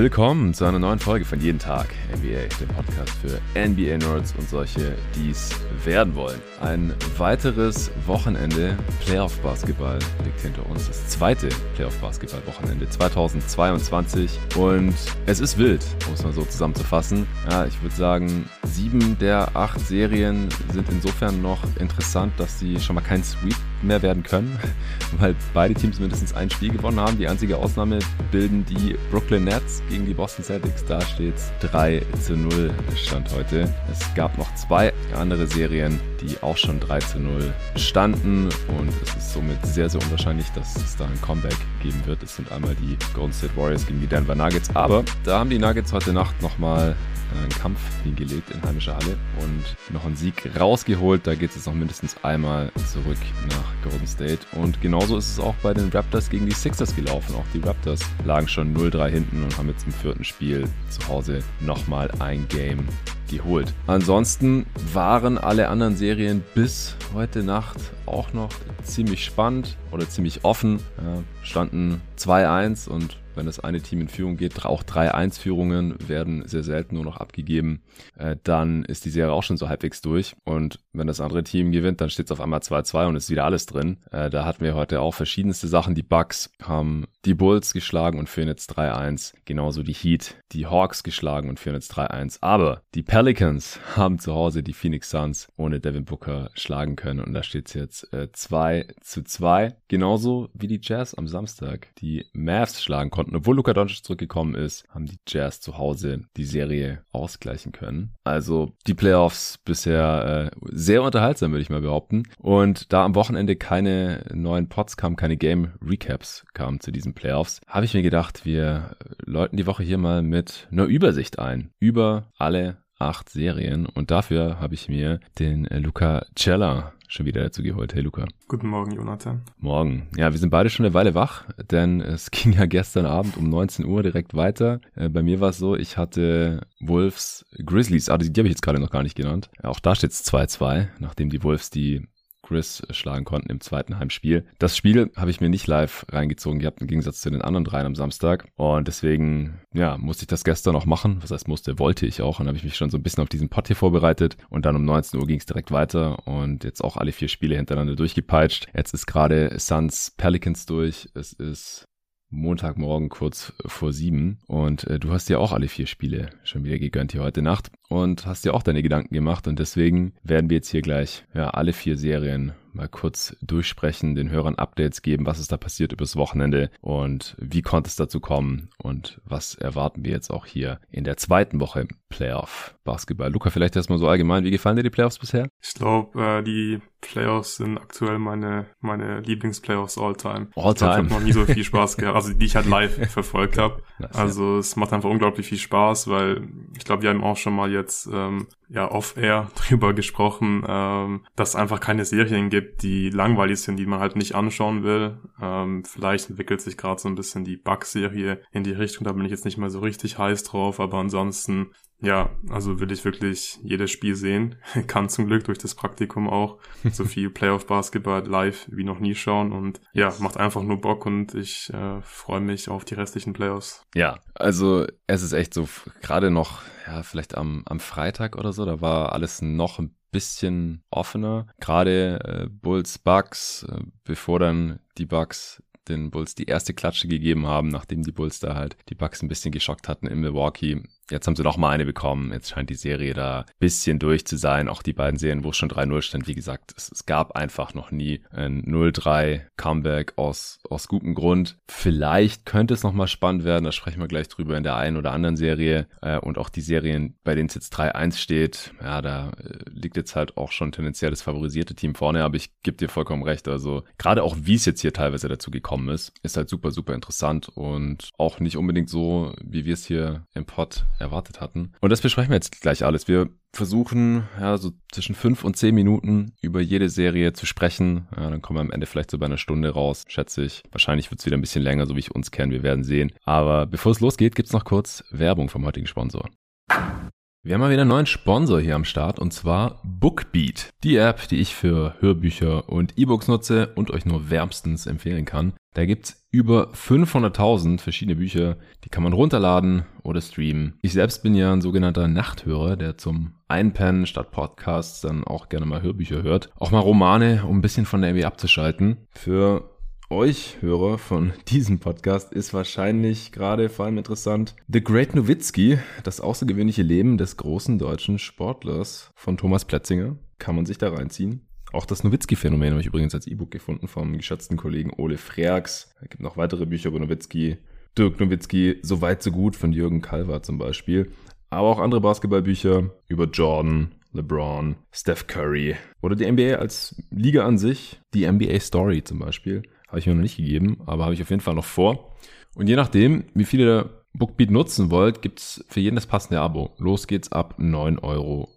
Willkommen zu einer neuen Folge von Jeden Tag NBA, dem Podcast für NBA-Nerds und solche, die es werden wollen. Ein weiteres Wochenende Playoff-Basketball liegt hinter uns. Das zweite Playoff-Basketball-Wochenende 2022 und es ist wild, um es mal so zusammenzufassen. Ja, ich würde sagen, sieben der acht Serien sind insofern noch interessant, dass sie schon mal kein Sweep mehr werden können, weil beide Teams mindestens ein Spiel gewonnen haben. Die einzige Ausnahme bilden die Brooklyn Nets gegen die Boston Celtics. Da steht es 3 zu 0 Stand heute. Es gab noch zwei andere Serien, die auch schon 3 zu 0 standen und es ist somit sehr, sehr unwahrscheinlich, dass es da ein Comeback geben wird. Es sind einmal die Golden State Warriors gegen die Denver Nuggets, aber da haben die Nuggets heute Nacht nochmal einen Kampf hingelegt in heimischer Halle und noch einen Sieg rausgeholt. Da geht es jetzt noch mindestens einmal zurück nach Golden State. Und genauso ist es auch bei den Raptors gegen die Sixers gelaufen. Auch die Raptors lagen schon 0-3 hinten und haben jetzt im vierten Spiel zu Hause nochmal ein Game geholt. Ansonsten waren alle anderen Serien bis heute Nacht auch noch ziemlich spannend oder ziemlich offen. Ja, standen 2-1 und wenn das eine Team in Führung geht, auch 3-1-Führungen werden sehr selten nur noch abgegeben, äh, dann ist die Serie auch schon so halbwegs durch. Und wenn das andere Team gewinnt, dann steht es auf einmal 2-2 und ist wieder alles drin. Äh, da hatten wir heute auch verschiedenste Sachen. Die Bucks haben die Bulls geschlagen und führen jetzt 3-1. Genauso die Heat, die Hawks geschlagen und führen jetzt 3-1. Aber die Pelicans haben zu Hause die Phoenix Suns ohne Devin Booker schlagen können. Und da steht es jetzt äh, 2 zu 2. Genauso wie die Jazz am Samstag die Mavs schlagen konnten. Obwohl Luka Doncic zurückgekommen ist, haben die Jazz zu Hause die Serie ausgleichen können. Also die Playoffs bisher äh, sehr unterhaltsam, würde ich mal behaupten. Und da am Wochenende keine neuen Pots kamen, keine Game Recaps kamen zu diesen Playoffs, habe ich mir gedacht, wir läuten die Woche hier mal mit einer Übersicht ein über alle acht Serien und dafür habe ich mir den Luca Cella schon wieder dazu geholt. Hey Luca. Guten Morgen, Jonathan. Morgen. Ja, wir sind beide schon eine Weile wach, denn es ging ja gestern Abend um 19 Uhr direkt weiter. Äh, bei mir war es so, ich hatte Wolves Grizzlies, ah, die, die habe ich jetzt gerade noch gar nicht genannt. Auch da steht es 2-2, nachdem die Wolves die Chris schlagen konnten im zweiten Heimspiel. Das Spiel habe ich mir nicht live reingezogen gehabt, im Gegensatz zu den anderen dreien am Samstag. Und deswegen, ja, musste ich das gestern noch machen. Was heißt musste, wollte ich auch. Und habe ich mich schon so ein bisschen auf diesen Pot hier vorbereitet. Und dann um 19 Uhr ging es direkt weiter und jetzt auch alle vier Spiele hintereinander durchgepeitscht. Jetzt ist gerade Suns Pelicans durch. Es ist Montagmorgen kurz vor sieben. Und äh, du hast dir auch alle vier Spiele schon wieder gegönnt hier heute Nacht und hast dir auch deine Gedanken gemacht. Und deswegen werden wir jetzt hier gleich ja, alle vier Serien mal kurz durchsprechen, den Hörern Updates geben, was ist da passiert übers Wochenende und wie konnte es dazu kommen und was erwarten wir jetzt auch hier in der zweiten Woche Playoff Basketball. Luca, vielleicht erstmal so allgemein, wie gefallen dir die Playoffs bisher? Ich glaube, äh, die Playoffs sind aktuell meine, meine Lieblingsplayoffs all time. All time. Ich, ich habe noch nie so viel Spaß gehabt, also die ich halt live verfolgt habe. Also es macht einfach unglaublich viel Spaß, weil ich glaube, wir haben auch schon mal jetzt ähm, ja off-air drüber gesprochen, ähm, dass es einfach keine Serien gibt, die langweilig sind, die man halt nicht anschauen will. Ähm, vielleicht entwickelt sich gerade so ein bisschen die Bug-Serie in die Richtung, da bin ich jetzt nicht mehr so richtig heiß drauf, aber ansonsten ja, also will ich wirklich jedes Spiel sehen. Kann zum Glück durch das Praktikum auch so viel Playoff Basketball live wie noch nie schauen und ja, macht einfach nur Bock und ich äh, freue mich auf die restlichen Playoffs. Ja, also es ist echt so, gerade noch, ja, vielleicht am, am Freitag oder so, da war alles noch ein bisschen offener. Gerade äh, Bulls Bucks, äh, bevor dann die Bucks den Bulls die erste Klatsche gegeben haben, nachdem die Bulls da halt die Bucks ein bisschen geschockt hatten in Milwaukee. Jetzt haben sie noch mal eine bekommen. Jetzt scheint die Serie da bisschen durch zu sein. Auch die beiden Serien, wo es schon 3-0 stand. Wie gesagt, es, es, gab einfach noch nie ein 0-3 Comeback aus, aus gutem Grund. Vielleicht könnte es noch mal spannend werden. Da sprechen wir gleich drüber in der einen oder anderen Serie. Äh, und auch die Serien, bei denen es jetzt 3-1 steht. Ja, da äh, liegt jetzt halt auch schon tendenziell das favorisierte Team vorne. Aber ich gebe dir vollkommen recht. Also gerade auch, wie es jetzt hier teilweise dazu gekommen ist, ist halt super, super interessant. Und auch nicht unbedingt so, wie wir es hier im Pod erwartet hatten. Und das besprechen wir jetzt gleich alles. Wir versuchen, ja, so zwischen fünf und zehn Minuten über jede Serie zu sprechen. Ja, dann kommen wir am Ende vielleicht so bei einer Stunde raus, schätze ich. Wahrscheinlich wird es wieder ein bisschen länger, so wie ich uns kenne. Wir werden sehen. Aber bevor es losgeht, gibt's noch kurz Werbung vom heutigen Sponsor. Wir haben mal wieder einen neuen Sponsor hier am Start und zwar Bookbeat. Die App, die ich für Hörbücher und E-Books nutze und euch nur wärmstens empfehlen kann. Da gibt's über 500.000 verschiedene Bücher, die kann man runterladen oder streamen. Ich selbst bin ja ein sogenannter Nachthörer, der zum Einpennen statt Podcasts dann auch gerne mal Hörbücher hört. Auch mal Romane, um ein bisschen von der NBA abzuschalten. Für euch Hörer von diesem Podcast ist wahrscheinlich gerade vor allem interessant The Great Nowitzki, das außergewöhnliche Leben des großen deutschen Sportlers von Thomas Plätzinger. Kann man sich da reinziehen. Auch das Nowitzki-Phänomen habe ich übrigens als E-Book gefunden vom geschätzten Kollegen Ole Freaks. Es gibt noch weitere Bücher über Nowitzki. Dirk Nowitzki, So weit, so gut von Jürgen Kalver zum Beispiel. Aber auch andere Basketballbücher über Jordan, LeBron, Steph Curry oder die NBA als Liga an sich. Die NBA Story zum Beispiel. Habe ich mir noch nicht gegeben, aber habe ich auf jeden Fall noch vor. Und je nachdem, wie viele der Bookbeat nutzen wollt, gibt's für jeden das passende Abo. Los geht's ab 9,99 Euro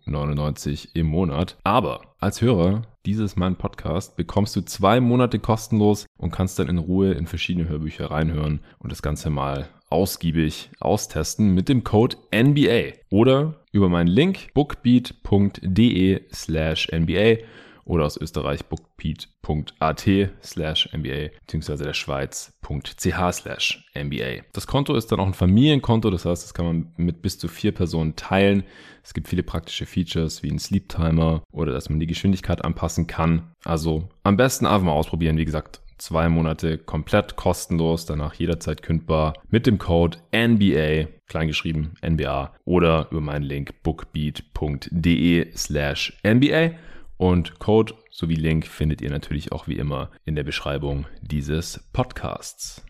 im Monat. Aber als Hörer dieses mein Podcast bekommst du zwei Monate kostenlos und kannst dann in Ruhe in verschiedene Hörbücher reinhören und das Ganze mal ausgiebig austesten mit dem Code NBA oder über meinen Link bookbeat.de slash NBA oder aus Österreich bookbeat.at slash MBA beziehungsweise der Schweiz.ch slash MBA. Das Konto ist dann auch ein Familienkonto, das heißt, das kann man mit bis zu vier Personen teilen. Es gibt viele praktische Features wie ein Sleep Timer oder dass man die Geschwindigkeit anpassen kann. Also am besten einfach mal ausprobieren. Wie gesagt, zwei Monate komplett kostenlos, danach jederzeit kündbar mit dem Code NBA, kleingeschrieben NBA oder über meinen Link bookbeat.de slash NBA. Und Code sowie Link findet ihr natürlich auch wie immer in der Beschreibung dieses Podcasts.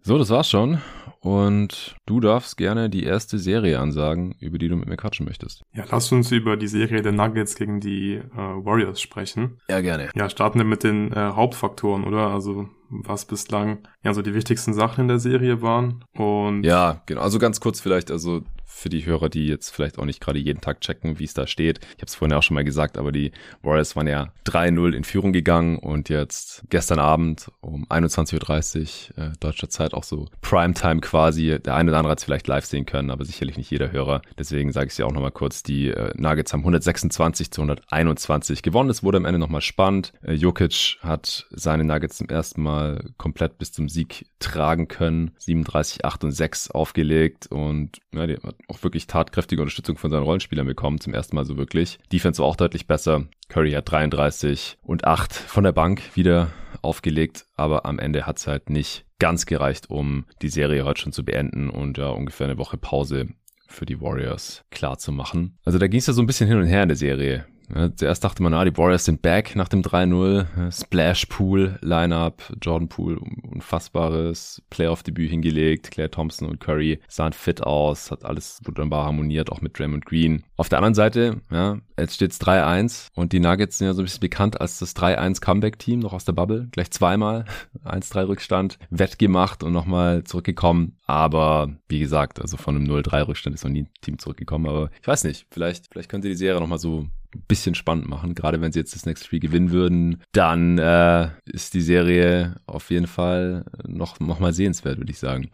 So, das war's schon. Und du darfst gerne die erste Serie ansagen, über die du mit mir quatschen möchtest. Ja, lass uns über die Serie der Nuggets gegen die äh, Warriors sprechen. Ja, gerne. Ja, starten wir mit den äh, Hauptfaktoren, oder? Also was bislang ja so die wichtigsten Sachen in der Serie waren. Und ja, genau. Also ganz kurz vielleicht, also für die Hörer, die jetzt vielleicht auch nicht gerade jeden Tag checken, wie es da steht. Ich habe es vorhin auch schon mal gesagt, aber die Warriors waren ja 3-0 in Führung gegangen und jetzt gestern Abend um 21.30 Uhr äh, deutscher Zeit auch so Primetime quasi. Der eine oder andere hat es vielleicht live sehen können, aber sicherlich nicht jeder Hörer. Deswegen sage ich es ja auch nochmal kurz. Die äh, Nuggets haben 126 zu 121 gewonnen. Es wurde am Ende nochmal spannend. Äh, Jokic hat seine Nuggets zum ersten Mal komplett bis zum Sieg tragen können. 37, 8 und 6 aufgelegt und ja, die hat auch wirklich tatkräftige Unterstützung von seinen Rollenspielern bekommen, zum ersten Mal so wirklich. Defense war auch deutlich besser. Curry hat 33 und 8 von der Bank wieder aufgelegt, aber am Ende hat es halt nicht ganz gereicht, um die Serie heute schon zu beenden und ja, ungefähr eine Woche Pause für die Warriors klar zu machen. Also da ging es ja so ein bisschen hin und her in der Serie. Ja, zuerst dachte man, ah, die Warriors sind back nach dem 3-0. Splash Pool Lineup, Jordan Pool, unfassbares Playoff-Debüt hingelegt. Claire Thompson und Curry sahen fit aus, hat alles wunderbar harmoniert, auch mit Draymond Green. Auf der anderen Seite, ja, jetzt steht's 3-1 und die Nuggets sind ja so ein bisschen bekannt als das 3-1 Comeback-Team, noch aus der Bubble. Gleich zweimal 1-3 Rückstand, wettgemacht und nochmal zurückgekommen. Aber wie gesagt, also von einem 0-3 Rückstand ist noch nie ein Team zurückgekommen. Aber ich weiß nicht, vielleicht, vielleicht könnte die Serie nochmal so bisschen spannend machen. Gerade wenn sie jetzt das nächste Spiel gewinnen würden, dann äh, ist die Serie auf jeden Fall noch, noch mal sehenswert, würde ich sagen.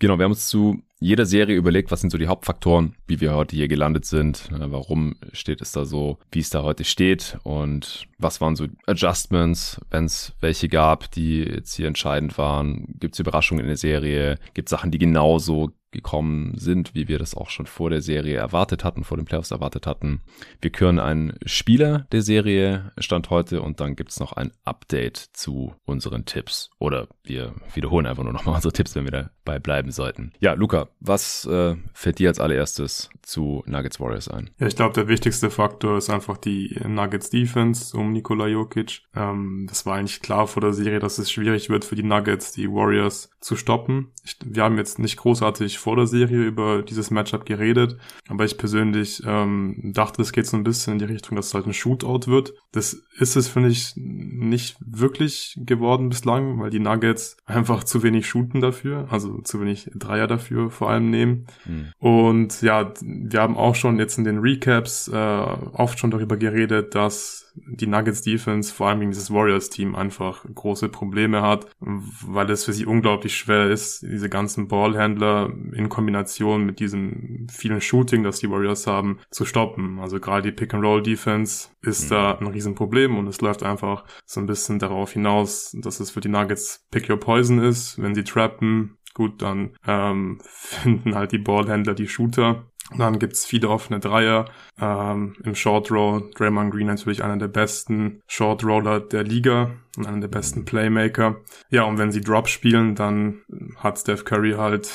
Genau, wir haben uns zu jeder Serie überlegt, was sind so die Hauptfaktoren, wie wir heute hier gelandet sind, äh, warum steht es da so, wie es da heute steht und was waren so Adjustments, wenn es welche gab, die jetzt hier entscheidend waren. Gibt es Überraschungen in der Serie? Gibt es Sachen, die genauso gekommen sind, wie wir das auch schon vor der Serie erwartet hatten, vor den Playoffs erwartet hatten. Wir küren einen Spieler der Serie, Stand heute, und dann gibt's noch ein Update zu unseren Tipps. Oder wir wiederholen einfach nur nochmal unsere Tipps, wenn wir dabei bleiben sollten. Ja, Luca, was äh, fällt dir als allererstes zu Nuggets Warriors ein? Ja, ich glaube, der wichtigste Faktor ist einfach die Nuggets Defense um Nikola Jokic. Ähm, das war eigentlich klar vor der Serie, dass es schwierig wird für die Nuggets, die Warriors zu stoppen. Ich, wir haben jetzt nicht großartig vor der Serie über dieses Matchup geredet, aber ich persönlich ähm, dachte, es geht so ein bisschen in die Richtung, dass es halt ein Shootout wird. Das ist es, finde ich, nicht wirklich geworden bislang, weil die Nuggets einfach zu wenig shooten dafür, also zu wenig Dreier dafür vor allem nehmen. Mhm. Und ja, wir haben auch schon jetzt in den Recaps äh, oft schon darüber geredet, dass die Nuggets Defense, vor allem gegen dieses Warriors Team, einfach große Probleme hat, weil es für sie unglaublich schwer ist, diese ganzen Ballhändler in Kombination mit diesem vielen Shooting, das die Warriors haben, zu stoppen. Also gerade die Pick-and-Roll Defense ist mhm. da ein Riesenproblem und es läuft einfach so ein bisschen darauf hinaus, dass es für die Nuggets Pick Your Poison ist. Wenn sie trappen, gut, dann ähm, finden halt die Ballhändler die Shooter dann gibt's viele offene Dreier. Ähm, Im Short Roll Draymond Green natürlich einer der besten Short Roller der Liga und einer der besten Playmaker. Ja, und wenn sie Drop spielen, dann hat Steph Curry halt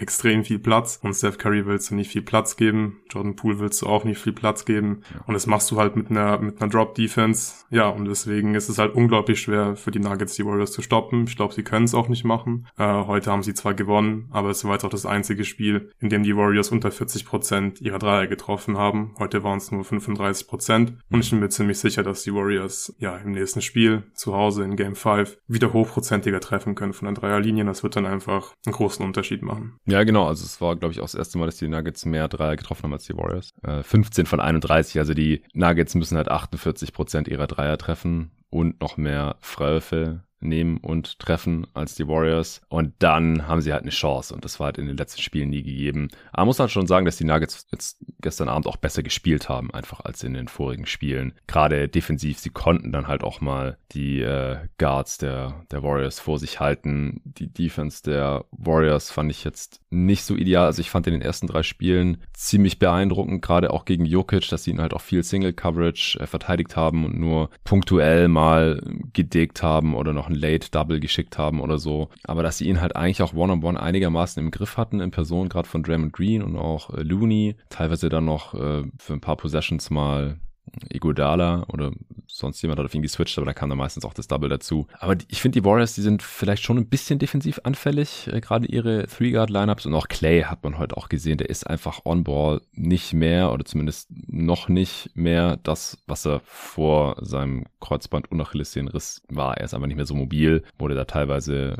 extrem viel Platz und Steph Curry willst du nicht viel Platz geben, Jordan Poole willst du auch nicht viel Platz geben ja. und das machst du halt mit einer mit einer Drop Defense. Ja, und deswegen ist es halt unglaublich schwer für die Nuggets die Warriors zu stoppen. Ich glaube, sie können es auch nicht machen. Äh, heute haben sie zwar gewonnen, aber es war jetzt auch das einzige Spiel, in dem die Warriors unter 40 Prozent ihrer Dreier getroffen haben. Heute waren es nur 35 Prozent und ich bin mir ziemlich sicher, dass die Warriors ja im nächsten Spiel zu Hause in Game 5 wieder hochprozentiger treffen können von der Dreierlinie. Das wird dann einfach einen großen Unterschied machen. Ja, genau. Also es war, glaube ich, auch das erste Mal, dass die Nuggets mehr Dreier getroffen haben als die Warriors. Äh, 15 von 31. Also die Nuggets müssen halt 48 Prozent ihrer Dreier treffen und noch mehr Freiwürfe nehmen und treffen als die Warriors. Und dann haben sie halt eine Chance. Und das war halt in den letzten Spielen nie gegeben. Aber muss halt schon sagen, dass die Nuggets jetzt gestern Abend auch besser gespielt haben, einfach als in den vorigen Spielen. Gerade defensiv, sie konnten dann halt auch mal die äh, Guards der, der Warriors vor sich halten. Die Defense der Warriors fand ich jetzt nicht so ideal. Also ich fand in den ersten drei Spielen ziemlich beeindruckend, gerade auch gegen Jokic, dass sie ihn halt auch viel Single Coverage äh, verteidigt haben und nur punktuell mal gedickt haben oder noch ein Late Double geschickt haben oder so. Aber dass sie ihn halt eigentlich auch One-on-One -on -one einigermaßen im Griff hatten, in Person gerade von Draymond Green und auch äh, Looney. Teilweise dann noch äh, für ein paar Possessions mal Igodala oder sonst jemand hat auf ihn geswitcht, aber da kam dann meistens auch das Double dazu. Aber die, ich finde, die Warriors, die sind vielleicht schon ein bisschen defensiv anfällig, äh, gerade ihre Three-Guard-Lineups und auch Clay hat man heute auch gesehen, der ist einfach on-ball nicht mehr oder zumindest noch nicht mehr das, was er vor seinem Kreuzband- und Achillessehnenriss war. Er ist einfach nicht mehr so mobil, wurde da teilweise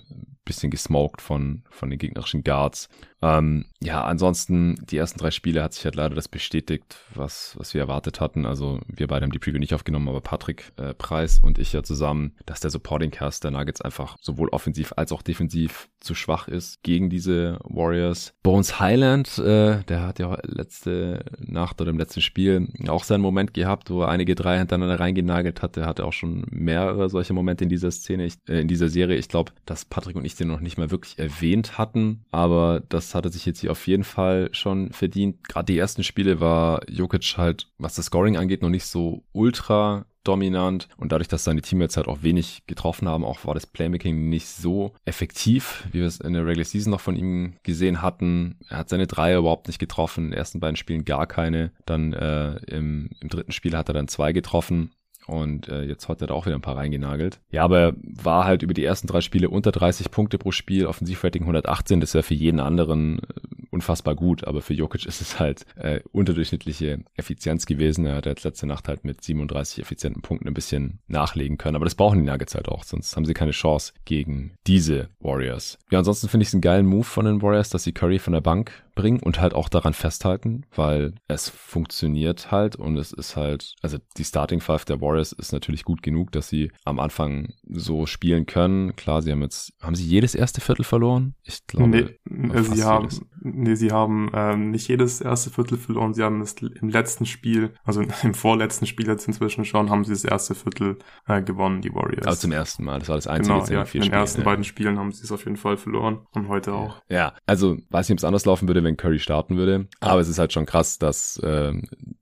bisschen gesmoked von, von den gegnerischen Guards. Ähm, ja, ansonsten, die ersten drei Spiele hat sich halt leider das bestätigt, was, was wir erwartet hatten. Also wir beide haben die Preview nicht aufgenommen, aber Patrick äh, Preis und ich ja zusammen, dass der Supporting Cast der Nuggets einfach sowohl offensiv als auch defensiv zu schwach ist gegen diese Warriors. Bones Highland, äh, der hat ja letzte Nacht oder im letzten Spiel auch seinen Moment gehabt, wo er einige drei hintereinander reingenagelt hat. Der hatte auch schon mehrere solche Momente in dieser Szene, ich, äh, in dieser Serie. Ich glaube, dass Patrick und ich den noch nicht mal wirklich erwähnt hatten, aber das hatte sich jetzt hier auf jeden Fall schon verdient. Gerade die ersten Spiele war Jokic halt, was das Scoring angeht, noch nicht so ultra dominant und dadurch, dass seine Teammates halt auch wenig getroffen haben, auch war das Playmaking nicht so effektiv, wie wir es in der Regular Season noch von ihm gesehen hatten. Er hat seine Dreier überhaupt nicht getroffen, in den ersten beiden Spielen gar keine. Dann äh, im, im dritten Spiel hat er dann zwei getroffen und äh, jetzt hat er da auch wieder ein paar reingenagelt. Ja, aber er war halt über die ersten drei Spiele unter 30 Punkte pro Spiel, Offensivrating 118. Das wäre für jeden anderen äh, unfassbar gut, aber für Jokic ist es halt äh, unterdurchschnittliche Effizienz gewesen. Er hat jetzt letzte Nacht halt mit 37 effizienten Punkten ein bisschen nachlegen können, aber das brauchen die Nuggets halt auch, sonst haben sie keine Chance gegen diese Warriors. Ja, ansonsten finde ich es einen geilen Move von den Warriors, dass sie Curry von der Bank bringen und halt auch daran festhalten, weil es funktioniert halt und es ist halt, also die Starting Five der Warriors ist natürlich gut genug, dass sie am Anfang so spielen können. Klar, sie haben jetzt, haben sie jedes erste Viertel verloren? Ich glaube, nee, sie haben, nee, sie haben ähm, nicht jedes erste Viertel verloren, sie haben es im letzten Spiel, also im vorletzten Spiel jetzt inzwischen schon, haben sie das erste Viertel äh, gewonnen, die Warriors. Also zum ersten Mal, das war das einzige genau, ja, in, in den ersten ja. beiden Spielen haben sie es auf jeden Fall verloren und heute auch. Ja, also weiß nicht, ob es anders laufen würde, wenn Curry starten würde, aber es ist halt schon krass, dass äh,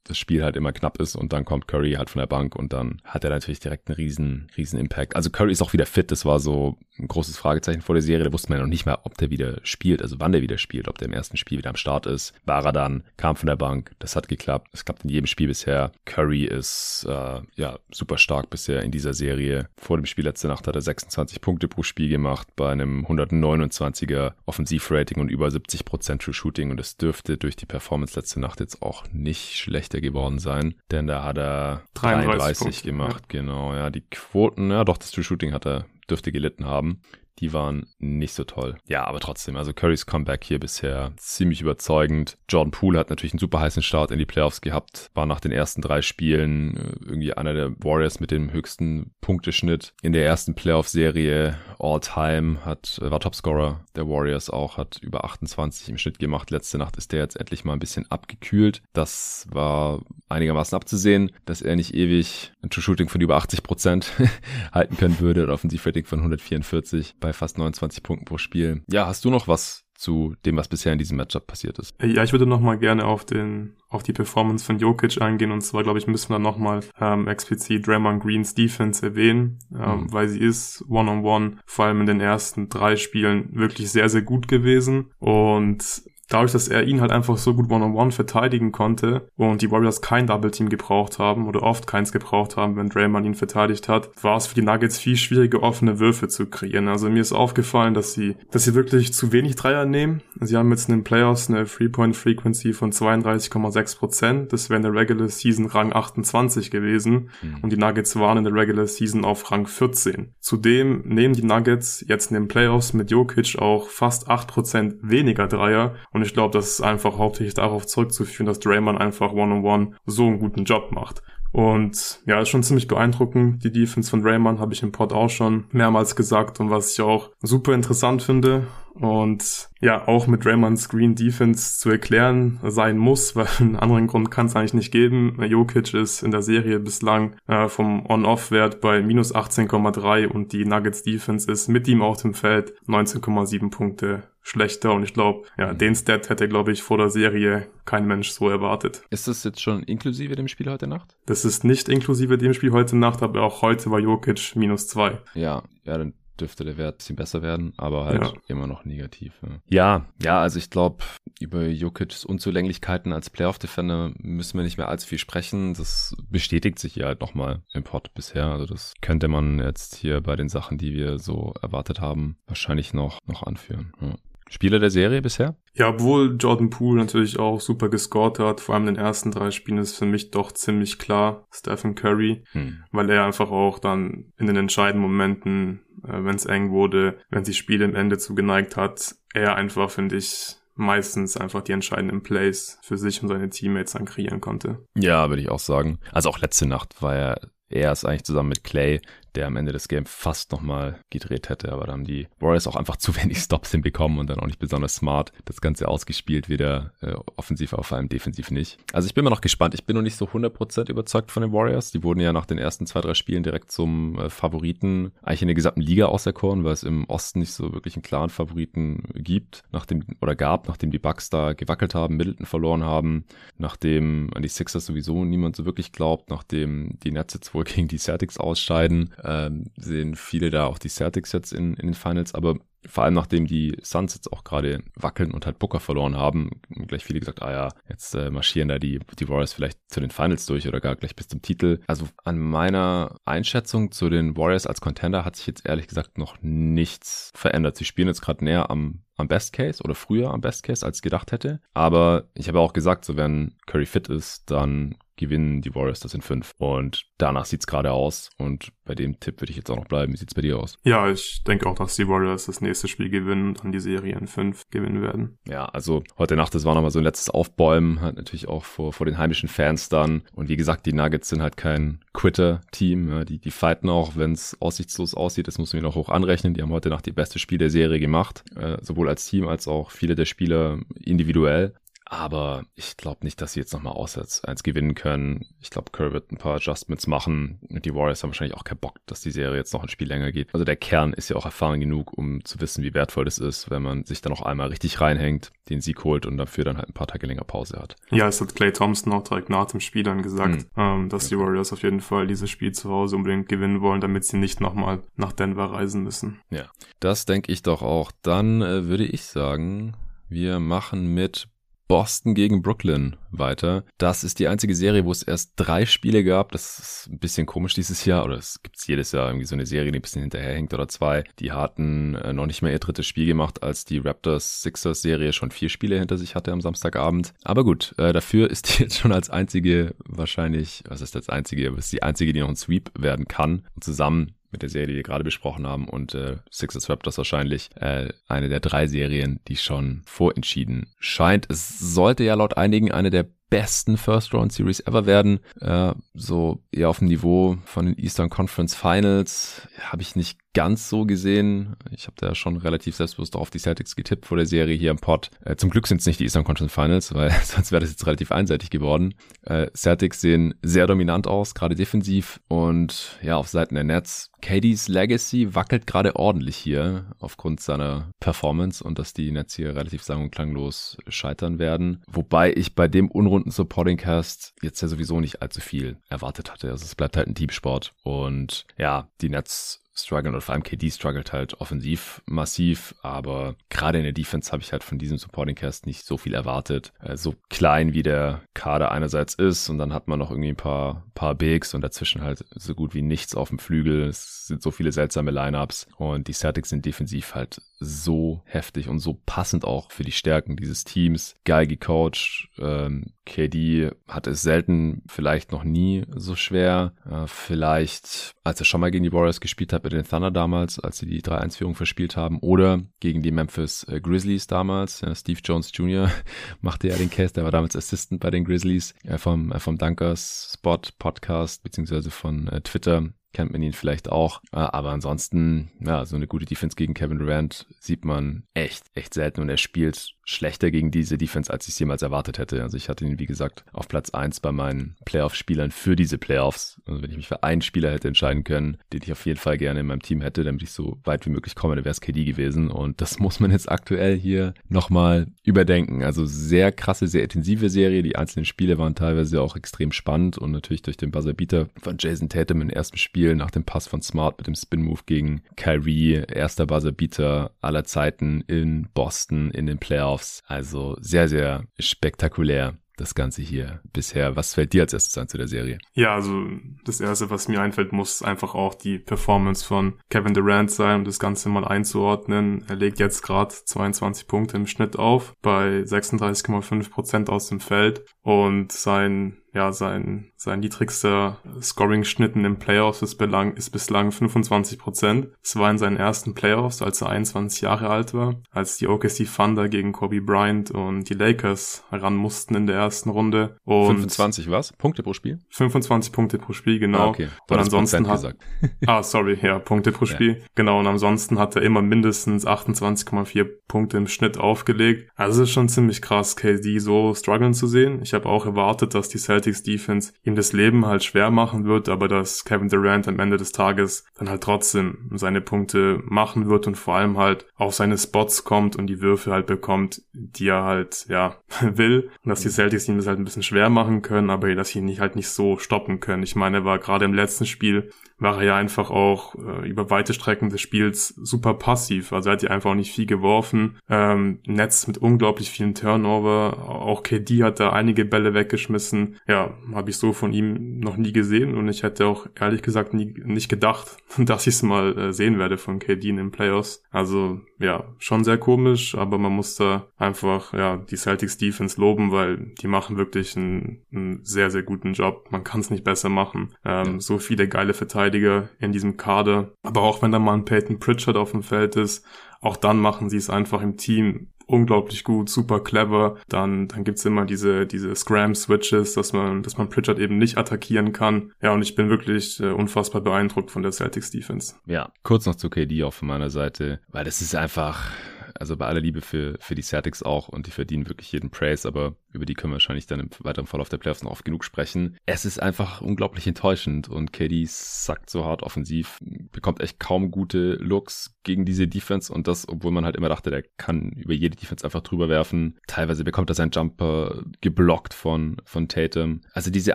das Spiel halt immer knapp ist und dann kommt Curry halt von der Bank und dann hat er natürlich direkt einen riesen, riesen Impact. Also Curry ist auch wieder fit, das war so ein großes Fragezeichen vor der Serie, da wusste man ja noch nicht mal, ob der wieder spielt, also wann der wieder spielt, ob der im ersten Spiel wieder am Start ist. War er dann, kam von der Bank, das hat geklappt, es klappt in jedem Spiel bisher. Curry ist äh, ja super stark bisher in dieser Serie. Vor dem Spiel letzte Nacht hat er 26 Punkte pro Spiel gemacht bei einem 129er Offensivrating und über 70% True Shooting und es dürfte durch die Performance letzte Nacht jetzt auch nicht schlechter geworden sein, denn da hat er 33, 33 gemacht, ja. genau, ja, die Quoten, ja doch, das True Shooting hat er, dürfte gelitten haben. Die waren nicht so toll. Ja, aber trotzdem, also Currys Comeback hier bisher ziemlich überzeugend. Jordan Poole hat natürlich einen super heißen Start in die Playoffs gehabt, war nach den ersten drei Spielen äh, irgendwie einer der Warriors mit dem höchsten Punkteschnitt in der ersten Playoff-Serie all time, hat, äh, war Topscorer der Warriors auch, hat über 28 im Schnitt gemacht. Letzte Nacht ist der jetzt endlich mal ein bisschen abgekühlt. Das war einigermaßen abzusehen, dass er nicht ewig ein True Shooting von über 80 Prozent halten können würde oder Offensivrating von 144 bei fast 29 Punkten pro Spiel. Ja, hast du noch was zu dem, was bisher in diesem Matchup passiert ist. Ja, ich würde noch mal gerne auf den auf die Performance von Jokic eingehen und zwar glaube ich müssen wir noch mal ähm, explizit Draymond Greens Defense erwähnen, ähm, mhm. weil sie ist one on one vor allem in den ersten drei Spielen wirklich sehr sehr gut gewesen und dadurch, dass er ihn halt einfach so gut One-on-One verteidigen konnte und die Warriors kein Double-Team gebraucht haben oder oft keins gebraucht haben, wenn Draymond ihn verteidigt hat, war es für die Nuggets viel schwieriger, offene Würfe zu kreieren. Also mir ist aufgefallen, dass sie, dass sie wirklich zu wenig Dreier nehmen. Sie haben jetzt in den Playoffs eine Three-Point-Frequency von 32,6 Prozent. Das wäre in der Regular Season Rang 28 gewesen mhm. und die Nuggets waren in der Regular Season auf Rang 14. Zudem nehmen die Nuggets jetzt in den Playoffs mit Jokic auch fast 8 Prozent weniger Dreier und ich glaube, das ist einfach hauptsächlich darauf zurückzuführen, dass Draymond einfach One-on-One -on -one so einen guten Job macht. Und ja, ist schon ziemlich beeindruckend. Die Defense von Draymond habe ich im Pod auch schon mehrmals gesagt und was ich auch super interessant finde und ja, auch mit Draymonds Screen Defense zu erklären sein muss, weil einen anderen Grund kann es eigentlich nicht geben. Jokic ist in der Serie bislang äh, vom On-Off-Wert bei minus 18,3 und die Nuggets Defense ist mit ihm auf dem Feld 19,7 Punkte schlechter und ich glaube, ja, mhm. den Stat hätte, glaube ich, vor der Serie kein Mensch so erwartet. Ist das jetzt schon inklusive dem Spiel heute Nacht? Das ist nicht inklusive dem Spiel heute Nacht, aber auch heute war Jokic minus zwei. Ja, ja, dann dürfte der Wert ein bisschen besser werden, aber halt ja. immer noch negativ. Ja, ja, ja also ich glaube, über Jokic's Unzulänglichkeiten als Playoff-Defender müssen wir nicht mehr allzu viel sprechen. Das bestätigt sich ja halt nochmal im Pod bisher. Also das könnte man jetzt hier bei den Sachen, die wir so erwartet haben, wahrscheinlich noch, noch anführen. Ja. Spieler der Serie bisher? Ja, obwohl Jordan Poole natürlich auch super gescored hat, vor allem in den ersten drei Spielen ist für mich doch ziemlich klar Stephen Curry, hm. weil er einfach auch dann in den entscheidenden Momenten, äh, wenn es eng wurde, wenn sich Spiele im Ende zugeneigt hat, er einfach, finde ich, meistens einfach die entscheidenden Plays für sich und seine Teammates dann kreieren konnte. Ja, würde ich auch sagen. Also auch letzte Nacht war er er ist eigentlich zusammen mit Clay der am Ende des Games fast nochmal gedreht hätte. Aber da haben die Warriors auch einfach zu wenig Stops hinbekommen und dann auch nicht besonders smart das Ganze ausgespielt, weder äh, offensiv, auf allem defensiv nicht. Also ich bin mal noch gespannt. Ich bin noch nicht so 100% überzeugt von den Warriors. Die wurden ja nach den ersten zwei, drei Spielen direkt zum äh, Favoriten eigentlich in der gesamten Liga auserkoren, weil es im Osten nicht so wirklich einen klaren Favoriten gibt, nachdem oder gab, nachdem die Bucks da gewackelt haben, Middleton verloren haben, nachdem an die Sixers sowieso niemand so wirklich glaubt, nachdem die Nets jetzt wohl gegen die Celtics ausscheiden ähm, sehen viele da auch die Celtics jetzt in, in den Finals, aber vor allem nachdem die Suns jetzt auch gerade wackeln und halt Booker verloren haben, gleich viele gesagt, ah ja, jetzt äh, marschieren da die, die Warriors vielleicht zu den Finals durch oder gar gleich bis zum Titel. Also an meiner Einschätzung zu den Warriors als Contender hat sich jetzt ehrlich gesagt noch nichts verändert. Sie spielen jetzt gerade näher am am Best Case oder früher am Best Case, als ich gedacht hätte. Aber ich habe auch gesagt, so wenn Curry fit ist, dann gewinnen die Warriors das in fünf. Und danach sieht's gerade aus. Und bei dem Tipp würde ich jetzt auch noch bleiben. Wie sieht's bei dir aus? Ja, ich denke auch, dass die Warriors das nächste Spiel gewinnen und dann die Serie in fünf gewinnen werden. Ja, also heute Nacht, das war nochmal so ein letztes Aufbäumen, halt natürlich auch vor, vor den heimischen Fans dann. Und wie gesagt, die Nuggets sind halt kein Quitter-Team. Ja, die, die fighten auch, wenn es aussichtslos aussieht. Das muss man noch hoch anrechnen. Die haben heute Nacht die beste Spiel der Serie gemacht. Äh, sowohl als Team als auch viele der Spieler individuell. Aber ich glaube nicht, dass sie jetzt nochmal auswärts eins gewinnen können. Ich glaube, Curry wird ein paar Adjustments machen. Und die Warriors haben wahrscheinlich auch keinen Bock, dass die Serie jetzt noch ein Spiel länger geht. Also der Kern ist ja auch erfahren genug, um zu wissen, wie wertvoll das ist, wenn man sich da noch einmal richtig reinhängt, den Sieg holt und dafür dann halt ein paar Tage länger Pause hat. Ja, es hat Clay Thompson auch direkt nach dem Spiel dann gesagt, mhm. ähm, dass die Warriors auf jeden Fall dieses Spiel zu Hause unbedingt gewinnen wollen, damit sie nicht nochmal nach Denver reisen müssen. Ja, das denke ich doch auch. Dann äh, würde ich sagen, wir machen mit Boston gegen Brooklyn weiter. Das ist die einzige Serie, wo es erst drei Spiele gab. Das ist ein bisschen komisch dieses Jahr. Oder es gibt jedes Jahr irgendwie so eine Serie, die ein bisschen hinterherhängt oder zwei. Die hatten äh, noch nicht mehr ihr drittes Spiel gemacht, als die Raptors-Sixers-Serie schon vier Spiele hinter sich hatte am Samstagabend. Aber gut, äh, dafür ist die jetzt schon als einzige wahrscheinlich, was ist das einzige, aber ist die einzige, die noch ein Sweep werden kann. Und zusammen mit der Serie, die wir gerade besprochen haben und äh, Sixers Raptors wahrscheinlich äh, eine der drei Serien, die schon vorentschieden scheint. Es sollte ja laut einigen eine der besten First Round Series ever werden. Äh, so eher auf dem Niveau von den Eastern Conference Finals habe ich nicht ganz so gesehen. Ich habe da schon relativ selbstbewusst auf die Celtics getippt vor der Serie hier im Pod. Äh, zum Glück sind es nicht die Eastern Conference Finals, weil sonst wäre das jetzt relativ einseitig geworden. Äh, Celtics sehen sehr dominant aus, gerade defensiv und ja, auf Seiten der Nets. KDs Legacy wackelt gerade ordentlich hier aufgrund seiner Performance und dass die Nets hier relativ sang- und klanglos scheitern werden. Wobei ich bei dem unrunden Supporting Cast jetzt ja sowieso nicht allzu viel erwartet hatte. Also es bleibt halt ein Teamsport und ja, die Nets strugglen oder vor allem KD struggelt halt offensiv massiv, aber gerade in der Defense habe ich halt von diesem Supporting Cast nicht so viel erwartet. Äh, so klein wie der Kader einerseits ist und dann hat man noch irgendwie ein paar, paar Bigs und dazwischen halt so gut wie nichts auf dem Flügel. Es sind so viele seltsame Lineups und die Celtics sind defensiv halt so heftig und so passend auch für die Stärken dieses Teams. Geil gecoacht. Ähm, KD hat es selten, vielleicht noch nie so schwer. Äh, vielleicht, als er schon mal gegen die Warriors gespielt hat mit den Thunder damals, als sie die 3-1-Führung verspielt haben. Oder gegen die Memphis äh, Grizzlies damals. Ja, Steve Jones Jr. machte ja den Case, der war damals Assistant bei den Grizzlies. Äh, vom, äh, vom Dunkers Spot Podcast, beziehungsweise von äh, Twitter kennt man ihn vielleicht auch. Aber ansonsten, ja, so eine gute Defense gegen Kevin Durant sieht man echt, echt selten und er spielt schlechter gegen diese Defense, als ich es jemals erwartet hätte. Also ich hatte ihn, wie gesagt, auf Platz eins bei meinen Playoff-Spielern für diese Playoffs. Also wenn ich mich für einen Spieler hätte entscheiden können, den ich auf jeden Fall gerne in meinem Team hätte, damit ich so weit wie möglich komme, dann wäre es KD gewesen. Und das muss man jetzt aktuell hier nochmal überdenken. Also sehr krasse, sehr intensive Serie. Die einzelnen Spiele waren teilweise auch extrem spannend und natürlich durch den Buzzer-Beater von Jason Tatum im ersten Spiel nach dem Pass von Smart mit dem Spin-Move gegen Kyrie, erster Buzzer-Beater aller Zeiten in Boston in den Playoffs Playoffs. Also sehr, sehr spektakulär das Ganze hier bisher. Was fällt dir als erstes an zu der Serie? Ja, also das Erste, was mir einfällt, muss einfach auch die Performance von Kevin Durant sein, um das Ganze mal einzuordnen. Er legt jetzt gerade 22 Punkte im Schnitt auf bei 36,5 Prozent aus dem Feld und sein ja, sein, sein niedrigster Scoring-Schnitt in den Playoffs ist, belang, ist bislang 25 Prozent. Es war in seinen ersten Playoffs, als er 21 Jahre alt war, als die OKC Thunder gegen Kobe Bryant und die Lakers ran mussten in der ersten Runde. Und 25 was? Punkte pro Spiel? 25 Punkte pro Spiel, genau. Ah, okay. und ansonsten hat, gesagt. ah, sorry, ja, Punkte pro Spiel. Ja. Genau, und ansonsten hat er immer mindestens 28,4 Punkte im Schnitt aufgelegt. Also es ist schon ziemlich krass, KD so strugglen zu sehen. Ich habe auch erwartet, dass die Celtics Celtics Defense ihm das Leben halt schwer machen wird, aber dass Kevin Durant am Ende des Tages dann halt trotzdem seine Punkte machen wird und vor allem halt auf seine Spots kommt und die Würfe halt bekommt, die er halt, ja, will. Und dass die Celtics ihm das halt ein bisschen schwer machen können, aber dass sie ihn halt nicht so stoppen können. Ich meine, er war gerade im letzten Spiel war er ja einfach auch äh, über weite Strecken des Spiels super passiv. Also er hat ja einfach auch nicht viel geworfen. Ähm, Netz mit unglaublich vielen Turnover. Auch KD hat da einige Bälle weggeschmissen. Ja, habe ich so von ihm noch nie gesehen und ich hätte auch ehrlich gesagt nie, nicht gedacht, dass ich es mal äh, sehen werde von KD in den Playoffs. Also ja, schon sehr komisch, aber man muss da einfach ja die Celtics Defense loben, weil die machen wirklich einen, einen sehr, sehr guten Job. Man kann es nicht besser machen. Ähm, ja. So viele geile Verteidiger in diesem Kader. Aber auch wenn da mal ein Peyton Pritchard auf dem Feld ist, auch dann machen sie es einfach im Team unglaublich gut, super clever. Dann, dann gibt's immer diese, diese Scram-Switches, dass man, dass man Pritchard eben nicht attackieren kann. Ja, und ich bin wirklich äh, unfassbar beeindruckt von der Celtics Defense. Ja, kurz noch zu KD auch von meiner Seite, weil das ist einfach, also bei aller Liebe für, für die Celtics auch und die verdienen wirklich jeden Praise, aber über die können wir wahrscheinlich dann im weiteren Verlauf der Playoffs noch oft genug sprechen. Es ist einfach unglaublich enttäuschend und KD sackt so hart offensiv, bekommt echt kaum gute Looks gegen diese Defense und das, obwohl man halt immer dachte, der kann über jede Defense einfach drüber werfen. Teilweise bekommt er seinen Jumper geblockt von, von Tatum. Also diese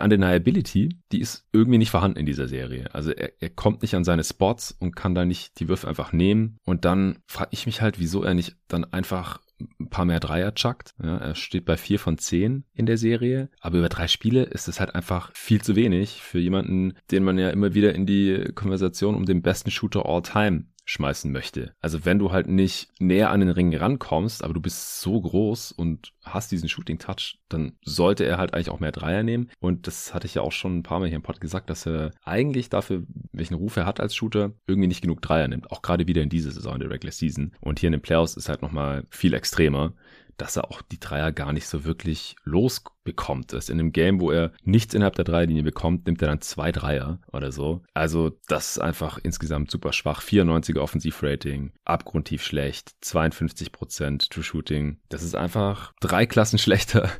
Undeniability, die ist irgendwie nicht vorhanden in dieser Serie. Also er, er kommt nicht an seine Spots und kann da nicht die Würfe einfach nehmen. Und dann frage ich mich halt, wieso er nicht dann einfach ein paar mehr Dreier chuckt. Ja, er steht bei vier von zehn in der Serie. Aber über drei Spiele ist es halt einfach viel zu wenig für jemanden, den man ja immer wieder in die Konversation um den besten Shooter all time schmeißen möchte. Also wenn du halt nicht näher an den Ring rankommst, aber du bist so groß und hast diesen Shooting Touch, dann sollte er halt eigentlich auch mehr Dreier nehmen. Und das hatte ich ja auch schon ein paar Mal hier im Pod gesagt, dass er eigentlich dafür, welchen Ruf er hat als Shooter, irgendwie nicht genug Dreier nimmt. Auch gerade wieder in dieser Saison in der Regular Season. Und hier in den Playoffs ist halt nochmal viel extremer dass er auch die Dreier gar nicht so wirklich losbekommt. Das in einem Game, wo er nichts innerhalb der Dreierlinie bekommt, nimmt er dann zwei Dreier oder so. Also das ist einfach insgesamt super schwach. 94er Offensivrating, abgrundtief schlecht, 52% True Shooting. Das ist einfach drei Klassen schlechter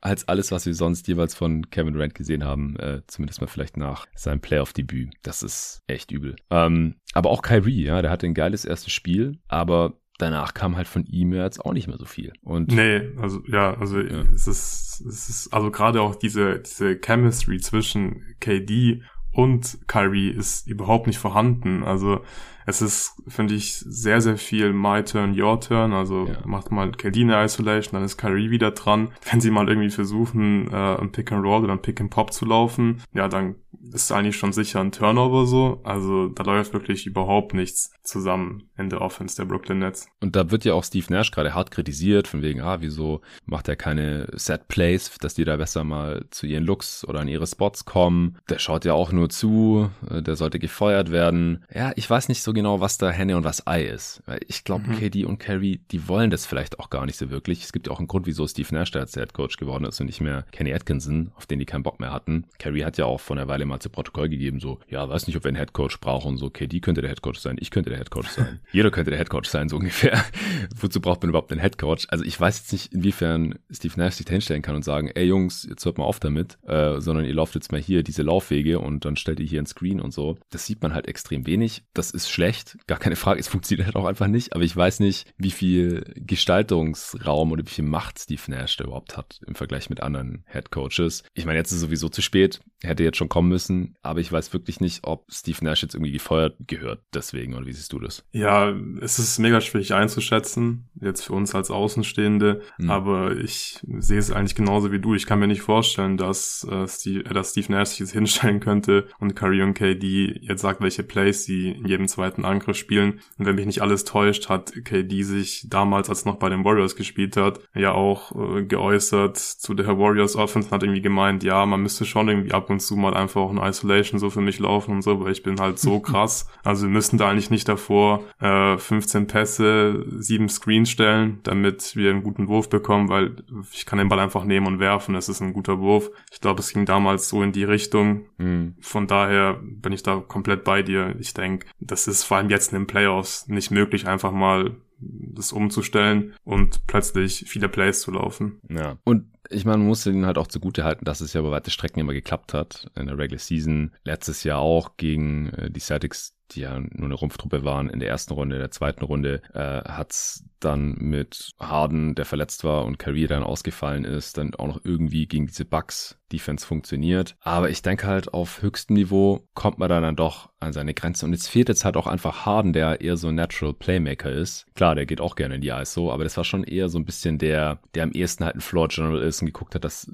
als alles, was wir sonst jeweils von Kevin Durant gesehen haben. Äh, zumindest mal vielleicht nach seinem Playoff-Debüt. Das ist echt übel. Ähm, aber auch Kyrie, ja, der hatte ein geiles erstes Spiel, aber danach kam halt von ihm jetzt auch nicht mehr so viel. Und nee, also ja, also ja. es ist es ist also gerade auch diese diese Chemistry zwischen KD und Kyrie ist überhaupt nicht vorhanden. Also es ist, finde ich, sehr, sehr viel My Turn, Your Turn. Also ja. macht mal KD eine Isolation, dann ist Kyrie wieder dran. Wenn sie mal irgendwie versuchen, äh, ein Pick and Roll oder ein Pick and Pop zu laufen, ja, dann ist eigentlich schon sicher ein Turnover so. Also da läuft wirklich überhaupt nichts zusammen in der Offense der Brooklyn Nets. Und da wird ja auch Steve Nash gerade hart kritisiert, von wegen, ah, wieso macht er keine Set Plays, dass die da besser mal zu ihren Looks oder an ihre Spots kommen. Der schaut ja auch nur zu, äh, der sollte gefeuert werden. Ja, ich weiß nicht so genau, was da Henne und was Ei ist. Ich glaube, mhm. KD und Carrie, die wollen das vielleicht auch gar nicht so wirklich. Es gibt ja auch einen Grund, wieso Steve Nash der Head Coach geworden ist und nicht mehr Kenny Atkinson, auf den die keinen Bock mehr hatten. Carrie hat ja auch vor einer Weile mal zu Protokoll gegeben, so, ja, weiß nicht, ob wir einen Head Coach brauchen, so, KD könnte der Head Coach sein, ich könnte der Head Coach sein. Jeder könnte der Head Coach sein, so ungefähr. Wozu braucht man überhaupt einen Head Coach? Also ich weiß jetzt nicht, inwiefern Steve Nash sich da hinstellen kann und sagen, ey Jungs, jetzt hört mal auf damit, äh, sondern ihr lauft jetzt mal hier diese Laufwege und dann stellt ihr hier ein Screen und so. Das sieht man halt extrem wenig. Das ist schlecht, gar keine Frage. Es funktioniert halt auch einfach nicht, aber ich weiß nicht, wie viel Gestaltungsraum oder wie viel Macht Steve Nash da überhaupt hat im Vergleich mit anderen Head Coaches. Ich meine, jetzt ist es sowieso zu spät, hätte jetzt schon kommen müssen, aber ich weiß wirklich nicht, ob Steve Nash jetzt irgendwie gefeuert gehört deswegen, oder wie siehst du das? Ja, es ist mega schwierig einzuschätzen, jetzt für uns als Außenstehende, mhm. aber ich sehe es eigentlich genauso wie du. Ich kann mir nicht vorstellen, dass, äh, Steve, äh, dass Steve Nash sich jetzt hinstellen könnte und Curry und KD jetzt sagt, welche Plays sie in jedem zweiten Angriff spielen. Und wenn mich nicht alles täuscht, hat KD sich damals, als noch bei den Warriors gespielt hat, ja auch äh, geäußert zu der Warriors Offense und hat irgendwie gemeint, ja, man müsste schon irgendwie ab und zu mal einfach auch ein Isolation so für mich laufen und so, weil ich bin halt so krass. Also wir müssten da eigentlich nicht davor äh, 15 Pässe, sieben Screens stellen, damit wir einen guten Wurf bekommen, weil ich kann den Ball einfach nehmen und werfen. Das ist ein guter Wurf. Ich glaube, es ging damals so in die Richtung. Mhm. Von daher bin ich da komplett bei dir. Ich denke, das ist vor allem jetzt in den Playoffs nicht möglich, einfach mal das umzustellen und plötzlich viele Plays zu laufen. Ja. Und ich meine, man muss ihnen halt auch zugute halten, dass es ja über weite Strecken immer geklappt hat. In der Regular Season, letztes Jahr auch gegen äh, die Celtics, die ja nur eine Rumpftruppe waren in der ersten Runde, in der zweiten Runde, äh, hat's dann mit Harden, der verletzt war und Kyrie dann ausgefallen ist, dann auch noch irgendwie gegen diese Bugs Defense funktioniert. Aber ich denke halt, auf höchstem Niveau kommt man dann, doch an seine Grenze. Und es fehlt jetzt halt auch einfach Harden, der eher so ein Natural Playmaker ist. Klar, der geht auch gerne in die ISO, aber das war schon eher so ein bisschen der, der am ehesten halt ein Floor General ist und geguckt hat, dass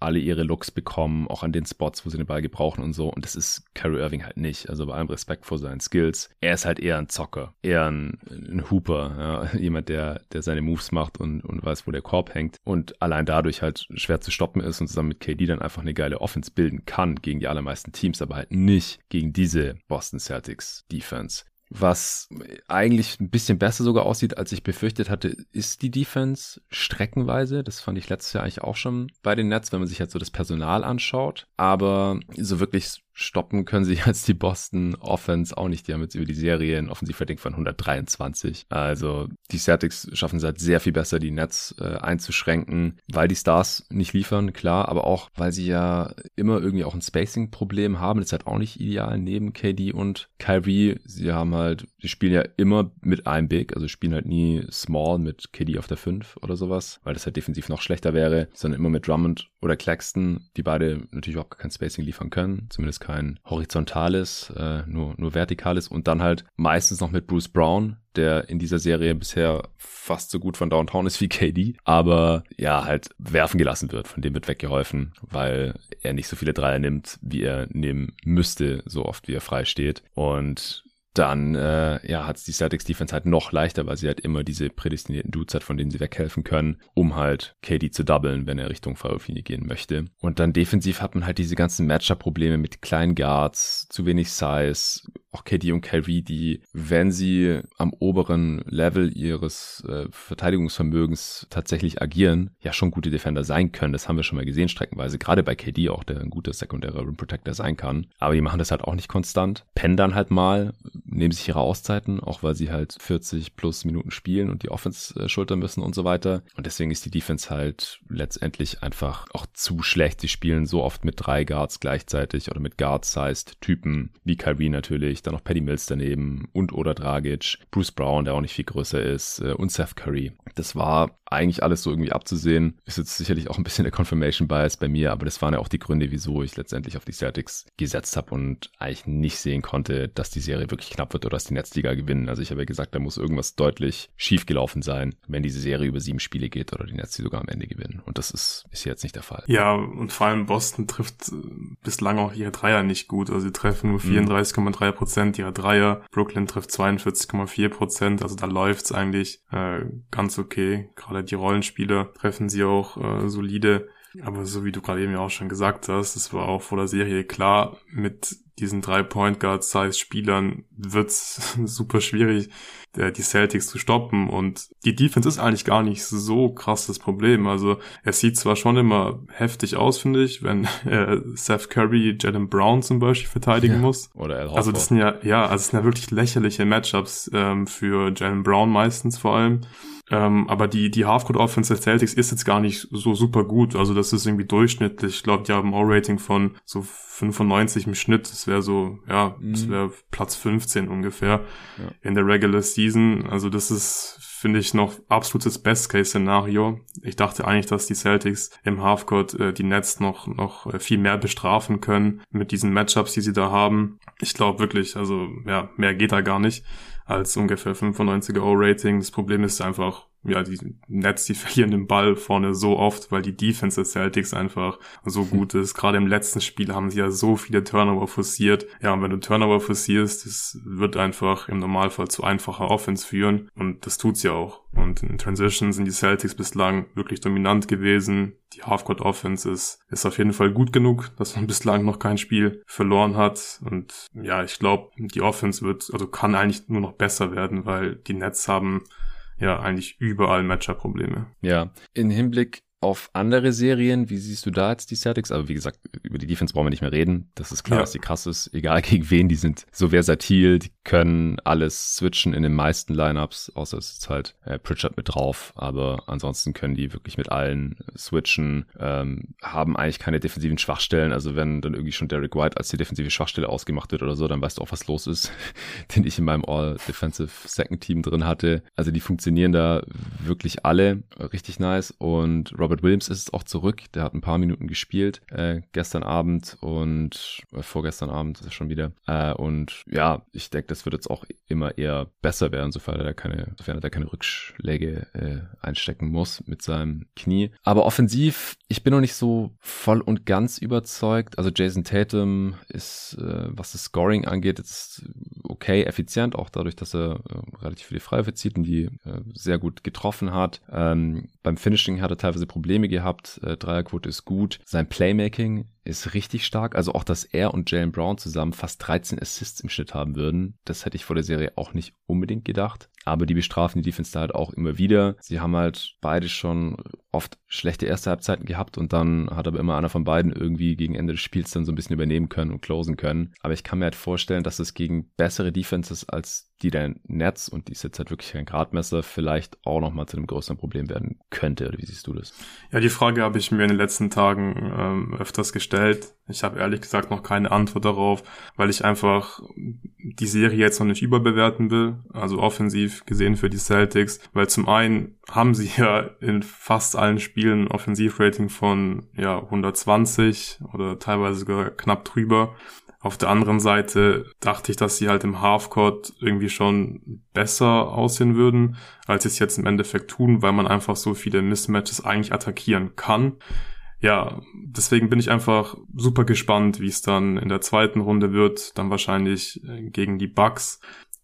alle ihre Looks bekommen, auch an den Spots, wo sie den Ball gebrauchen und so. Und das ist Kyrie Irving halt nicht. Also bei allem Respekt vor seinen Skills. Er ist halt eher ein Zocker, eher ein, ein Hooper, ja. jemand, der, der seine Moves macht und, und weiß, wo der Korb hängt. Und allein dadurch halt schwer zu stoppen ist und zusammen mit KD dann einfach eine geile Offense bilden kann gegen die allermeisten Teams, aber halt nicht gegen diese Boston Celtics Defense. Was eigentlich ein bisschen besser sogar aussieht, als ich befürchtet hatte, ist die Defense streckenweise. Das fand ich letztes Jahr eigentlich auch schon bei den Nets, wenn man sich jetzt so das Personal anschaut. Aber so wirklich stoppen können sie jetzt die Boston Offense auch nicht. Die haben jetzt über die Serie ein Offensivrating von 123. Also die Celtics schaffen es halt sehr viel besser, die Nets äh, einzuschränken, weil die Stars nicht liefern, klar, aber auch, weil sie ja immer irgendwie auch ein Spacing-Problem haben. Das ist halt auch nicht ideal neben KD und Kyrie. Sie haben halt, die spielen ja immer mit einem Big, also spielen halt nie Small mit KD auf der 5 oder sowas, weil das halt defensiv noch schlechter wäre, sondern immer mit Drummond oder Claxton, die beide natürlich auch kein Spacing liefern können, zumindest kein horizontales, äh, nur, nur vertikales und dann halt meistens noch mit Bruce Brown, der in dieser Serie bisher fast so gut von Downtown ist wie KD, aber ja, halt werfen gelassen wird. Von dem wird weggeholfen, weil er nicht so viele Dreier nimmt, wie er nehmen müsste, so oft wie er frei steht. Und dann äh, ja, hat die Celtics Defense halt noch leichter, weil sie halt immer diese prädestinierten Dudes hat, von denen sie weghelfen können, um halt KD zu doublen, wenn er Richtung Freiwurflinie gehen möchte. Und dann defensiv hat man halt diese ganzen Matchup-Probleme mit kleinen Guards, zu wenig Size, auch KD und Kyrie, die, wenn sie am oberen Level ihres äh, Verteidigungsvermögens tatsächlich agieren, ja schon gute Defender sein können. Das haben wir schon mal gesehen, streckenweise. Gerade bei KD auch, der ein guter sekundärer Rim Protector sein kann. Aber die machen das halt auch nicht konstant. Pennen dann halt mal, nehmen sich ihre Auszeiten, auch weil sie halt 40 plus Minuten spielen und die Offense äh, schultern müssen und so weiter. Und deswegen ist die Defense halt letztendlich einfach auch zu schlecht. Sie spielen so oft mit drei Guards gleichzeitig oder mit Guard-sized Typen, wie Kyrie natürlich, dann noch Paddy Mills daneben und oder Dragic, Bruce Brown, der auch nicht viel größer ist, äh, und Seth Curry. Das war eigentlich alles so irgendwie abzusehen. Ist jetzt sicherlich auch ein bisschen der Confirmation Bias bei mir, aber das waren ja auch die Gründe, wieso ich letztendlich auf die Celtics gesetzt habe und eigentlich nicht sehen konnte, dass die Serie wirklich knapp wird oder dass die Netzliga gewinnen. Also ich habe ja gesagt, da muss irgendwas deutlich schief gelaufen sein, wenn diese Serie über sieben Spiele geht oder die Nets sogar am Ende gewinnen. Und das ist, ist jetzt nicht der Fall. Ja, und vor allem Boston trifft äh, bislang auch ihre Dreier nicht gut. Also sie treffen nur 34,3 mhm. Prozent ihrer Dreier. Brooklyn trifft 42,4 Prozent. Also da läuft's eigentlich äh, ganz okay. Gerade die Rollenspieler treffen sie auch äh, solide. Aber so wie du gerade eben ja auch schon gesagt hast, es war auch vor der Serie klar, mit diesen drei Point Guard Size Spielern wird's super schwierig, die Celtics zu stoppen. Und die Defense ist eigentlich gar nicht so krass das Problem. Also es sieht zwar schon immer heftig aus, finde ich, wenn äh, Seth Curry Jalen Brown zum Beispiel verteidigen ja. muss. Oder Al Also das sind ja, ja, also es sind ja wirklich lächerliche Matchups ähm, für Jalen Brown meistens vor allem. Ähm, aber die, die Halfcourt Offense der Celtics ist jetzt gar nicht so super gut. Also das ist irgendwie durchschnittlich. Ich glaube, die haben ein O-Rating von so 95 im Schnitt. Das wäre so, ja, mhm. das wäre Platz 15 ungefähr ja. in der Regular Season. Also das ist, finde ich, noch absolutes Best-Case-Szenario. Ich dachte eigentlich, dass die Celtics im Halfcourt äh, die Nets noch, noch äh, viel mehr bestrafen können mit diesen Matchups, die sie da haben. Ich glaube wirklich, also ja, mehr geht da gar nicht als ungefähr 95er O-Rating. Das Problem ist einfach, ja, die Nets, die verlieren den Ball vorne so oft, weil die Defense des Celtics einfach so gut ist. Gerade im letzten Spiel haben sie ja so viele Turnover forciert. Ja, und wenn du Turnover forcierst, das wird einfach im Normalfall zu einfacher Offense führen. Und das tut's ja auch. Und in Transition sind die Celtics bislang wirklich dominant gewesen. Die Halfcourt Offense ist, ist auf jeden Fall gut genug, dass man bislang noch kein Spiel verloren hat. Und ja, ich glaube, die Offense wird, also kann eigentlich nur noch besser werden, weil die Nets haben ja eigentlich überall Matchup-Probleme. Ja, in Hinblick auf andere Serien, wie siehst du da jetzt die Celtics? Aber wie gesagt, über die Defense brauchen wir nicht mehr reden. Das ist klar, ja. dass die krass ist. Egal gegen wen, die sind so versatil, die können alles switchen in den meisten Lineups, außer es ist halt äh, Pritchard mit drauf. Aber ansonsten können die wirklich mit allen switchen, ähm, haben eigentlich keine defensiven Schwachstellen. Also wenn dann irgendwie schon Derek White als die defensive Schwachstelle ausgemacht wird oder so, dann weißt du auch, was los ist, den ich in meinem All-Defensive Second Team drin hatte. Also die funktionieren da wirklich alle richtig nice und Robert Robert Williams ist auch zurück. Der hat ein paar Minuten gespielt äh, gestern Abend und äh, vorgestern Abend ist er schon wieder. Äh, und ja, ich denke, das wird jetzt auch immer eher besser werden, sofern er da keine, sofern er da keine Rückschläge äh, einstecken muss mit seinem Knie. Aber offensiv, ich bin noch nicht so voll und ganz überzeugt. Also Jason Tatum ist, äh, was das Scoring angeht, jetzt okay, effizient, auch dadurch, dass er äh, relativ viele Freiwürfe zieht und die äh, sehr gut getroffen hat. Ähm, beim Finishing hat er teilweise Probleme Probleme gehabt. Äh, Dreierquote ist gut. Sein Playmaking ist richtig stark. Also auch, dass er und Jalen Brown zusammen fast 13 Assists im Schnitt haben würden. Das hätte ich vor der Serie auch nicht unbedingt gedacht. Aber die bestrafen die Defense da halt auch immer wieder. Sie haben halt beide schon oft schlechte erste Halbzeiten gehabt und dann hat aber immer einer von beiden irgendwie gegen Ende des Spiels dann so ein bisschen übernehmen können und closen können. Aber ich kann mir halt vorstellen, dass es gegen bessere Defenses als die der Nets und die ist jetzt halt wirklich kein Gradmesser, vielleicht auch nochmal zu einem größeren Problem werden könnte. Oder wie siehst du das? Ja, die Frage habe ich mir in den letzten Tagen ähm, öfters gestellt. Ich habe ehrlich gesagt noch keine Antwort darauf, weil ich einfach die Serie jetzt noch nicht überbewerten will, also offensiv gesehen für die Celtics, weil zum einen haben sie ja in fast allen Spielen Offensivrating von ja 120 oder teilweise sogar knapp drüber. Auf der anderen Seite dachte ich, dass sie halt im Halfcourt irgendwie schon besser aussehen würden, als sie es jetzt im Endeffekt tun, weil man einfach so viele Mismatches eigentlich attackieren kann ja, deswegen bin ich einfach super gespannt, wie es dann in der zweiten Runde wird. Dann wahrscheinlich äh, gegen die Bucks.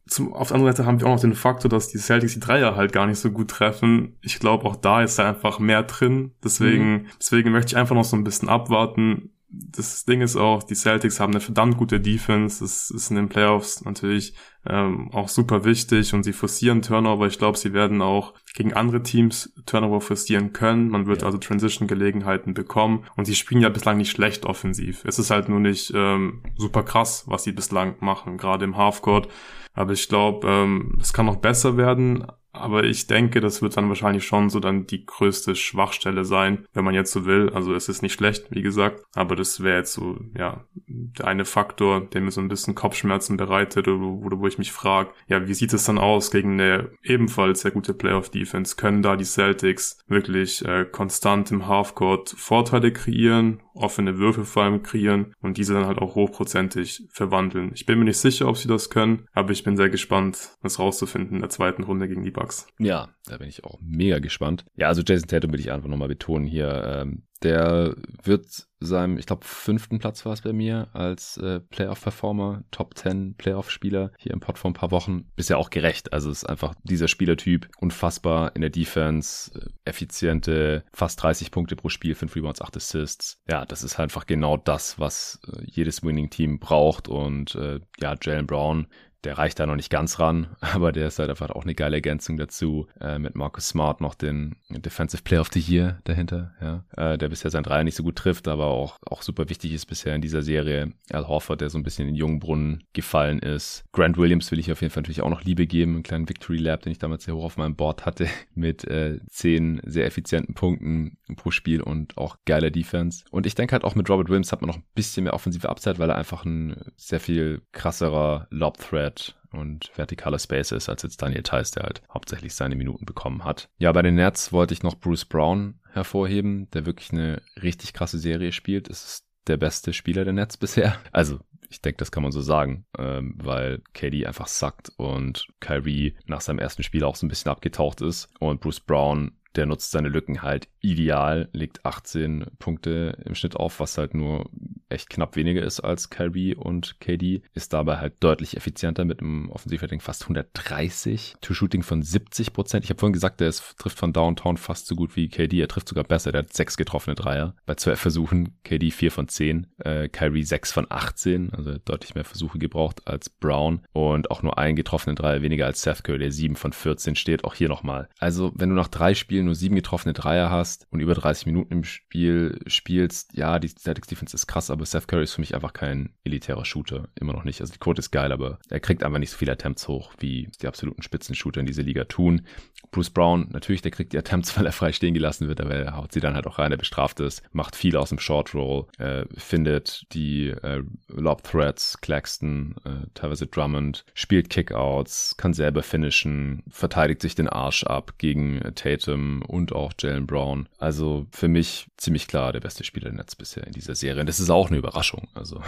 zum, auf der anderen Seite haben wir auch noch den Faktor, dass die Celtics die Dreier halt gar nicht so gut treffen. Ich glaube, auch da ist da einfach mehr drin. Deswegen, mhm. deswegen möchte ich einfach noch so ein bisschen abwarten das Ding ist auch, die Celtics haben eine verdammt gute Defense. Das ist in den Playoffs natürlich ähm, auch super wichtig und sie forcieren Turnover. Ich glaube, sie werden auch gegen andere Teams Turnover forcieren können. Man wird ja. also Transition-Gelegenheiten bekommen und sie spielen ja bislang nicht schlecht offensiv. Es ist halt nur nicht ähm, super krass, was sie bislang machen, gerade im Halfcourt. Aber ich glaube, ähm, es kann noch besser werden. Aber ich denke, das wird dann wahrscheinlich schon so dann die größte Schwachstelle sein, wenn man jetzt so will. Also es ist nicht schlecht, wie gesagt, aber das wäre jetzt so, ja, der eine Faktor, der mir so ein bisschen Kopfschmerzen bereitet oder, oder wo ich mich frage, ja, wie sieht es dann aus gegen eine ebenfalls sehr gute Playoff-Defense? Können da die Celtics wirklich äh, konstant im Halfcourt Vorteile kreieren, offene Würfe vor allem kreieren und diese dann halt auch hochprozentig verwandeln? Ich bin mir nicht sicher, ob sie das können, aber ich bin sehr gespannt, das rauszufinden in der zweiten Runde gegen die Bucks. Ja, da bin ich auch mega gespannt. Ja, also Jason Tatum will ich einfach nochmal betonen hier. Ähm, der wird seinem, ich glaube, fünften Platz war es bei mir als äh, Playoff-Performer, Top 10 Playoff-Spieler hier im Pod vor ein paar Wochen. Bisher auch gerecht. Also ist einfach dieser Spielertyp unfassbar in der Defense, äh, effiziente, fast 30 Punkte pro Spiel, 5 Rebounds, 8 Assists. Ja, das ist einfach genau das, was äh, jedes Winning-Team braucht. Und äh, ja, Jalen Brown der reicht da noch nicht ganz ran, aber der ist halt einfach auch eine geile Ergänzung dazu. Äh, mit Marcus Smart noch den Defensive Player of the Year dahinter, ja. Äh, der bisher sein Dreier nicht so gut trifft, aber auch, auch super wichtig ist bisher in dieser Serie. Al Horford, der so ein bisschen in den jungen Brunnen gefallen ist. Grant Williams will ich auf jeden Fall natürlich auch noch Liebe geben. Einen kleinen Victory Lab, den ich damals sehr hoch auf meinem Board hatte, mit äh, zehn sehr effizienten Punkten pro Spiel und auch geiler Defense. Und ich denke halt auch mit Robert Williams hat man noch ein bisschen mehr offensive Upside, weil er einfach ein sehr viel krasserer Lob-Threat Threat und vertikaler Space ist, als jetzt Daniel Theiss, der halt hauptsächlich seine Minuten bekommen hat. Ja, bei den Nets wollte ich noch Bruce Brown hervorheben, der wirklich eine richtig krasse Serie spielt. Es ist der beste Spieler der Nets bisher. Also ich denke, das kann man so sagen, ähm, weil KD einfach sackt und Kyrie nach seinem ersten Spiel auch so ein bisschen abgetaucht ist und Bruce Brown der nutzt seine Lücken halt ideal, legt 18 Punkte im Schnitt auf, was halt nur echt knapp weniger ist als Kyrie und KD, ist dabei halt deutlich effizienter mit einem Offensivrating fast 130, To-Shooting von 70 Prozent. Ich habe vorhin gesagt, der ist, trifft von Downtown fast so gut wie KD, er trifft sogar besser, der hat sechs getroffene Dreier. Bei 12 Versuchen, KD 4 von 10, äh, Kyrie 6 von 18, also deutlich mehr Versuche gebraucht als Brown und auch nur einen getroffenen Dreier weniger als Seth Curry, der 7 von 14 steht, auch hier nochmal. Also wenn du nach drei Spielen nur sieben getroffene Dreier hast und über 30 Minuten im Spiel spielst, ja, die Celtics Defense ist krass, aber Seth Curry ist für mich einfach kein elitärer Shooter. Immer noch nicht. Also die Quote ist geil, aber er kriegt einfach nicht so viele Attempts hoch, wie die absoluten Spitzenshooter in dieser Liga tun. Bruce Brown, natürlich, der kriegt die Attempts, weil er frei stehen gelassen wird, aber er haut sie dann halt auch rein, er bestraft es, macht viel aus dem Short Roll, äh, findet die äh, Lob Threats, Claxton, äh, teilweise Drummond, spielt Kickouts, kann selber finishen, verteidigt sich den Arsch ab gegen Tatum und auch Jalen Brown. Also für mich ziemlich klar der beste Spieler Netz bisher in dieser Serie. Und das ist auch eine Überraschung. Also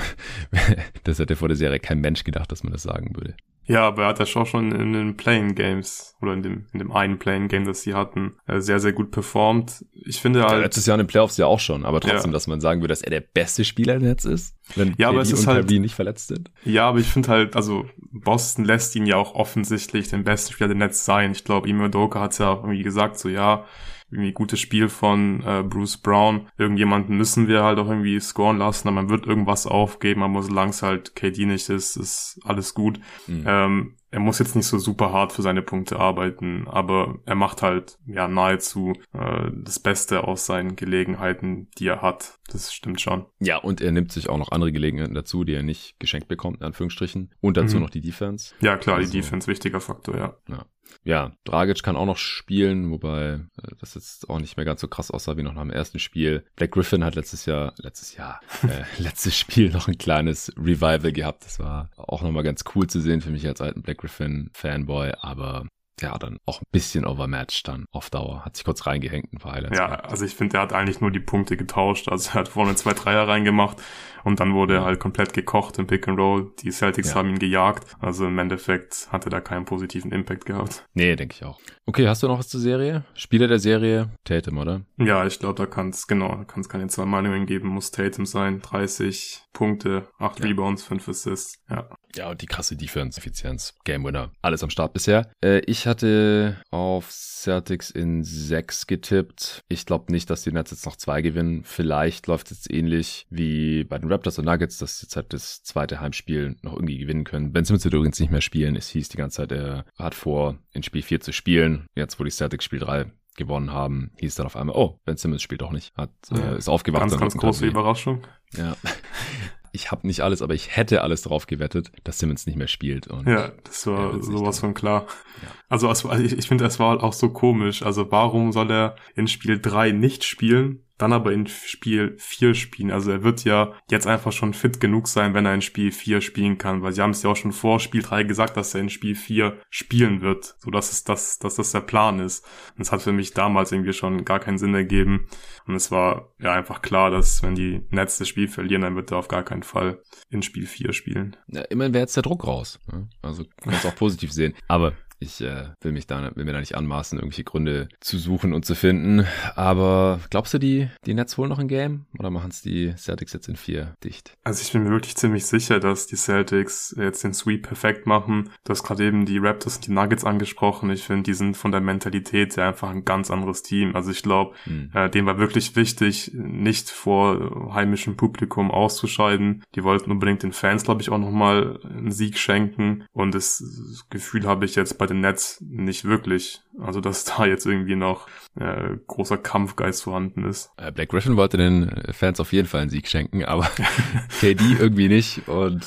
das hätte vor der Serie kein Mensch gedacht, dass man das sagen würde. Ja, aber er hat ja schon in den Playing Games oder in dem, in dem einen Playing Game, das sie hatten, äh, sehr, sehr gut performt. Ich finde halt. Ja, letztes Jahr in den Playoffs ja auch schon, aber trotzdem, ja. dass man sagen würde, dass er der beste Spieler im Netz ist, wenn ja, aber es ist halt, nicht verletzt sind. Ja, aber ich finde halt, also Boston lässt ihn ja auch offensichtlich den besten Spieler der Netz sein. Ich glaube, Imo Doka hat ja irgendwie gesagt, so ja, irgendwie gutes Spiel von äh, Bruce Brown. Irgendjemanden müssen wir halt auch irgendwie scoren lassen, aber man wird irgendwas aufgeben, aber solange es halt KD nicht ist, ist alles gut. Mhm. Ähm, er muss jetzt nicht so super hart für seine Punkte arbeiten, aber er macht halt ja nahezu äh, das Beste aus seinen Gelegenheiten, die er hat. Das stimmt schon. Ja, und er nimmt sich auch noch andere Gelegenheiten dazu, die er nicht geschenkt bekommt, in Anführungsstrichen. Und dazu mhm. noch die Defense. Ja, klar, also, die Defense, wichtiger Faktor, ja. Ja. Ja, Dragic kann auch noch spielen, wobei äh, das jetzt auch nicht mehr ganz so krass aussah wie noch nach dem ersten Spiel. Black Griffin hat letztes Jahr, letztes Jahr, äh, letztes Spiel noch ein kleines Revival gehabt. Das war auch nochmal ganz cool zu sehen für mich als alten Black Griffin Fanboy, aber ja, dann auch ein bisschen overmatched dann auf Dauer. Hat sich kurz reingehängt, ein paar Highlights. Ja, gehabt. also ich finde, der hat eigentlich nur die Punkte getauscht. Also er hat vorne zwei Dreier reingemacht und dann wurde er halt komplett gekocht im Pick and Roll. Die Celtics ja. haben ihn gejagt. Also im Endeffekt hatte da keinen positiven Impact gehabt. Nee, denke ich auch. Okay, hast du noch was zur Serie? Spieler der Serie? Tatum, oder? Ja, ich glaube, da kann es, genau, da kann es keine zwei Meinungen geben. Muss Tatum sein. 30 Punkte, 8 ja. Rebounds, 5 Assists. Ja. Ja, und die krasse Defense, Effizienz, Game Winner, alles am Start bisher. Äh, ich hatte auf Celtics in sechs getippt. Ich glaube nicht, dass die Nets jetzt noch zwei gewinnen. Vielleicht läuft es jetzt ähnlich wie bei den Raptors und Nuggets, dass sie jetzt halt das zweite Heimspiel noch irgendwie gewinnen können. Ben Simmons wird übrigens nicht mehr spielen. Es hieß die ganze Zeit, er hat vor, in Spiel 4 zu spielen. Jetzt, wo die Celtics Spiel 3 gewonnen haben, hieß dann auf einmal, oh, Ben Simmons spielt auch nicht. Hat, äh, ist aufgewacht. Ganz, ganz große Überraschung. Ja. ich habe nicht alles, aber ich hätte alles darauf gewettet, dass Simmons nicht mehr spielt. Und ja, das war sowas von klar. Ja. Also, also ich, ich finde, es war auch so komisch. Also warum soll er in Spiel 3 nicht spielen? Dann aber in Spiel 4 spielen. Also er wird ja jetzt einfach schon fit genug sein, wenn er in Spiel 4 spielen kann, weil sie haben es ja auch schon vor Spiel 3 gesagt, dass er in Spiel 4 spielen wird, so dass es das, dass das der Plan ist. Und es hat für mich damals irgendwie schon gar keinen Sinn ergeben. Und es war ja einfach klar, dass wenn die Nets das Spiel verlieren, dann wird er auf gar keinen Fall in Spiel 4 spielen. Ja, immerhin wäre jetzt der Druck raus. Ne? Also kannst auch positiv sehen. Aber ich äh, will mich da, will mir da nicht anmaßen, irgendwelche Gründe zu suchen und zu finden. Aber glaubst du, die, die Nets holen noch ein Game? Oder machen es die Celtics jetzt in vier dicht? Also ich bin mir wirklich ziemlich sicher, dass die Celtics jetzt den Sweep perfekt machen. Du hast gerade eben die Raptors und die Nuggets angesprochen. Ich finde, die sind von der Mentalität her einfach ein ganz anderes Team. Also ich glaube, hm. äh, dem war wirklich wichtig, nicht vor heimischem Publikum auszuscheiden. Die wollten unbedingt den Fans, glaube ich, auch nochmal einen Sieg schenken. Und das Gefühl habe ich jetzt bei den Nets nicht wirklich. Also dass da jetzt irgendwie noch äh, großer Kampfgeist vorhanden ist. Äh, Black Griffin wollte den Fans auf jeden Fall einen Sieg schenken, aber KD irgendwie nicht. Und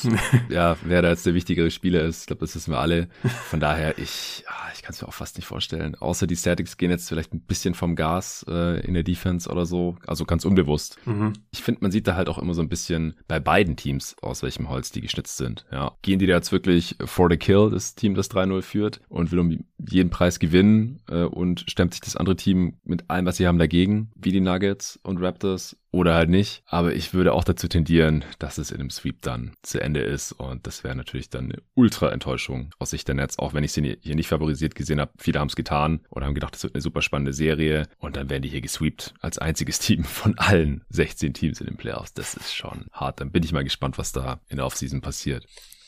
ja, wer da jetzt der wichtigere Spieler ist, ich glaube, das wissen wir alle. Von daher, ich, ich kann es mir auch fast nicht vorstellen. Außer die Statics gehen jetzt vielleicht ein bisschen vom Gas äh, in der Defense oder so. Also ganz unbewusst. Mhm. Ich finde, man sieht da halt auch immer so ein bisschen bei beiden Teams, aus welchem Holz die geschnitzt sind. Ja. Gehen die da jetzt wirklich for the kill, das Team, das 3-0 führt und will um jeden Preis gewinnen äh, und stemmt sich das andere Team mit allem, was sie haben, dagegen, wie die Nuggets und Raptors oder halt nicht. Aber ich würde auch dazu tendieren, dass es in einem Sweep dann zu Ende ist und das wäre natürlich dann eine Ultra-Enttäuschung aus Sicht der Netz, auch wenn ich sie hier nicht favorisiert gesehen habe. Viele haben es getan oder haben gedacht, das wird eine super spannende Serie und dann werden die hier gesweept als einziges Team von allen 16 Teams in den Playoffs. Das ist schon hart. Dann bin ich mal gespannt, was da in der Offseason passiert.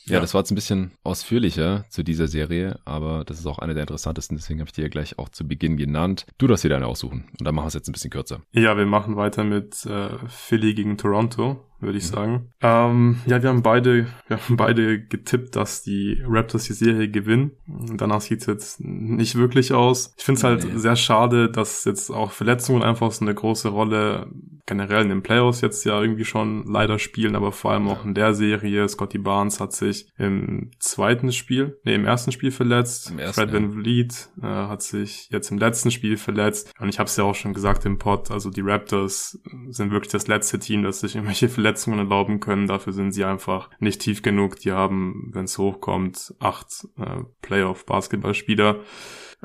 Ja, das war jetzt ein bisschen ausführlicher zu dieser Serie, aber das ist auch eine der interessantesten, deswegen habe ich die ja gleich auch zu Beginn genannt. Du darfst dir deine aussuchen und dann machen wir es jetzt ein bisschen kürzer. Ja, wir machen weiter mit äh, Philly gegen Toronto würde ich mhm. sagen. Ähm, ja, wir haben beide, wir haben beide getippt, dass die Raptors die Serie gewinnen. Danach sieht es jetzt nicht wirklich aus. Ich finde es halt nee. sehr schade, dass jetzt auch Verletzungen einfach so eine große Rolle generell in den Playoffs jetzt ja irgendwie schon leider spielen, aber vor allem auch in der Serie. Scotty Barnes hat sich im zweiten Spiel, nee, im ersten Spiel verletzt. Ersten, Fred Van Vliet äh, hat sich jetzt im letzten Spiel verletzt. Und ich habe es ja auch schon gesagt im Pod, also die Raptors sind wirklich das letzte Team, das sich irgendwelche Verletzungen erlauben können. Dafür sind sie einfach nicht tief genug. Die haben, wenn es hochkommt, acht äh, Playoff-Basketballspieler.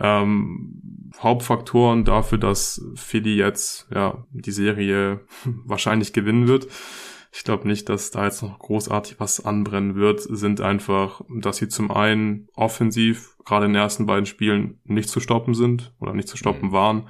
Ähm, Hauptfaktoren dafür, dass Philly jetzt ja die Serie wahrscheinlich gewinnen wird. Ich glaube nicht, dass da jetzt noch großartig was anbrennen wird, sind einfach, dass sie zum einen offensiv gerade in den ersten beiden Spielen nicht zu stoppen sind oder nicht zu stoppen mhm. waren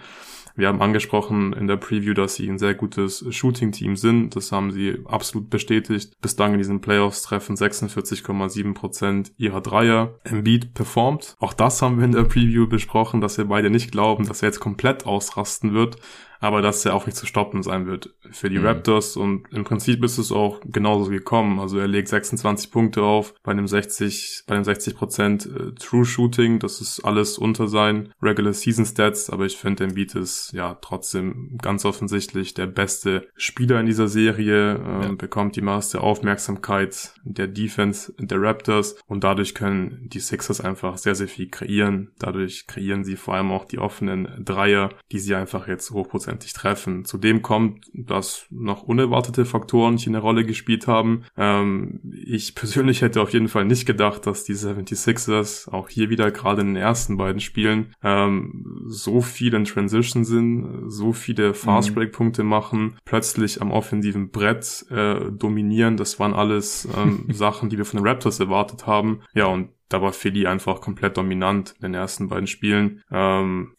wir haben angesprochen in der Preview, dass sie ein sehr gutes Shooting-Team sind. Das haben sie absolut bestätigt. Bislang in diesen Playoffs treffen 46,7 Prozent ihrer Dreier. Embiid performt. Auch das haben wir in der Preview besprochen, dass wir beide nicht glauben, dass er jetzt komplett ausrasten wird aber dass er auch nicht zu stoppen sein wird für die mhm. Raptors und im Prinzip ist es auch genauso gekommen. Also er legt 26 Punkte auf bei einem 60, bei einem 60 Prozent äh, True Shooting. Das ist alles unter seinen Regular Season Stats, aber ich finde, Embiid ist ja trotzdem ganz offensichtlich der beste Spieler in dieser Serie, äh, ja. bekommt die meiste Aufmerksamkeit der Defense der Raptors und dadurch können die Sixers einfach sehr, sehr viel kreieren. Dadurch kreieren sie vor allem auch die offenen Dreier, die sie einfach jetzt hochprozentig hundertprozentig treffen. Zudem kommt, dass noch unerwartete Faktoren hier eine Rolle gespielt haben. Ähm, ich persönlich hätte auf jeden Fall nicht gedacht, dass die 76ers auch hier wieder gerade in den ersten beiden Spielen ähm, so viel in Transition sind, so viele Fast Break Punkte machen, plötzlich am offensiven Brett äh, dominieren. Das waren alles ähm, Sachen, die wir von den Raptors erwartet haben. Ja, und da war Philly einfach komplett dominant in den ersten beiden Spielen. Ähm,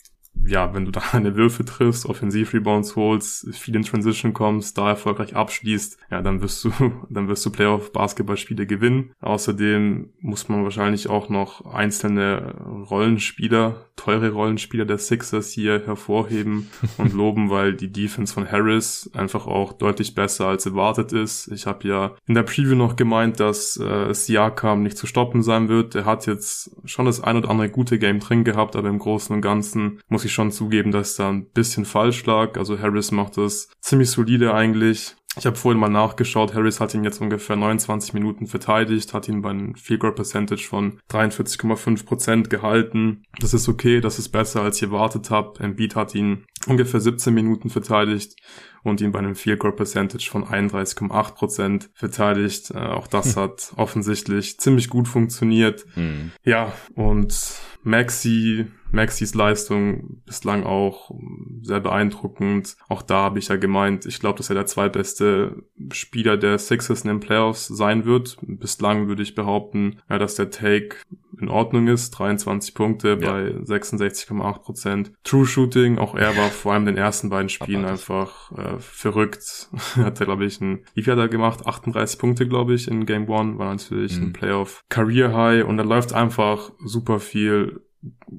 ja, wenn du da eine Würfe triffst, Offensiv-Rebounds holst, viel in Transition kommst, da erfolgreich abschließt, ja, dann wirst du, dann wirst du Playoff-Basketballspiele gewinnen. Außerdem muss man wahrscheinlich auch noch einzelne Rollenspieler, teure Rollenspieler der Sixers hier hervorheben und loben, weil die Defense von Harris einfach auch deutlich besser als erwartet ist. Ich habe ja in der Preview noch gemeint, dass äh, Siakam nicht zu stoppen sein wird. Er hat jetzt schon das ein oder andere gute Game drin gehabt, aber im Großen und Ganzen muss ich schon zugeben, dass da ein bisschen falsch lag. Also Harris macht das ziemlich solide eigentlich. Ich habe vorhin mal nachgeschaut, Harris hat ihn jetzt ungefähr 29 Minuten verteidigt, hat ihn bei einem Field Goal Percentage von 43,5% gehalten. Das ist okay, das ist besser, als ich erwartet habe. Embiid hat ihn ungefähr 17 Minuten verteidigt und ihn bei einem Field Goal Percentage von 31,8% verteidigt. Äh, auch das hm. hat offensichtlich ziemlich gut funktioniert. Hm. Ja, und Maxi Maxis Leistung bislang auch sehr beeindruckend. Auch da habe ich ja gemeint, ich glaube, dass er der zweitbeste Spieler der Sixers in den Playoffs sein wird. Bislang würde ich behaupten, ja, dass der Take in Ordnung ist. 23 Punkte ja. bei 66,8 Prozent. True Shooting, auch er war vor allem in den ersten beiden Spielen einfach äh, verrückt. hat er, glaube ich, ein, wie viel hat er gemacht? 38 Punkte, glaube ich, in Game One. War natürlich mhm. ein Playoff Career High und da läuft einfach super viel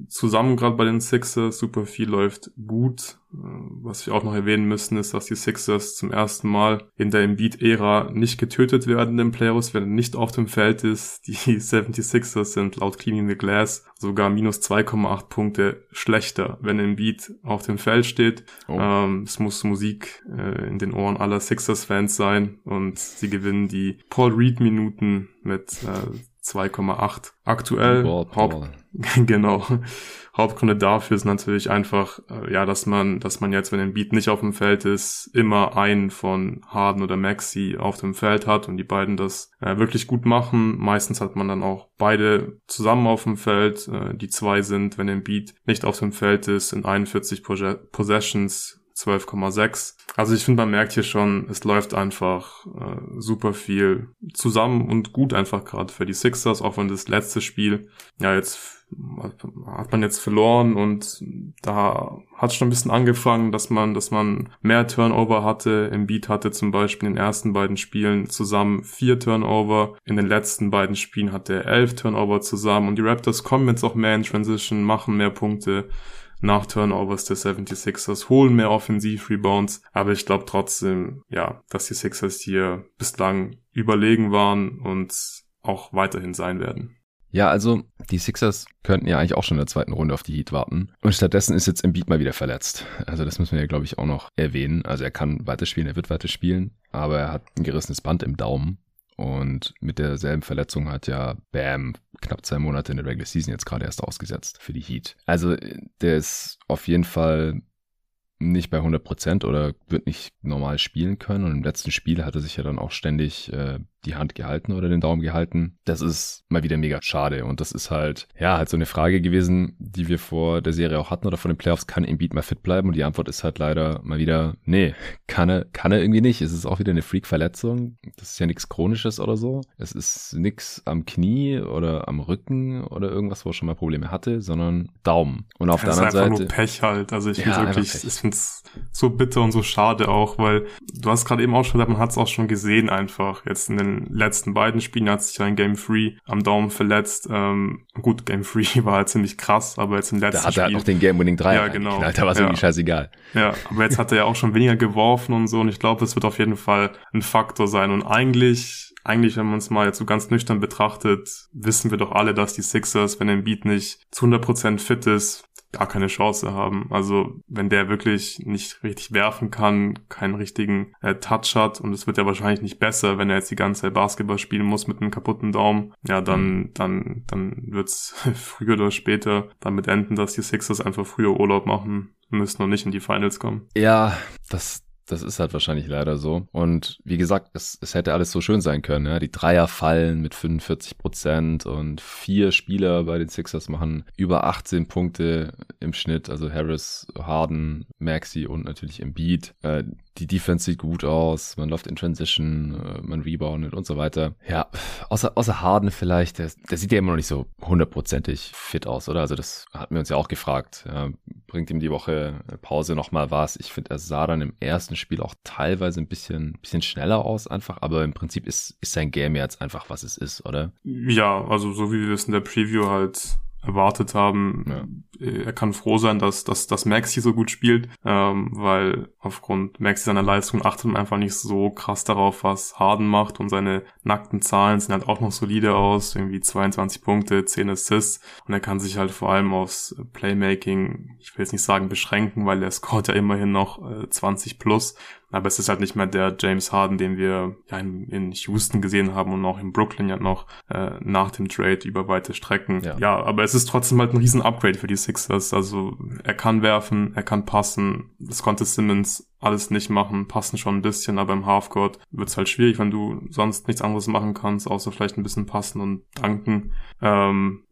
zusammen gerade bei den Sixers. Super viel läuft gut. Äh, was wir auch noch erwähnen müssen, ist, dass die Sixers zum ersten Mal in der Embiid-Ära nicht getötet werden den Playoffs, wenn er nicht auf dem Feld ist. Die 76ers sind laut Cleaning the Glass sogar minus 2,8 Punkte schlechter, wenn Embiid auf dem Feld steht. Oh. Ähm, es muss Musik äh, in den Ohren aller Sixers-Fans sein und sie gewinnen die Paul Reed-Minuten mit äh, 2,8. Aktuell, Haupt, genau, Hauptgründe dafür ist natürlich einfach, äh, ja, dass man, dass man jetzt, wenn ein Beat nicht auf dem Feld ist, immer einen von Harden oder Maxi auf dem Feld hat und die beiden das äh, wirklich gut machen. Meistens hat man dann auch beide zusammen auf dem Feld. Äh, die zwei sind, wenn ein Beat nicht auf dem Feld ist, in 41 Possessions 12,6. Also ich finde, man merkt hier schon, es läuft einfach äh, super viel zusammen und gut einfach gerade für die Sixers, auch wenn das letzte Spiel, ja, jetzt hat man jetzt verloren und da hat schon ein bisschen angefangen, dass man, dass man mehr Turnover hatte. Im Beat hatte zum Beispiel in den ersten beiden Spielen zusammen vier Turnover. In den letzten beiden Spielen hatte er elf Turnover zusammen und die Raptors kommen jetzt auch mehr in Transition, machen mehr Punkte nach Turnovers der 76ers, holen mehr Offensiv-Rebounds, aber ich glaube trotzdem, ja, dass die Sixers hier bislang überlegen waren und auch weiterhin sein werden. Ja, also die Sixers könnten ja eigentlich auch schon in der zweiten Runde auf die Heat warten. Und stattdessen ist jetzt Embiid mal wieder verletzt. Also das müssen wir ja, glaube ich, auch noch erwähnen. Also er kann weiterspielen, er wird weiterspielen, aber er hat ein gerissenes Band im Daumen. Und mit derselben Verletzung hat ja Bam knapp zwei Monate in der Regular Season jetzt gerade erst ausgesetzt für die Heat. Also der ist auf jeden Fall nicht bei 100 Prozent oder wird nicht normal spielen können. Und im letzten Spiel hat er sich ja dann auch ständig äh, die Hand gehalten oder den Daumen gehalten. Das ist mal wieder mega schade. Und das ist halt, ja, halt so eine Frage gewesen, die wir vor der Serie auch hatten oder vor den Playoffs. Kann Embiid mal fit bleiben? Und die Antwort ist halt leider mal wieder, nee, kann er, kann er irgendwie nicht. Es ist auch wieder eine Freak-Verletzung. Das ist ja nichts Chronisches oder so. Es ist nichts am Knie oder am Rücken oder irgendwas, wo er schon mal Probleme hatte, sondern Daumen. Und auf ja, der anderen Seite. Es ist einfach nur Pech halt. Also ich ja, finde wirklich, ich finde es so bitter und so schade auch, weil du hast gerade eben auch schon gesagt, man hat es auch schon gesehen einfach jetzt in den letzten beiden Spielen hat sich ein Game 3 am Daumen verletzt. Ähm, gut, Game 3 war halt ziemlich krass, aber jetzt im letzten da hat er Spiel. noch den Game Winning 3 ja, genau. Da war es ja. irgendwie scheißegal. Ja, aber jetzt hat er ja auch schon weniger geworfen und so und ich glaube, es wird auf jeden Fall ein Faktor sein und eigentlich eigentlich, wenn man es mal jetzt so ganz nüchtern betrachtet, wissen wir doch alle, dass die Sixers, wenn ein Beat nicht zu 100% fit ist, gar keine Chance haben. Also wenn der wirklich nicht richtig werfen kann, keinen richtigen äh, Touch hat und es wird ja wahrscheinlich nicht besser, wenn er jetzt die ganze Zeit Basketball spielen muss mit einem kaputten Daumen, ja, dann, mhm. dann, dann wird's früher oder später damit enden, dass die Sixers einfach früher Urlaub machen müssen und nicht in die Finals kommen. Ja, das, das ist halt wahrscheinlich leider so. Und wie gesagt, es, es hätte alles so schön sein können. Ja? Die Dreier fallen mit 45 Prozent und vier Spieler bei den Sixers machen über 18 Punkte im Schnitt. Also Harris, Harden, Maxi und natürlich Embiid. Äh, die Defense sieht gut aus, man läuft in Transition, äh, man reboundet und so weiter. Ja, außer, außer Harden vielleicht, der, der sieht ja immer noch nicht so hundertprozentig fit aus, oder? Also das hatten wir uns ja auch gefragt. Ja, bringt ihm die Woche Pause nochmal was. Ich finde, er sah dann im ersten Spiel auch teilweise ein bisschen, bisschen schneller aus einfach, aber im Prinzip ist, ist sein Game jetzt einfach, was es ist, oder? Ja, also so wie wir es in der Preview halt erwartet haben. Ja. Er kann froh sein, dass, dass, dass Maxi so gut spielt, ähm, weil aufgrund Maxi seiner Leistung achtet man einfach nicht so krass darauf, was Harden macht und seine nackten Zahlen sehen halt auch noch solide aus, irgendwie 22 Punkte, 10 Assists und er kann sich halt vor allem aufs Playmaking, ich will jetzt nicht sagen beschränken, weil er scoret ja immerhin noch äh, 20 plus, aber es ist halt nicht mehr der James Harden, den wir ja in, in Houston gesehen haben und auch in Brooklyn ja noch äh, nach dem Trade über weite Strecken. Ja. ja, aber es ist trotzdem halt ein riesen Upgrade für die Sixers. Also er kann werfen, er kann passen. Das konnte Simmons alles nicht machen, passen schon ein bisschen, aber im Halfcourt wird's halt schwierig, wenn du sonst nichts anderes machen kannst, außer vielleicht ein bisschen passen und danken. Ähm,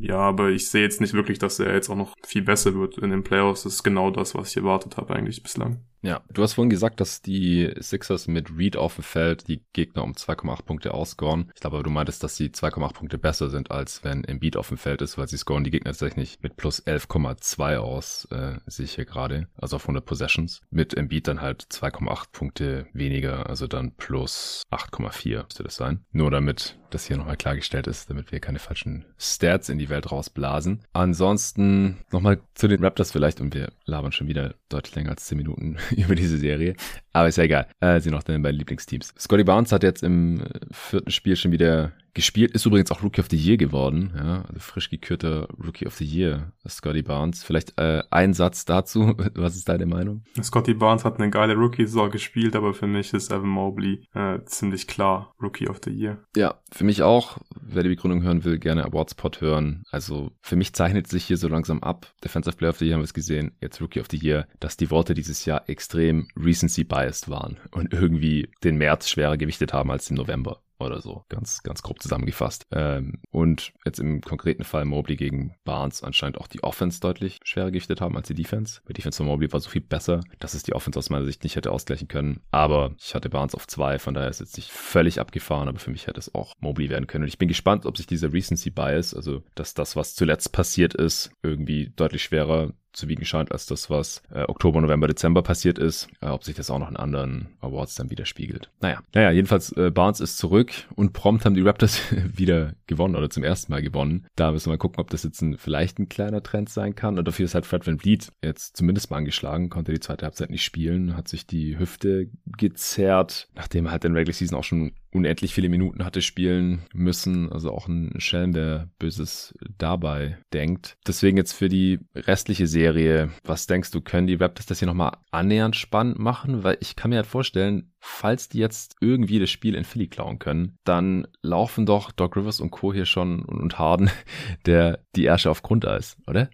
ja, aber ich sehe jetzt nicht wirklich, dass er jetzt auch noch viel besser wird in den Playoffs. Das ist genau das, was ich erwartet habe eigentlich bislang. Ja, du hast vorhin gesagt, dass die Sixers mit Reed auf dem Feld die Gegner um 2,8 Punkte ausgoren. Ich glaube, du meintest, dass sie 2,8 Punkte besser sind, als wenn Embiid auf dem Feld ist, weil sie scoren die Gegner tatsächlich mit plus 11,2 aus, äh, sehe ich hier gerade, also auf 100 Possessions. Mit Embiid dann halt 2,8 Punkte weniger, also dann plus 8,4 müsste das sein. Nur damit das hier nochmal klargestellt ist, damit wir keine falschen Stats in die Welt rausblasen. Ansonsten nochmal zu den Raptors vielleicht und wir labern schon wieder deutlich länger als 10 Minuten über diese Serie. Aber ist ja egal. Äh, sind noch deine beiden Lieblingsteams. Scotty Barnes hat jetzt im vierten Spiel schon wieder gespielt. Ist übrigens auch Rookie of the Year geworden. Ja, also frisch gekürter Rookie of the Year, Scotty Barnes. Vielleicht äh, ein Satz dazu. Was ist deine Meinung? Scotty Barnes hat eine geile Rookie-Saison gespielt, aber für mich ist Evan Mobley äh, ziemlich klar Rookie of the Year. Ja, für mich auch. Wer die Begründung hören will, gerne Awardspot hören. Also für mich zeichnet sich hier so langsam ab. Defensive Player of the Year haben wir es gesehen. Jetzt Rookie of the Year, dass die Worte dieses Jahr extrem recency biased waren und irgendwie den März schwerer gewichtet haben als im November oder so, ganz, ganz grob zusammengefasst. Ähm, und jetzt im konkreten Fall Mobley gegen Barnes anscheinend auch die Offense deutlich schwerer gewichtet haben als die Defense. Die Defense von Mobley war so viel besser, dass es die Offense aus meiner Sicht nicht hätte ausgleichen können. Aber ich hatte Barnes auf zwei, von daher ist jetzt nicht völlig abgefahren, aber für mich hätte es auch Mobley werden können. Und ich bin gespannt, ob sich dieser Recency Bias, also dass das, was zuletzt passiert ist, irgendwie deutlich schwerer zu wiegen scheint als das, was äh, Oktober, November, Dezember passiert ist. Äh, ob sich das auch noch in anderen Awards dann widerspiegelt. Naja, naja jedenfalls äh, Barnes ist zurück und prompt haben die Raptors wieder gewonnen oder zum ersten Mal gewonnen. Da müssen wir mal gucken, ob das jetzt ein, vielleicht ein kleiner Trend sein kann. Und dafür ist halt Fred Van Vliet jetzt zumindest mal angeschlagen, konnte die zweite Halbzeit nicht spielen, hat sich die Hüfte gezerrt, nachdem er halt in Regular Season auch schon unendlich viele Minuten hatte spielen müssen. Also auch ein Schelm, der Böses dabei denkt. Deswegen jetzt für die restliche Serie, was denkst du, können die Raptors das hier nochmal annähernd spannend machen? Weil ich kann mir halt vorstellen, falls die jetzt irgendwie das Spiel in Philly klauen können, dann laufen doch Doc Rivers und Co. hier schon und Harden der die Ärsche auf Grundeis, oder?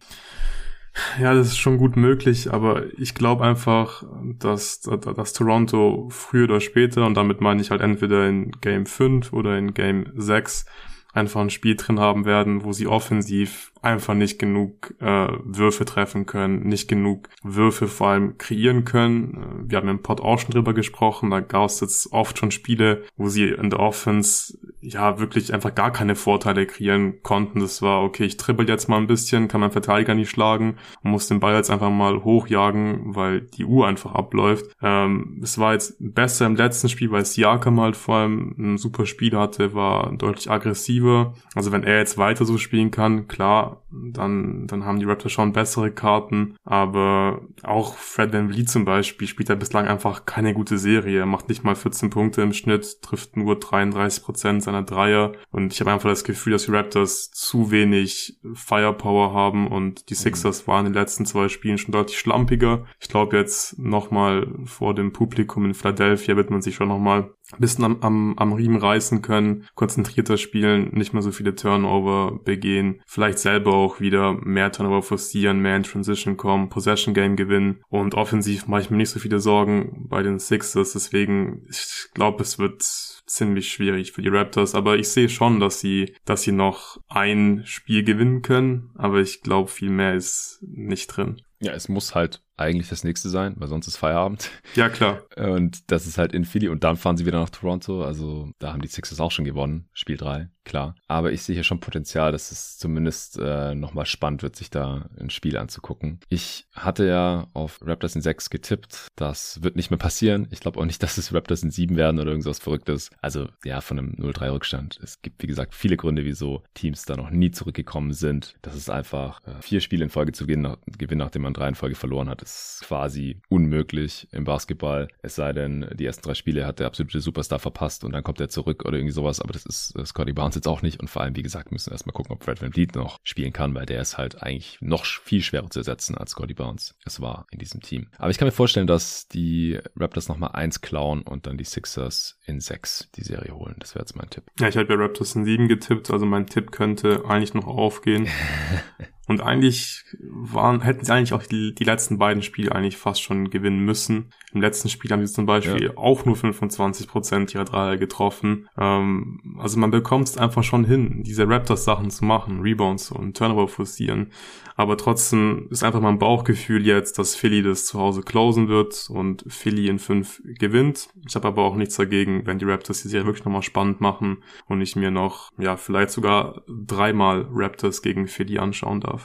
Ja, das ist schon gut möglich, aber ich glaube einfach, dass, dass Toronto früher oder später, und damit meine ich halt entweder in Game 5 oder in Game 6, einfach ein Spiel drin haben werden, wo sie offensiv einfach nicht genug äh, Würfe treffen können, nicht genug Würfe vor allem kreieren können. Äh, wir haben im Pod auch schon drüber gesprochen, da gab es jetzt oft schon Spiele, wo sie in der Offense ja wirklich einfach gar keine Vorteile kreieren konnten. Das war, okay, ich trippel jetzt mal ein bisschen, kann mein Verteidiger nicht schlagen, muss den Ball jetzt einfach mal hochjagen, weil die Uhr einfach abläuft. Ähm, es war jetzt besser im letzten Spiel, weil Siakam halt vor allem ein super Spiel hatte, war deutlich aggressiver. Also wenn er jetzt weiter so spielen kann, klar, dann, dann haben die Raptors schon bessere Karten. Aber auch Fred Van Vliet zum Beispiel spielt er bislang einfach keine gute Serie. Er macht nicht mal 14 Punkte im Schnitt, trifft nur 33 Prozent seiner Dreier. Und ich habe einfach das Gefühl, dass die Raptors zu wenig Firepower haben und die mhm. Sixers waren in den letzten zwei Spielen schon deutlich schlampiger. Ich glaube jetzt nochmal vor dem Publikum in Philadelphia wird man sich schon nochmal ein bisschen am, am, am Riemen reißen können, konzentrierter spielen, nicht mehr so viele Turnover begehen, vielleicht selber auch wieder mehr Turnover forcieren, mehr in Transition kommen, Possession Game gewinnen. Und offensiv mache ich mir nicht so viele Sorgen bei den Sixers, deswegen ich glaube, es wird ziemlich schwierig für die Raptors, aber ich sehe schon, dass sie, dass sie noch ein Spiel gewinnen können, aber ich glaube, viel mehr ist nicht drin. Ja, es muss halt eigentlich das nächste sein, weil sonst ist Feierabend. Ja, klar. Und das ist halt in Philly und dann fahren sie wieder nach Toronto. Also da haben die Sixers auch schon gewonnen, Spiel 3, klar. Aber ich sehe hier schon Potenzial, dass es zumindest äh, nochmal spannend wird, sich da ein Spiel anzugucken. Ich hatte ja auf Raptors in 6 getippt. Das wird nicht mehr passieren. Ich glaube auch nicht, dass es Raptors in 7 werden oder irgendwas Verrücktes. Also ja, von einem 0-3-Rückstand. Es gibt, wie gesagt, viele Gründe, wieso Teams da noch nie zurückgekommen sind. Das ist einfach, äh, vier Spiele in Folge zu gewinnen, gewinnen, nachdem man drei in Folge verloren hat, ist quasi unmöglich im Basketball. Es sei denn, die ersten drei Spiele hat der absolute Superstar verpasst und dann kommt er zurück oder irgendwie sowas. Aber das ist Scotty Barnes jetzt auch nicht. Und vor allem, wie gesagt, müssen wir erstmal gucken, ob Fred Van Vliet noch spielen kann, weil der ist halt eigentlich noch viel schwerer zu ersetzen als Scotty Barnes es war in diesem Team. Aber ich kann mir vorstellen, dass die Raptors nochmal eins klauen und dann die Sixers in sechs die Serie holen. Das wäre jetzt mein Tipp. Ja, ich habe ja Raptors in sieben getippt, also mein Tipp könnte eigentlich noch aufgehen. Und eigentlich waren, hätten sie eigentlich auch die, die letzten beiden Spiele eigentlich fast schon gewinnen müssen. Im letzten Spiel haben sie zum Beispiel ja. auch nur 25 Prozent ihrer Dreier getroffen. Ähm, also man bekommt es einfach schon hin, diese Raptors-Sachen zu machen, Rebounds und Turnover forcieren. Aber trotzdem ist einfach mein Bauchgefühl jetzt, dass Philly das zu Hause closen wird und Philly in fünf gewinnt. Ich habe aber auch nichts dagegen, wenn die Raptors die Serie wirklich nochmal spannend machen und ich mir noch, ja, vielleicht sogar dreimal Raptors gegen Philly anschauen darf.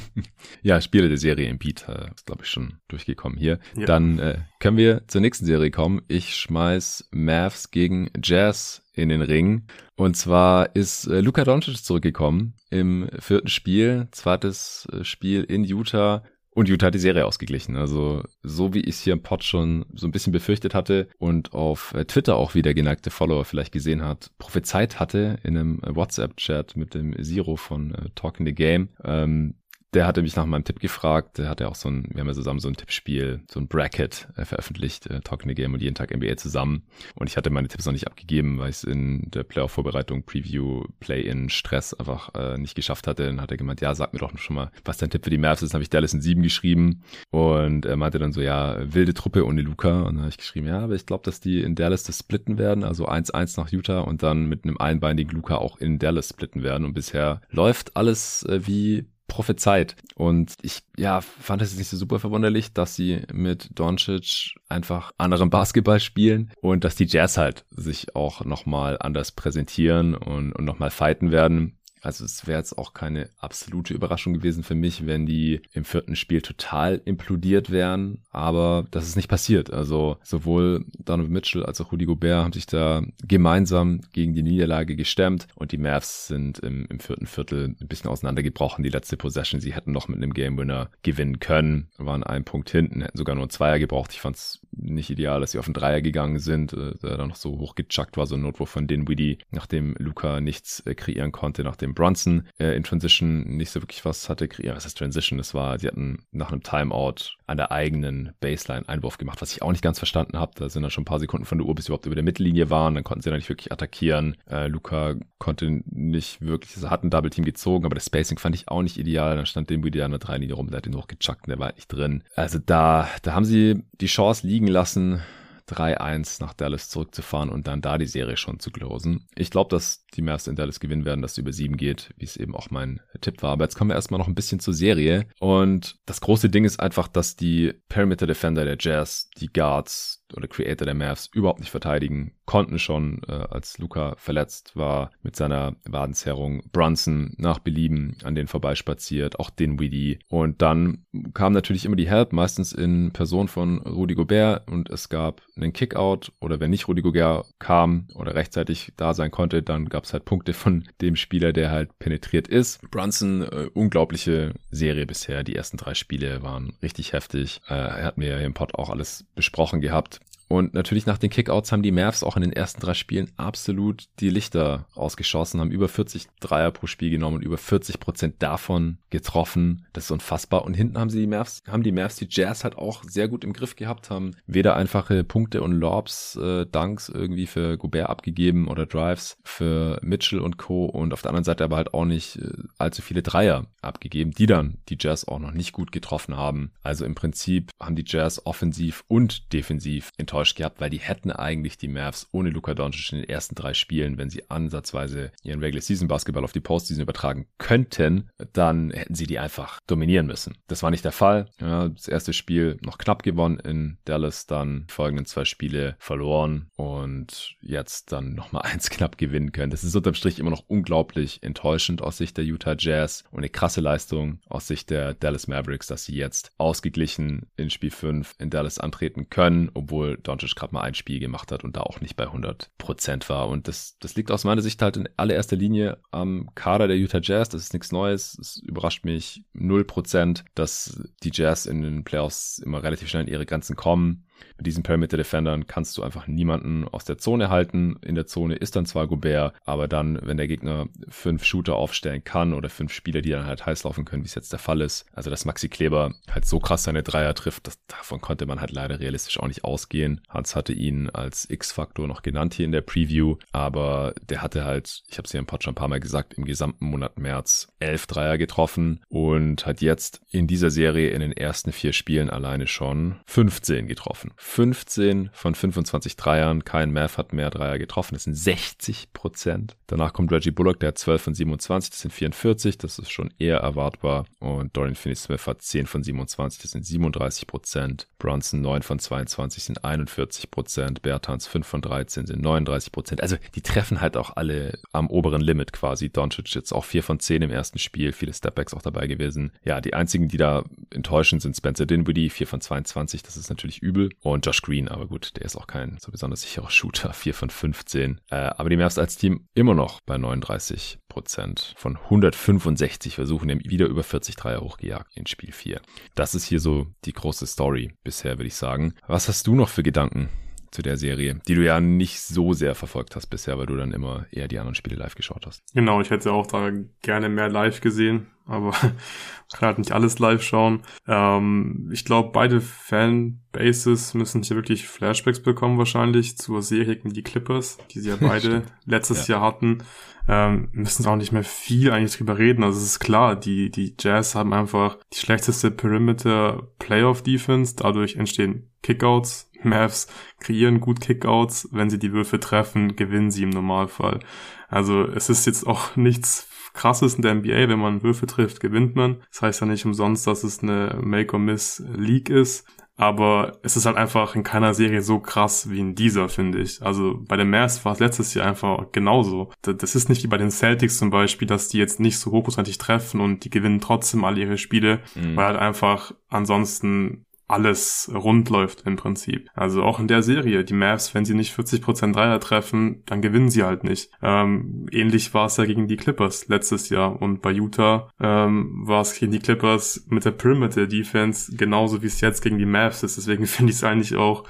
ja, Spiele der Serie im Beat, äh, ist glaube ich schon durchgekommen hier. Ja. Dann äh, können wir zur nächsten Serie kommen. Ich schmeiß Mavs gegen Jazz in den Ring. Und zwar ist äh, Luka Doncic zurückgekommen im vierten Spiel, zweites äh, Spiel in Utah. Und Utah hat die Serie ausgeglichen. Also so wie ich es hier im Pod schon so ein bisschen befürchtet hatte und auf äh, Twitter auch wieder geneigte Follower vielleicht gesehen hat, prophezeit hatte in einem WhatsApp-Chat mit dem Zero von äh, Talking the Game, ähm, der hatte mich nach meinem Tipp gefragt. Der hatte auch so ein, wir haben ja zusammen so ein Tippspiel, so ein Bracket äh, veröffentlicht, äh, Talking the Game und jeden Tag NBA zusammen. Und ich hatte meine Tipps noch nicht abgegeben, weil ich es in der Playoff-Vorbereitung, Preview, Play-in, Stress einfach äh, nicht geschafft hatte. Dann hat er gemeint, ja, sag mir doch schon mal, was dein Tipp für die Mavs ist. Dann habe ich Dallas in sieben geschrieben und er meinte dann so, ja, wilde Truppe ohne Luca. Und dann habe ich geschrieben, ja, aber ich glaube, dass die in Dallas das splitten werden, also 1-1 nach Utah und dann mit einem einbeinigen Luca auch in Dallas splitten werden. Und bisher läuft alles äh, wie prophezeit. Und ich ja, fand es nicht so super verwunderlich, dass sie mit Doncic einfach anderen Basketball spielen und dass die Jazz halt sich auch nochmal anders präsentieren und, und nochmal fighten werden. Also es wäre jetzt auch keine absolute Überraschung gewesen für mich, wenn die im vierten Spiel total implodiert wären. Aber das ist nicht passiert. Also sowohl Donovan Mitchell als auch Rudy Gobert haben sich da gemeinsam gegen die Niederlage gestemmt und die Mavs sind im, im vierten Viertel ein bisschen auseinandergebrochen. Die letzte Possession, sie hätten noch mit einem Game Winner gewinnen können, waren einen Punkt hinten, hätten sogar nur einen Zweier gebraucht. Ich fand es nicht ideal, dass sie auf den Dreier gegangen sind, äh, der dann noch so hochgechuckt war, so ein Notwurf von Dinwiddie, nachdem Luca nichts äh, kreieren konnte, nachdem Brunson äh, in Transition nicht so wirklich was hatte kreieren. Was heißt Transition? Das war, sie hatten nach einem Timeout an der eigenen Baseline Einwurf gemacht, was ich auch nicht ganz verstanden habe. Da sind dann schon ein paar Sekunden von der Uhr, bis sie überhaupt über der Mittellinie waren. Dann konnten sie dann nicht wirklich attackieren. Äh, Luca konnte nicht wirklich, also hat ein Double Team gezogen, aber das Spacing fand ich auch nicht ideal. Dann stand Dinwiddie an der Dreilinie rum, der hat ihn hochgechuckt und der war halt nicht drin. Also da, da haben sie die Chance liegen lassen, 3-1 nach Dallas zurückzufahren und dann da die Serie schon zu closen. Ich glaube, dass die Mavs in Dallas gewinnen werden, dass es über 7 geht, wie es eben auch mein Tipp war. Aber jetzt kommen wir erstmal noch ein bisschen zur Serie. Und das große Ding ist einfach, dass die Perimeter Defender der Jazz, die Guards, oder Creator der Mavs überhaupt nicht verteidigen konnten schon, äh, als Luca verletzt war mit seiner Wadenzerrung. Brunson nach Belieben an den vorbeispaziert, auch Dinwiddie. Und dann kam natürlich immer die Help, meistens in Person von Rudy Gobert und es gab einen Kickout oder wenn nicht Rudy Gobert kam oder rechtzeitig da sein konnte, dann gab es halt Punkte von dem Spieler, der halt penetriert ist. Brunson, äh, unglaubliche Serie bisher. Die ersten drei Spiele waren richtig heftig. Äh, er hat mir im Pod auch alles besprochen gehabt. Und natürlich nach den Kickouts haben die Mavs auch in den ersten drei Spielen absolut die Lichter ausgeschossen, haben über 40 Dreier pro Spiel genommen und über 40 Prozent davon getroffen. Das ist unfassbar. Und hinten haben sie die Mavs, haben die Mavs die Jazz halt auch sehr gut im Griff gehabt, haben weder einfache Punkte und Lobs, äh, Dunks irgendwie für Gobert abgegeben oder Drives für Mitchell und Co. Und auf der anderen Seite aber halt auch nicht äh, allzu viele Dreier abgegeben, die dann die Jazz auch noch nicht gut getroffen haben. Also im Prinzip haben die Jazz offensiv und defensiv in enttäuscht gehabt, weil die hätten eigentlich die Mavs ohne Luka Doncic in den ersten drei Spielen, wenn sie ansatzweise ihren Regular Season Basketball auf die Postseason übertragen könnten, dann hätten sie die einfach dominieren müssen. Das war nicht der Fall. Ja, das erste Spiel noch knapp gewonnen in Dallas, dann folgenden zwei Spiele verloren und jetzt dann nochmal eins knapp gewinnen können. Das ist unterm Strich immer noch unglaublich enttäuschend aus Sicht der Utah Jazz und eine krasse Leistung aus Sicht der Dallas Mavericks, dass sie jetzt ausgeglichen in Spiel 5 in Dallas antreten können, obwohl Doncic gerade mal ein Spiel gemacht hat und da auch nicht bei 100 Prozent war. Und das, das liegt aus meiner Sicht halt in allererster Linie am Kader der Utah Jazz. Das ist nichts Neues. Es überrascht mich 0 Prozent, dass die Jazz in den Playoffs immer relativ schnell in ihre Grenzen kommen. Mit diesen Perimeter Defendern kannst du einfach niemanden aus der Zone halten. In der Zone ist dann zwar Gobert, aber dann, wenn der Gegner fünf Shooter aufstellen kann oder fünf Spieler, die dann halt heiß laufen können, wie es jetzt der Fall ist. Also, dass Maxi Kleber halt so krass seine Dreier trifft, das, davon konnte man halt leider realistisch auch nicht ausgehen. Hans hatte ihn als X-Faktor noch genannt hier in der Preview, aber der hatte halt, ich habe es ja im Pod schon ein paar Mal gesagt, im gesamten Monat März elf Dreier getroffen und hat jetzt in dieser Serie in den ersten vier Spielen alleine schon 15 getroffen. 15 von 25 Dreiern. Kein Math hat mehr Dreier getroffen. Das sind 60 Prozent. Danach kommt Reggie Bullock, der hat 12 von 27. Das sind 44. Das ist schon eher erwartbar. Und Dorian Finney-Smith hat 10 von 27. Das sind 37 Prozent. Bronson 9 von 22 sind 41 Prozent. Bertans 5 von 13 sind 39 Prozent. Also die treffen halt auch alle am oberen Limit quasi. Doncic jetzt auch 4 von 10 im ersten Spiel. Viele Stepbacks auch dabei gewesen. Ja, die einzigen, die da enttäuschen, sind Spencer Dinwiddie 4 von 22. Das ist natürlich übel und Josh Green, aber gut, der ist auch kein so besonders sicherer Shooter, 4 von 15. Äh, aber die Mavs als Team immer noch bei 39 Prozent von 165 Versuchen, haben wieder über 40 Dreier hochgejagt in Spiel 4. Das ist hier so die große Story bisher, würde ich sagen. Was hast du noch für Gedanken zu der Serie, die du ja nicht so sehr verfolgt hast bisher, weil du dann immer eher die anderen Spiele live geschaut hast. Genau, ich hätte auch da gerne mehr live gesehen, aber kann halt nicht alles live schauen. Ähm, ich glaube, beide Fanbases müssen hier wirklich Flashbacks bekommen wahrscheinlich zur Serie gegen die Clippers, die sie ja beide letztes ja. Jahr hatten. Ähm, müssen auch nicht mehr viel eigentlich drüber reden. Also es ist klar, die, die Jazz haben einfach die schlechteste Perimeter Playoff Defense. Dadurch entstehen Kickouts. Mavs kreieren gut Kickouts. Wenn sie die Würfe treffen, gewinnen sie im Normalfall. Also es ist jetzt auch nichts krasses in der NBA, wenn man Würfe trifft, gewinnt man. Das heißt ja nicht umsonst, dass es eine Make-or-Miss-League ist. Aber es ist halt einfach in keiner Serie so krass wie in dieser, finde ich. Also bei den Mavs war es letztes Jahr einfach genauso. Das ist nicht wie bei den Celtics zum Beispiel, dass die jetzt nicht so hochprozentig treffen und die gewinnen trotzdem alle ihre Spiele, mhm. weil halt einfach ansonsten alles rund läuft im Prinzip. Also auch in der Serie, die Mavs, wenn sie nicht 40% Dreier treffen, dann gewinnen sie halt nicht. Ähm, ähnlich war es ja gegen die Clippers letztes Jahr und bei Utah ähm, war es gegen die Clippers mit der Perimeter Defense genauso wie es jetzt gegen die Mavs ist. Deswegen finde ich es eigentlich auch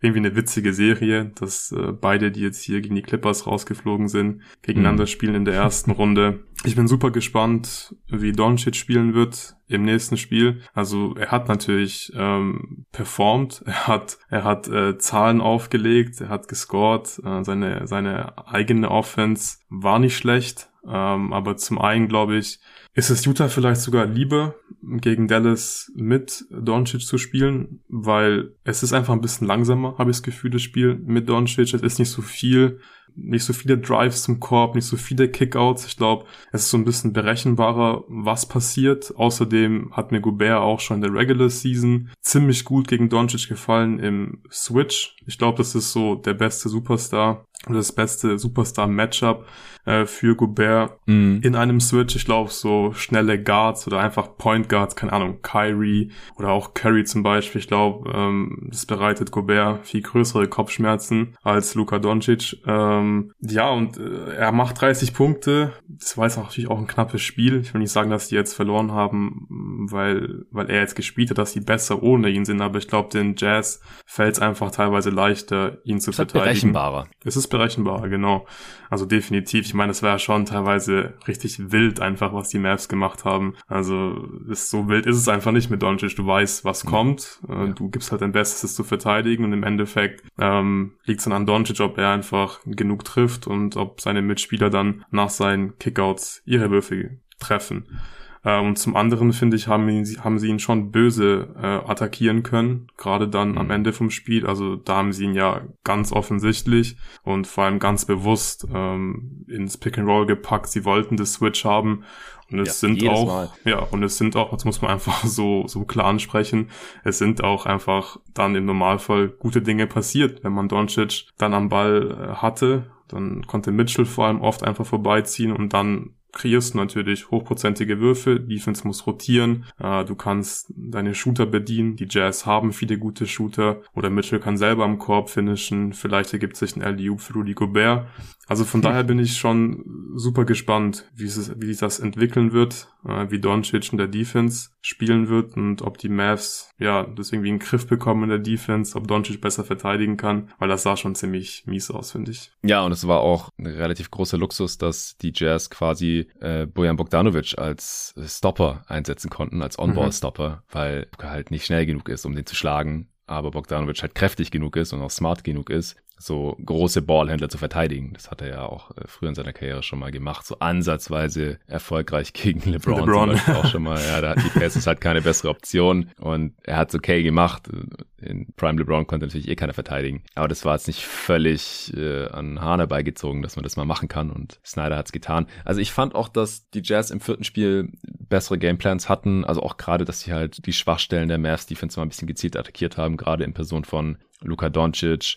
irgendwie eine witzige Serie, dass äh, beide, die jetzt hier gegen die Clippers rausgeflogen sind, gegeneinander mhm. spielen in der ersten Runde. Ich bin super gespannt, wie Doncic spielen wird im nächsten Spiel. Also er hat natürlich ähm, performt, er hat er hat äh, Zahlen aufgelegt, er hat gescored, äh, seine seine eigene Offense war nicht schlecht, ähm, aber zum einen glaube ich ist es Utah vielleicht sogar lieber, gegen Dallas mit Doncic zu spielen, weil es ist einfach ein bisschen langsamer, habe ich das Gefühl, das Spiel mit Doncic. Es ist nicht so viel, nicht so viele Drives zum Korb, nicht so viele Kickouts. Ich glaube, es ist so ein bisschen berechenbarer, was passiert. Außerdem hat mir Gobert auch schon in der Regular Season ziemlich gut gegen Doncic gefallen im Switch. Ich glaube, das ist so der beste Superstar das beste Superstar-Matchup äh, für Gobert mm. in einem Switch. Ich glaube, so schnelle Guards oder einfach Point Guards, keine Ahnung, Kyrie oder auch Curry zum Beispiel. Ich glaube, ähm, das bereitet Gobert viel größere Kopfschmerzen als Luka Doncic. Ähm, ja, und äh, er macht 30 Punkte. Das war jetzt natürlich auch ein knappes Spiel. Ich will nicht sagen, dass die jetzt verloren haben, weil, weil er jetzt gespielt hat, dass die besser ohne ihn sind. Aber ich glaube, den Jazz fällt es einfach teilweise leichter, ihn zu verteidigen. Berechenbarer. Es ist berechenbarer, genau. Also definitiv. Ich meine, es war ja schon teilweise richtig wild einfach, was die Mavs gemacht haben. Also ist, so wild ist es einfach nicht mit Doncic. Du weißt, was mhm. kommt. Äh, ja. Du gibst halt dein Bestes, es zu verteidigen und im Endeffekt ähm, liegt es dann an Doncic, ob er einfach genug trifft und ob seine Mitspieler dann nach seinen Kickouts ihre Würfel treffen. Äh, und zum anderen, finde ich, haben, ihn, haben sie ihn schon böse äh, attackieren können, gerade dann mhm. am Ende vom Spiel. Also da haben sie ihn ja ganz offensichtlich und vor allem ganz bewusst ähm, ins Pick and Roll gepackt. Sie wollten das Switch haben und es ja, sind auch, Mal. ja, und es sind auch, das muss man einfach so, so klar ansprechen, es sind auch einfach dann im Normalfall gute Dinge passiert, wenn man Doncic dann am Ball äh, hatte, dann konnte Mitchell vor allem oft einfach vorbeiziehen und dann kreierst natürlich hochprozentige Würfe, Defense muss rotieren, äh, du kannst deine Shooter bedienen, die Jazz haben viele gute Shooter oder Mitchell kann selber am Korb finishen, vielleicht ergibt sich ein LDU für Rudy Gobert. Also von daher bin ich schon super gespannt, wie, es, wie sich das entwickeln wird, äh, wie Doncic in der Defense spielen wird und ob die Mavs ja das irgendwie in den Griff bekommen in der Defense, ob Doncic besser verteidigen kann, weil das sah schon ziemlich mies aus, finde ich. Ja, und es war auch ein relativ großer Luxus, dass die Jazz quasi äh, Bojan Bogdanovic als Stopper einsetzen konnten, als On-Ball-Stopper, mhm. weil er halt nicht schnell genug ist, um den zu schlagen aber Bogdanovic halt kräftig genug ist und auch smart genug ist, so große Ballhändler zu verteidigen. Das hat er ja auch äh, früher in seiner Karriere schon mal gemacht, so ansatzweise erfolgreich gegen LeBron, LeBron. auch schon mal. Ja, da hat die Pacers halt keine bessere Option und er hat es okay gemacht. In Prime LeBron konnte natürlich eh keiner verteidigen, aber das war jetzt nicht völlig äh, an Hahn herbeigezogen, dass man das mal machen kann und Snyder hat es getan. Also ich fand auch, dass die Jazz im vierten Spiel bessere Gameplans hatten, also auch gerade, dass sie halt die Schwachstellen der Mavs Defense mal ein bisschen gezielt attackiert haben, gerade in Person von Luka Doncic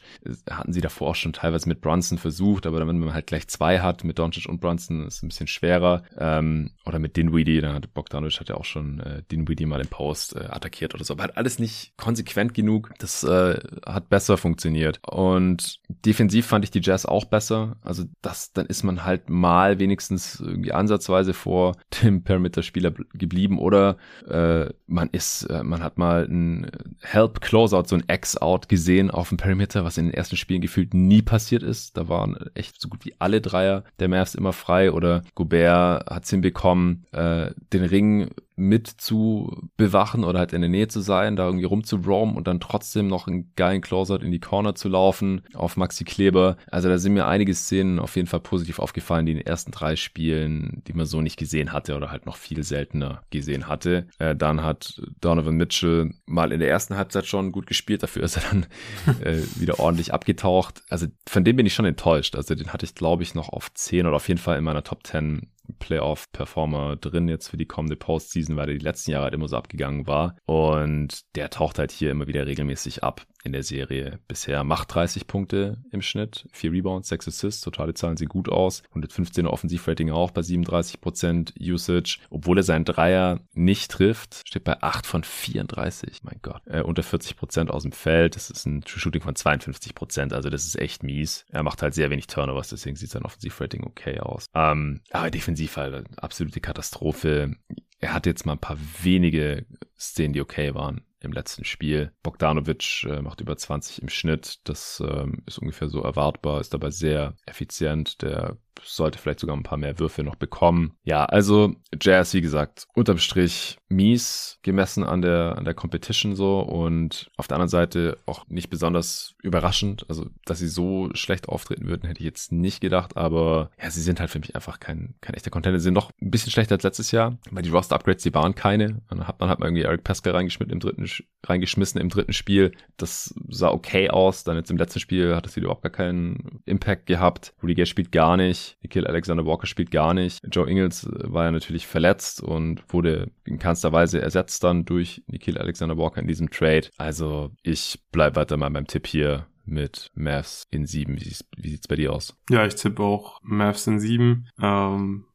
hatten sie davor auch schon teilweise mit Brunson versucht, aber wenn man halt gleich zwei hat mit Doncic und Brunson, ist es ein bisschen schwerer. Ähm, oder mit Dinwiddie, dann hat Bogdanovic hat ja auch schon äh, Dinwiddie mal im Post äh, attackiert oder so, aber hat alles nicht konsequent genug. Das äh, hat besser funktioniert. Und defensiv fand ich die Jazz auch besser. Also das, dann ist man halt mal wenigstens irgendwie ansatzweise vor dem Perimeter-Spieler geblieben oder äh, man ist, äh, man hat mal ein Help Closeout, so ein X-Out gesehen gesehen auf dem Perimeter, was in den ersten Spielen gefühlt nie passiert ist. Da waren echt so gut wie alle Dreier der Mavs immer frei oder Gobert hat es hinbekommen, äh, den Ring mit zu bewachen oder halt in der Nähe zu sein, da irgendwie rumzuroamen und dann trotzdem noch einen geilen Closeout in die Corner zu laufen auf Maxi Kleber. Also da sind mir einige Szenen auf jeden Fall positiv aufgefallen, die in den ersten drei Spielen, die man so nicht gesehen hatte oder halt noch viel seltener gesehen hatte. Äh, dann hat Donovan Mitchell mal in der ersten Halbzeit schon gut gespielt, dafür ist er dann äh, wieder ordentlich abgetaucht. Also von dem bin ich schon enttäuscht. Also den hatte ich glaube ich noch auf 10 oder auf jeden Fall in meiner Top 10 Playoff-Performer drin jetzt für die kommende Postseason, weil er die letzten Jahre halt immer so abgegangen war. Und der taucht halt hier immer wieder regelmäßig ab in der Serie bisher. Macht 30 Punkte im Schnitt, 4 Rebounds, 6 Assists, totale Zahlen sehen gut aus. 115er Offensivrating auch bei 37% Usage. Obwohl er seinen Dreier nicht trifft, steht bei 8 von 34. Mein Gott. Äh, unter 40% aus dem Feld. Das ist ein Shooting von 52%. Also das ist echt mies. Er macht halt sehr wenig Turnovers, deswegen sieht sein Offensivrating okay aus. Ähm, aber defensiv halt absolute Katastrophe. Er hat jetzt mal ein paar wenige Szenen, die okay waren im letzten Spiel. Bogdanovic äh, macht über 20 im Schnitt. Das ähm, ist ungefähr so erwartbar, ist dabei sehr effizient. Der sollte vielleicht sogar ein paar mehr Würfe noch bekommen. Ja, also Jazz, wie gesagt, unterm Strich mies gemessen an der, an der Competition so und auf der anderen Seite auch nicht besonders überraschend. Also, dass sie so schlecht auftreten würden, hätte ich jetzt nicht gedacht, aber ja, sie sind halt für mich einfach kein, kein echter Contender. Sie sind noch ein bisschen schlechter als letztes Jahr, weil die Roster-Upgrades, die waren keine. Dann hat man halt mal irgendwie Eric Pesca reingeschmissen im dritten, reingeschmissen im dritten Spiel. Das sah okay aus. Dann jetzt im letzten Spiel hat es wieder überhaupt gar keinen Impact gehabt. Rudy Gay spielt gar nicht. Nikhil Alexander Walker spielt gar nicht. Joe Ingles war ja natürlich verletzt und wurde in keinster Weise ersetzt dann durch Nikhil Alexander Walker in diesem Trade. Also ich bleib weiter mal beim Tipp hier mit Mavs in sieben. Wie, wie sieht's bei dir aus? Ja, ich tippe auch Mavs in sieben. Ähm,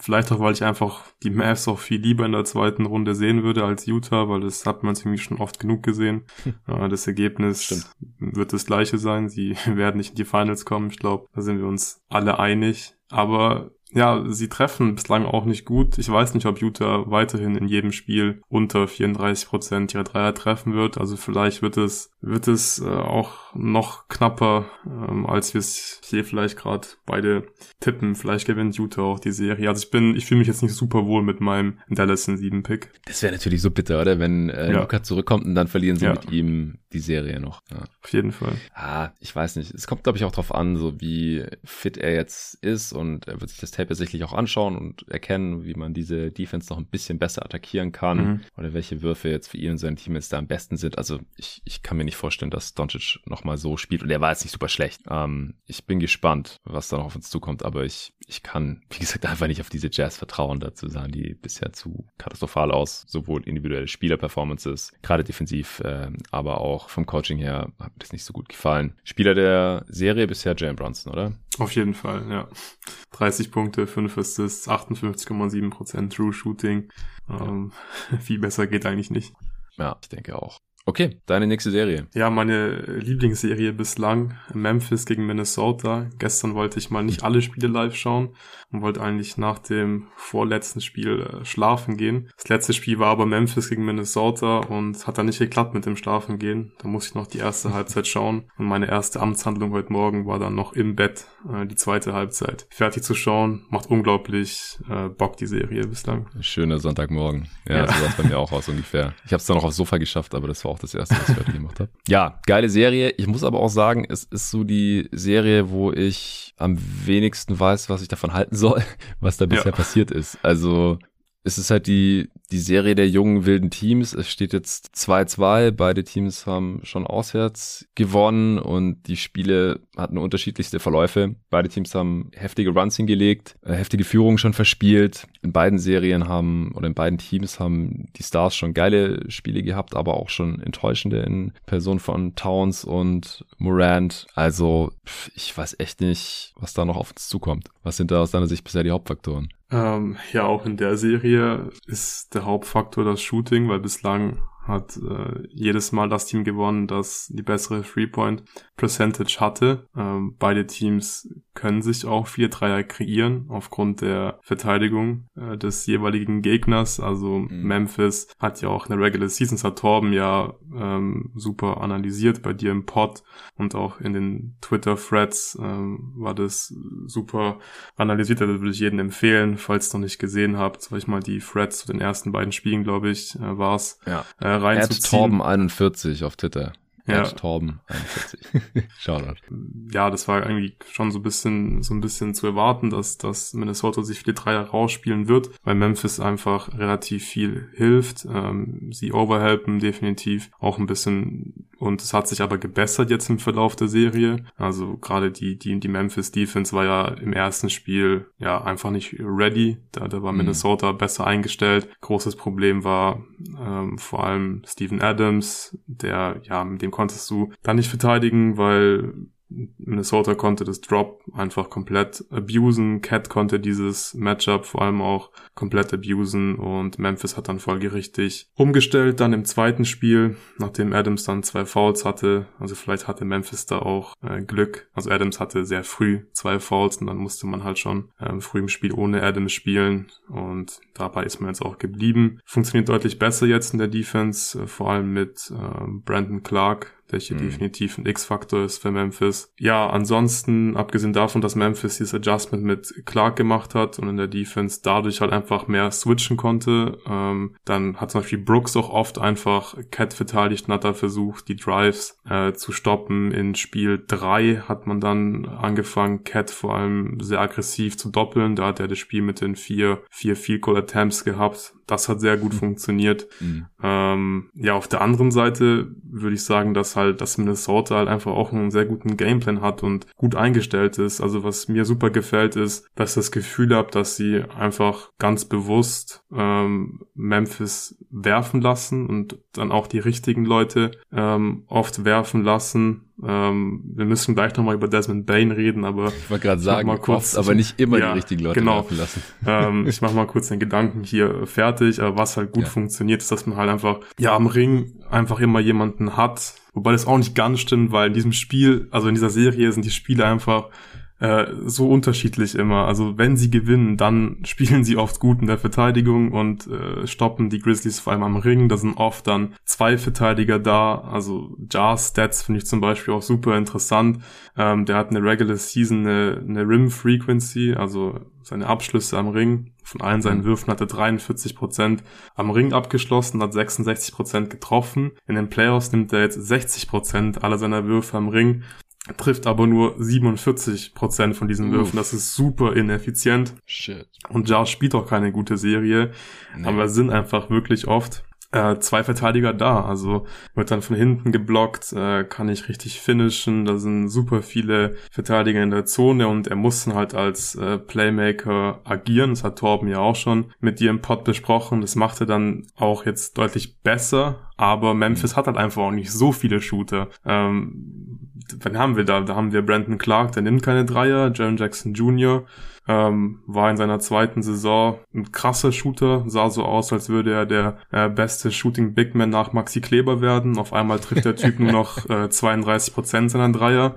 vielleicht auch, weil ich einfach die Mavs auch viel lieber in der zweiten Runde sehen würde als Utah, weil das hat man ziemlich schon oft genug gesehen. äh, das Ergebnis Stimmt. wird das gleiche sein. Sie werden nicht in die Finals kommen. Ich glaube, da sind wir uns alle einig. Aber ja, sie treffen bislang auch nicht gut. Ich weiß nicht, ob Utah weiterhin in jedem Spiel unter 34 Prozent ihrer Dreier treffen wird. Also vielleicht wird es wird es äh, auch noch knapper, ähm, als wir es hier vielleicht gerade beide tippen. Vielleicht gewinnt Utah auch die Serie. Also ich bin, ich fühle mich jetzt nicht super wohl mit meinem Dallas in 7 Pick. Das wäre natürlich so bitter, oder? Wenn äh, ja. Luca zurückkommt und dann verlieren sie ja. mit ihm die Serie noch. Ja. Auf jeden Fall. Ah, ich weiß nicht. Es kommt, glaube ich, auch darauf an, so wie fit er jetzt ist und er wird sich das Tape sicherlich auch anschauen und erkennen, wie man diese Defense noch ein bisschen besser attackieren kann mhm. oder welche Würfe jetzt für ihn und sein Team jetzt da am besten sind. Also ich, ich kann mir nicht vorstellen, dass Doncic nochmal so spielt und er war jetzt nicht super schlecht. Ähm, ich bin gespannt, was da noch auf uns zukommt, aber ich, ich kann, wie gesagt, einfach nicht auf diese Jazz vertrauen. Dazu sahen die bisher zu katastrophal aus, sowohl individuelle Spielerperformances, gerade defensiv, äh, aber auch vom Coaching her hat mir das nicht so gut gefallen. Spieler der Serie bisher Jalen Brunson, oder? Auf jeden Fall, ja. 30 Punkte, 5 Assists, 58,7% True Shooting. Ähm, viel besser geht eigentlich nicht. Ja, ich denke auch. Okay, deine nächste Serie. Ja, meine Lieblingsserie bislang. Memphis gegen Minnesota. Gestern wollte ich mal nicht alle Spiele live schauen und wollte eigentlich nach dem vorletzten Spiel äh, schlafen gehen. Das letzte Spiel war aber Memphis gegen Minnesota und hat dann nicht geklappt mit dem Schlafen gehen. Da musste ich noch die erste Halbzeit schauen und meine erste Amtshandlung heute Morgen war dann noch im Bett äh, die zweite Halbzeit. Fertig zu schauen, macht unglaublich äh, Bock die Serie bislang. Schöner Sonntagmorgen. Ja, ja. so sah es bei mir auch aus ungefähr. Ich habe es dann noch aufs Sofa geschafft, aber das war auch das erste, was ich heute gemacht habe. Ja, geile Serie. Ich muss aber auch sagen, es ist so die Serie, wo ich am wenigsten weiß, was ich davon halten soll, was da bisher ja. passiert ist. Also es ist halt die, die Serie der jungen wilden Teams. Es steht jetzt 2-2. Beide Teams haben schon auswärts gewonnen und die Spiele hatten unterschiedlichste Verläufe. Beide Teams haben heftige Runs hingelegt, äh, heftige Führungen schon verspielt. In beiden Serien haben oder in beiden Teams haben die Stars schon geile Spiele gehabt, aber auch schon enttäuschende in Person von Towns und Morant. Also ich weiß echt nicht, was da noch auf uns zukommt. Was sind da aus deiner Sicht bisher die Hauptfaktoren? Ähm, ja, auch in der Serie ist der Hauptfaktor das Shooting, weil bislang hat äh, jedes Mal das Team gewonnen, das die bessere Three-Point-Percentage hatte. Ähm, beide Teams können sich auch vier Dreier kreieren aufgrund der Verteidigung äh, des jeweiligen Gegners. Also mhm. Memphis hat ja auch eine Regular Season, hat Torben ja ähm, super analysiert bei dir im Pod und auch in den Twitter-Threads ähm, war das super analysiert. Da würde ich jedem empfehlen, falls ihr noch nicht gesehen habt, sag ich mal die Threads zu den ersten beiden Spielen, glaube ich, äh, war es. Ja. Äh, reinzuziehen. Torben41 auf Twitter. Ja. Torben 41. Shoutout. Ja, das war irgendwie schon so ein bisschen, so ein bisschen zu erwarten, dass, dass Minnesota sich viele Dreier rausspielen wird, weil Memphis einfach relativ viel hilft. Ähm, sie overhelpen definitiv auch ein bisschen und es hat sich aber gebessert jetzt im Verlauf der Serie. Also gerade die, die, die Memphis Defense war ja im ersten Spiel ja einfach nicht ready. Da, da war mhm. Minnesota besser eingestellt. Großes Problem war ähm, vor allem Steven Adams, der ja mit dem konntest du dann nicht verteidigen, weil Minnesota konnte das Drop einfach komplett abusen. Cat konnte dieses Matchup vor allem auch komplett abusen und Memphis hat dann folgerichtig umgestellt. Dann im zweiten Spiel, nachdem Adams dann zwei Fouls hatte, also vielleicht hatte Memphis da auch äh, Glück. Also Adams hatte sehr früh zwei Fouls und dann musste man halt schon äh, früh im Spiel ohne Adams spielen und dabei ist man jetzt auch geblieben. Funktioniert deutlich besser jetzt in der Defense, äh, vor allem mit äh, Brandon Clark, welche mhm. definitiv ein X-Faktor ist für Memphis. Ja, ansonsten, abgesehen davon, dass Memphis dieses Adjustment mit Clark gemacht hat und in der Defense dadurch halt einfach mehr switchen konnte, ähm, dann hat zum Beispiel Brooks auch oft einfach Cat verteidigt und hat da versucht, die Drives äh, zu stoppen. In Spiel 3 hat man dann angefangen, Cat vor allem sehr aggressiv zu doppeln. Da hat er das Spiel mit den vier, vier Field Goal Attempts gehabt. Das hat sehr gut mhm. funktioniert. Mhm. Ähm, ja, auf der anderen Seite würde ich sagen, dass halt, dass Minnesota halt einfach auch einen sehr guten Gameplan hat und gut eingestellt ist. Also was mir super gefällt ist, dass ich das Gefühl habe, dass sie einfach ganz bewusst ähm, Memphis werfen lassen und dann auch die richtigen Leute ähm, oft werfen lassen ähm, wir müssen gleich nochmal über Desmond Bain reden, aber ich wollte gerade sagen, mal kurz, aber nicht immer ja, die richtigen Leute genau. laufen lassen. ähm, ich mache mal kurz den Gedanken hier fertig, aber was halt gut ja. funktioniert, ist, dass man halt einfach ja am Ring einfach immer jemanden hat, wobei das auch nicht ganz stimmt, weil in diesem Spiel, also in dieser Serie sind die Spiele einfach äh, so unterschiedlich immer. Also wenn sie gewinnen, dann spielen sie oft gut in der Verteidigung und äh, stoppen die Grizzlies vor allem am Ring. Da sind oft dann zwei Verteidiger da. Also Jars Stats finde ich zum Beispiel auch super interessant. Ähm, der hat eine Regular Season eine, eine Rim Frequency, also seine Abschlüsse am Ring. Von allen seinen mhm. Würfen hat er 43 Prozent am Ring abgeschlossen, hat 66 Prozent getroffen. In den Playoffs nimmt er jetzt 60 Prozent aller seiner Würfe am Ring trifft aber nur 47 Prozent von diesen Würfen. Das ist super ineffizient. Shit. Und Jar spielt auch keine gute Serie. Nee. Aber sind einfach wirklich oft äh, zwei Verteidiger da. Also wird dann von hinten geblockt, äh, kann ich richtig finishen. Da sind super viele Verteidiger in der Zone und er muss dann halt als äh, Playmaker agieren. Das hat Torben ja auch schon mit dir im Pod besprochen. Das macht er dann auch jetzt deutlich besser. Aber Memphis mhm. hat halt einfach auch nicht so viele Shooter. Ähm, wann haben wir da? Da haben wir Brandon Clark, der nimmt keine Dreier, Jaron Jackson Jr., ähm, war in seiner zweiten Saison ein krasser Shooter, sah so aus, als würde er der äh, beste Shooting Big Man nach Maxi Kleber werden. Auf einmal trifft der Typ nur noch äh, 32% seiner Dreier.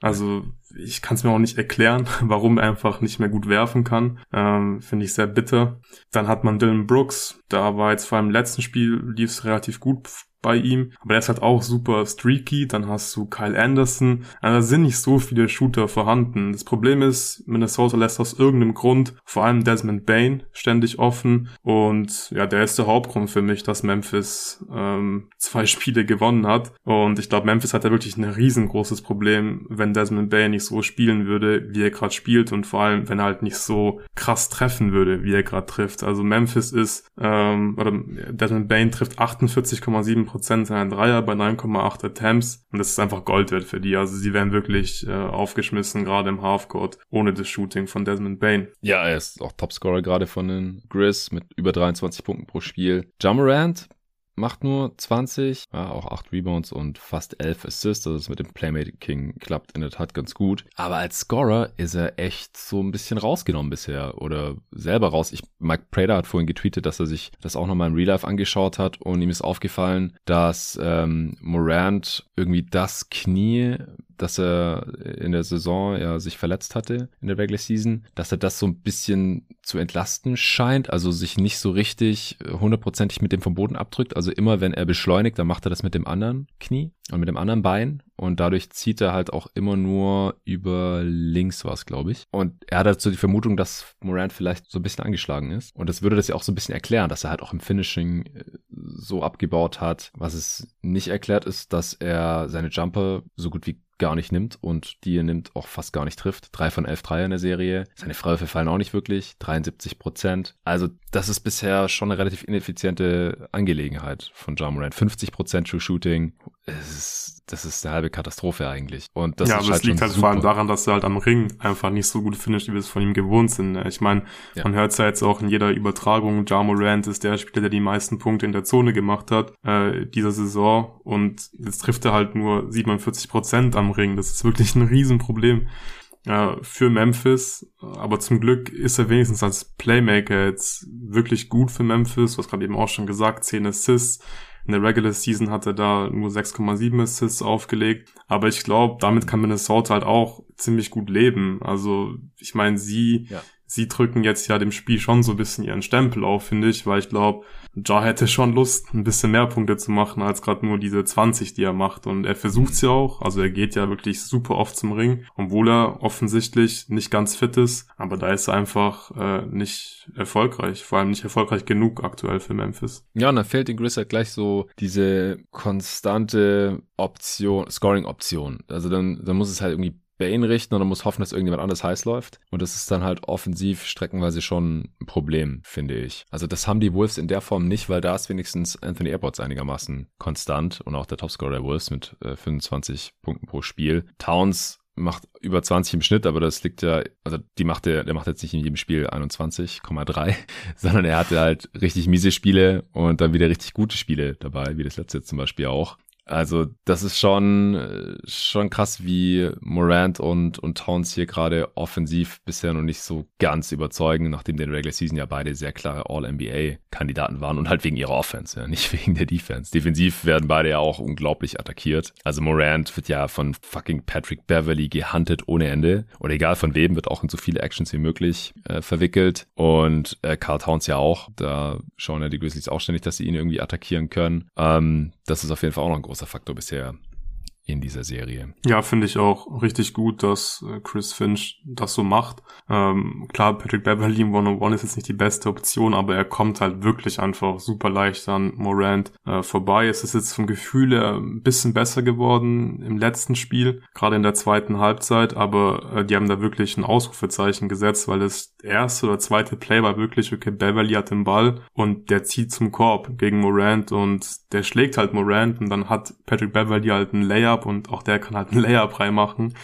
Also ich kann es mir auch nicht erklären, warum er einfach nicht mehr gut werfen kann. Ähm, Finde ich sehr bitter. Dann hat man Dylan Brooks. Da war jetzt vor allem im letzten Spiel lief es relativ gut bei ihm. Aber der ist halt auch super streaky. Dann hast du Kyle Anderson. Also da sind nicht so viele Shooter vorhanden. Das Problem ist, Minnesota lässt aus irgendeinem Grund vor allem Desmond Bain ständig offen. Und ja, der ist der Hauptgrund für mich, dass Memphis ähm, zwei Spiele gewonnen hat. Und ich glaube, Memphis hat ja wirklich ein riesengroßes Problem, wenn Desmond Bain nicht so spielen würde, wie er gerade spielt. Und vor allem, wenn er halt nicht so krass treffen würde, wie er gerade trifft. Also Memphis ist, ähm, oder Desmond Bain trifft 48,7 Prozent seiner Dreier bei 9,8 Attempts. Und das ist einfach Gold wert für die. Also sie werden wirklich äh, aufgeschmissen, gerade im Halfcourt, ohne das Shooting von Desmond Bain. Ja, er ist auch Topscorer gerade von den Grizz mit über 23 Punkten pro Spiel. Jamorant macht nur 20, ja, auch 8 Rebounds und fast 11 Assists. Also das mit dem Playmaking klappt in der Tat ganz gut. Aber als Scorer ist er echt so ein bisschen rausgenommen bisher oder selber raus. Ich, Mike Prater hat vorhin getweetet, dass er sich das auch nochmal im Real Life angeschaut hat und ihm ist aufgefallen, dass ähm, Morant irgendwie das Knie dass er in der Saison ja sich verletzt hatte in der Regular Season, dass er das so ein bisschen zu entlasten scheint, also sich nicht so richtig hundertprozentig mit dem vom Boden abdrückt. Also immer wenn er beschleunigt, dann macht er das mit dem anderen Knie und mit dem anderen Bein und dadurch zieht er halt auch immer nur über links was, glaube ich. Und er hat dazu halt die Vermutung, dass Morant vielleicht so ein bisschen angeschlagen ist. Und das würde das ja auch so ein bisschen erklären, dass er halt auch im Finishing äh, so abgebaut hat. Was es nicht erklärt ist, dass er seine Jumper so gut wie gar nicht nimmt und die er nimmt auch fast gar nicht trifft. Drei von elf Dreier in der Serie. Seine Freiwürfe fallen auch nicht wirklich. 73 Prozent. Also das ist bisher schon eine relativ ineffiziente Angelegenheit von Jamorant. 50 Prozent True Shooting. Ist das ist eine halbe Katastrophe eigentlich. Und das ja, ist aber halt es liegt halt super. vor allem daran, dass er halt am Ring einfach nicht so gut finisht, wie wir es von ihm gewohnt sind. Ich meine, ja. man hört es ja jetzt auch in jeder Übertragung, Jamo Rand ist der Spieler, der die meisten Punkte in der Zone gemacht hat, äh, dieser Saison. Und jetzt trifft er halt nur 47 Prozent am Ring. Das ist wirklich ein Riesenproblem äh, für Memphis. Aber zum Glück ist er wenigstens als Playmaker jetzt wirklich gut für Memphis. Du hast gerade eben auch schon gesagt, 10 Assists in der Regular Season hat er da nur 6,7 Assists aufgelegt. Aber ich glaube, damit kann Minnesota halt auch ziemlich gut leben. Also ich meine, sie, ja. sie drücken jetzt ja dem Spiel schon so ein bisschen ihren Stempel auf, finde ich, weil ich glaube, Ja hätte schon Lust, ein bisschen mehr Punkte zu machen, als gerade nur diese 20, die er macht. Und er versucht sie auch. Also er geht ja wirklich super oft zum Ring, obwohl er offensichtlich nicht ganz fit ist. Aber da ist er einfach äh, nicht erfolgreich. Vor allem nicht erfolgreich genug aktuell für Memphis. Ja, und dann fehlt den Grizz halt gleich so diese konstante Option, Scoring-Option. Also dann, dann muss es halt irgendwie Bane richten und dann muss hoffen, dass irgendjemand anders heiß läuft. Und das ist dann halt offensiv streckenweise schon ein Problem, finde ich. Also das haben die Wolves in der Form nicht, weil da ist wenigstens Anthony Airports einigermaßen konstant und auch der Topscorer der Wolves mit äh, 25 Punkten pro Spiel. Towns macht über 20 im Schnitt, aber das liegt ja, also die macht der, der macht jetzt nicht in jedem Spiel 21,3, sondern er hatte halt richtig miese Spiele und dann wieder richtig gute Spiele dabei, wie das letzte zum Beispiel auch. Also das ist schon, schon krass, wie Morant und, und Towns hier gerade offensiv bisher noch nicht so ganz überzeugen, nachdem den Regular Season ja beide sehr klare All-NBA-Kandidaten waren und halt wegen ihrer Offense, ja, nicht wegen der Defense. Defensiv werden beide ja auch unglaublich attackiert. Also Morant wird ja von fucking Patrick Beverly gehuntet ohne Ende. Und egal von wem, wird auch in so viele Actions wie möglich äh, verwickelt. Und äh, Carl Towns ja auch. Da schauen ja die Grizzlies auch ständig, dass sie ihn irgendwie attackieren können. Ähm, das ist auf jeden Fall auch noch ein großer Faktor bisher in dieser Serie. Ja, finde ich auch richtig gut, dass äh, Chris Finch das so macht. Ähm, klar, Patrick Beverly im One-on-One ist jetzt nicht die beste Option, aber er kommt halt wirklich einfach super leicht an Morant äh, vorbei. Es ist jetzt vom Gefühl her ein bisschen besser geworden im letzten Spiel, gerade in der zweiten Halbzeit, aber äh, die haben da wirklich ein Ausrufezeichen gesetzt, weil das erste oder zweite Play war wirklich, okay, Beverly hat den Ball und der zieht zum Korb gegen Morant und der schlägt halt Morant und dann hat Patrick Beverly halt einen Layup Layup und auch der kann halt einen Layup reinmachen,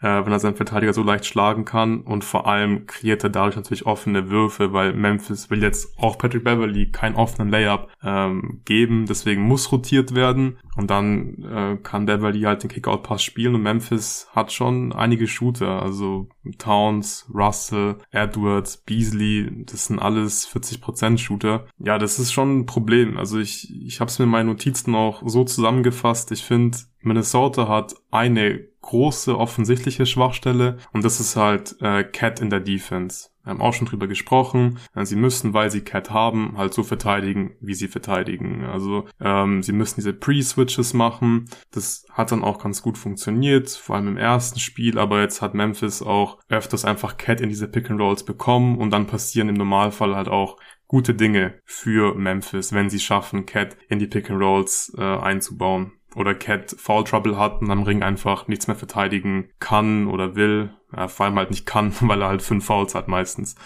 äh, wenn er seinen Verteidiger so leicht schlagen kann und vor allem kreiert er dadurch natürlich offene Würfe, weil Memphis will jetzt auch Patrick Beverly keinen offenen Layup ähm, geben, deswegen muss rotiert werden und dann äh, kann Beverly halt den Kickout-Pass spielen und Memphis hat schon einige Shooter, also Towns, Russell, Edwards, Beasley, das sind alles 40% Shooter. Ja, das ist schon ein Problem. Also ich, ich habe es mir in meinen Notizen auch so zusammengefasst. Ich finde, Minnesota hat eine große offensichtliche Schwachstelle und das ist halt äh, Cat in der Defense. Wir haben auch schon drüber gesprochen. Sie müssen, weil sie Cat haben, halt so verteidigen, wie sie verteidigen. Also ähm, sie müssen diese Pre-Switches machen. Das hat dann auch ganz gut funktioniert, vor allem im ersten Spiel. Aber jetzt hat Memphis auch öfters einfach Cat in diese Pick-and-Rolls bekommen und dann passieren im Normalfall halt auch gute Dinge für Memphis, wenn sie schaffen, Cat in die Pick-and-Rolls äh, einzubauen oder Cat Foul Trouble hat und am Ring einfach nichts mehr verteidigen kann oder will. Ja, vor allem halt nicht kann, weil er halt fünf Fouls hat meistens.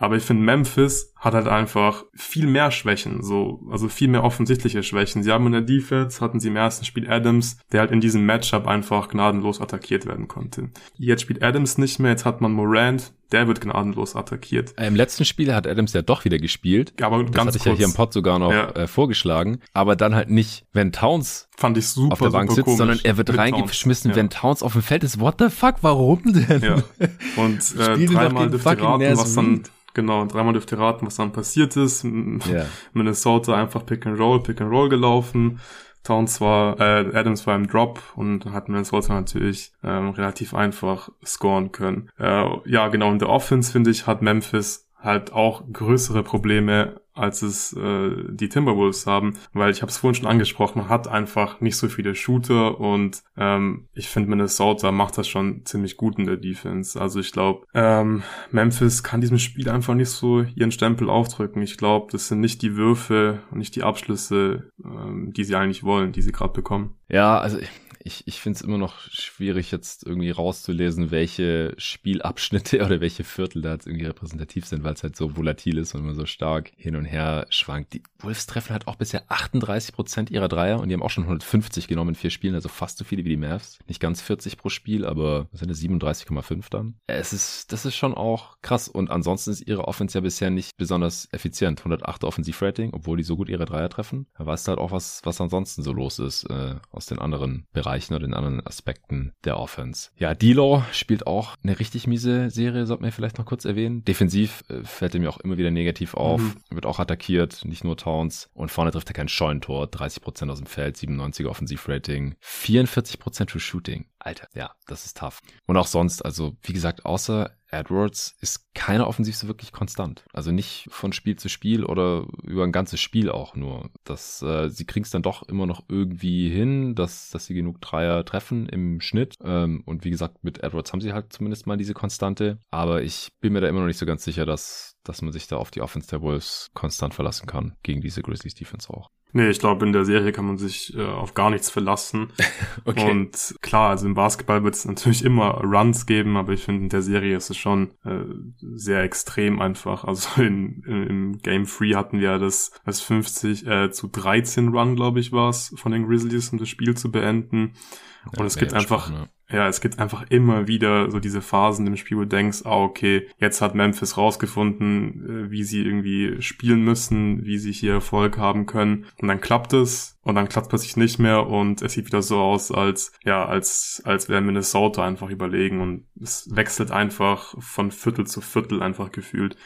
Aber ich finde, Memphis hat halt einfach viel mehr Schwächen, so, also viel mehr offensichtliche Schwächen. Sie haben in der Defense, hatten sie im ersten Spiel Adams, der halt in diesem Matchup einfach gnadenlos attackiert werden konnte. Jetzt spielt Adams nicht mehr, jetzt hat man Morant, der wird gnadenlos attackiert. Im letzten Spiel hat Adams ja doch wieder gespielt. Ja, aber das ganz hatte ich kurz. ja hier im Pod sogar noch ja. äh, vorgeschlagen. Aber dann halt nicht, wenn Towns Fand ich super, auf der Bank sitzt, sondern er wird reingeschmissen, ja. wenn Towns auf dem Feld ist. What the fuck, warum denn? Ja. Und äh, dreimal dürfte raten, was dann Genau, dreimal dürft ihr raten, was dann passiert ist. Yeah. Minnesota einfach Pick and Roll, Pick and Roll gelaufen. Towns war, äh, Adams war im Drop und hat Minnesota natürlich ähm, relativ einfach scoren können. Äh, ja, genau, in der Offense, finde ich, hat Memphis halt auch größere Probleme als es äh, die Timberwolves haben, weil ich habe es vorhin schon angesprochen, hat einfach nicht so viele Shooter und ähm, ich finde Minnesota macht das schon ziemlich gut in der Defense. Also ich glaube, ähm, Memphis kann diesem Spiel einfach nicht so ihren Stempel aufdrücken. Ich glaube, das sind nicht die Würfe und nicht die Abschlüsse, ähm, die sie eigentlich wollen, die sie gerade bekommen. Ja, also ich, ich finde es immer noch schwierig, jetzt irgendwie rauszulesen, welche Spielabschnitte oder welche Viertel da jetzt irgendwie repräsentativ sind, weil es halt so volatil ist und immer so stark hin und her schwankt. Die Wolves treffen halt auch bisher 38 Prozent ihrer Dreier und die haben auch schon 150 genommen in vier Spielen, also fast so viele wie die Mavs. Nicht ganz 40 pro Spiel, aber was sind das 37,5 dann? Es ist, das ist schon auch krass und ansonsten ist ihre Offense ja bisher nicht besonders effizient. 108 Offensivrating, obwohl die so gut ihre Dreier treffen. Da weißt du halt auch, was, was ansonsten so los ist äh, aus den anderen Bereichen. Bereichen oder in anderen Aspekten der Offense. Ja, D'Lo spielt auch eine richtig miese Serie, sollte man vielleicht noch kurz erwähnen. Defensiv äh, fällt er mir auch immer wieder negativ auf, mhm. wird auch attackiert, nicht nur Towns. Und vorne trifft er kein Scheunentor, 30% aus dem Feld, 97er Offensivrating, 44% True Shooting. Alter, ja, das ist tough. Und auch sonst, also wie gesagt, außer Edwards ist keine offensiv so wirklich konstant. Also nicht von Spiel zu Spiel oder über ein ganzes Spiel auch nur. Das, äh, sie kriegen es dann doch immer noch irgendwie hin, dass, dass sie genug Dreier treffen im Schnitt. Ähm, und wie gesagt, mit Edwards haben sie halt zumindest mal diese Konstante. Aber ich bin mir da immer noch nicht so ganz sicher, dass, dass man sich da auf die Offense der Wolves konstant verlassen kann. Gegen diese Grizzlies Defense auch. Nee, ich glaube, in der Serie kann man sich äh, auf gar nichts verlassen. okay. Und klar, also im Basketball wird es natürlich immer Runs geben, aber ich finde, in der Serie ist es schon äh, sehr extrem einfach. Also in, in, im Game 3 hatten wir das, das 50 äh, zu 13 Run, glaube ich, war es, von den Grizzlies, um das Spiel zu beenden. Und es gibt einfach, ne? ja, es gibt einfach immer wieder so diese Phasen im Spiel, wo du denkst, ah, okay, jetzt hat Memphis rausgefunden, äh, wie sie irgendwie spielen müssen, wie sie hier Erfolg haben können. Und dann klappt es und dann klappt es plötzlich nicht mehr und es sieht wieder so aus, als, ja, als, als wäre Minnesota einfach überlegen und es wechselt einfach von Viertel zu Viertel einfach gefühlt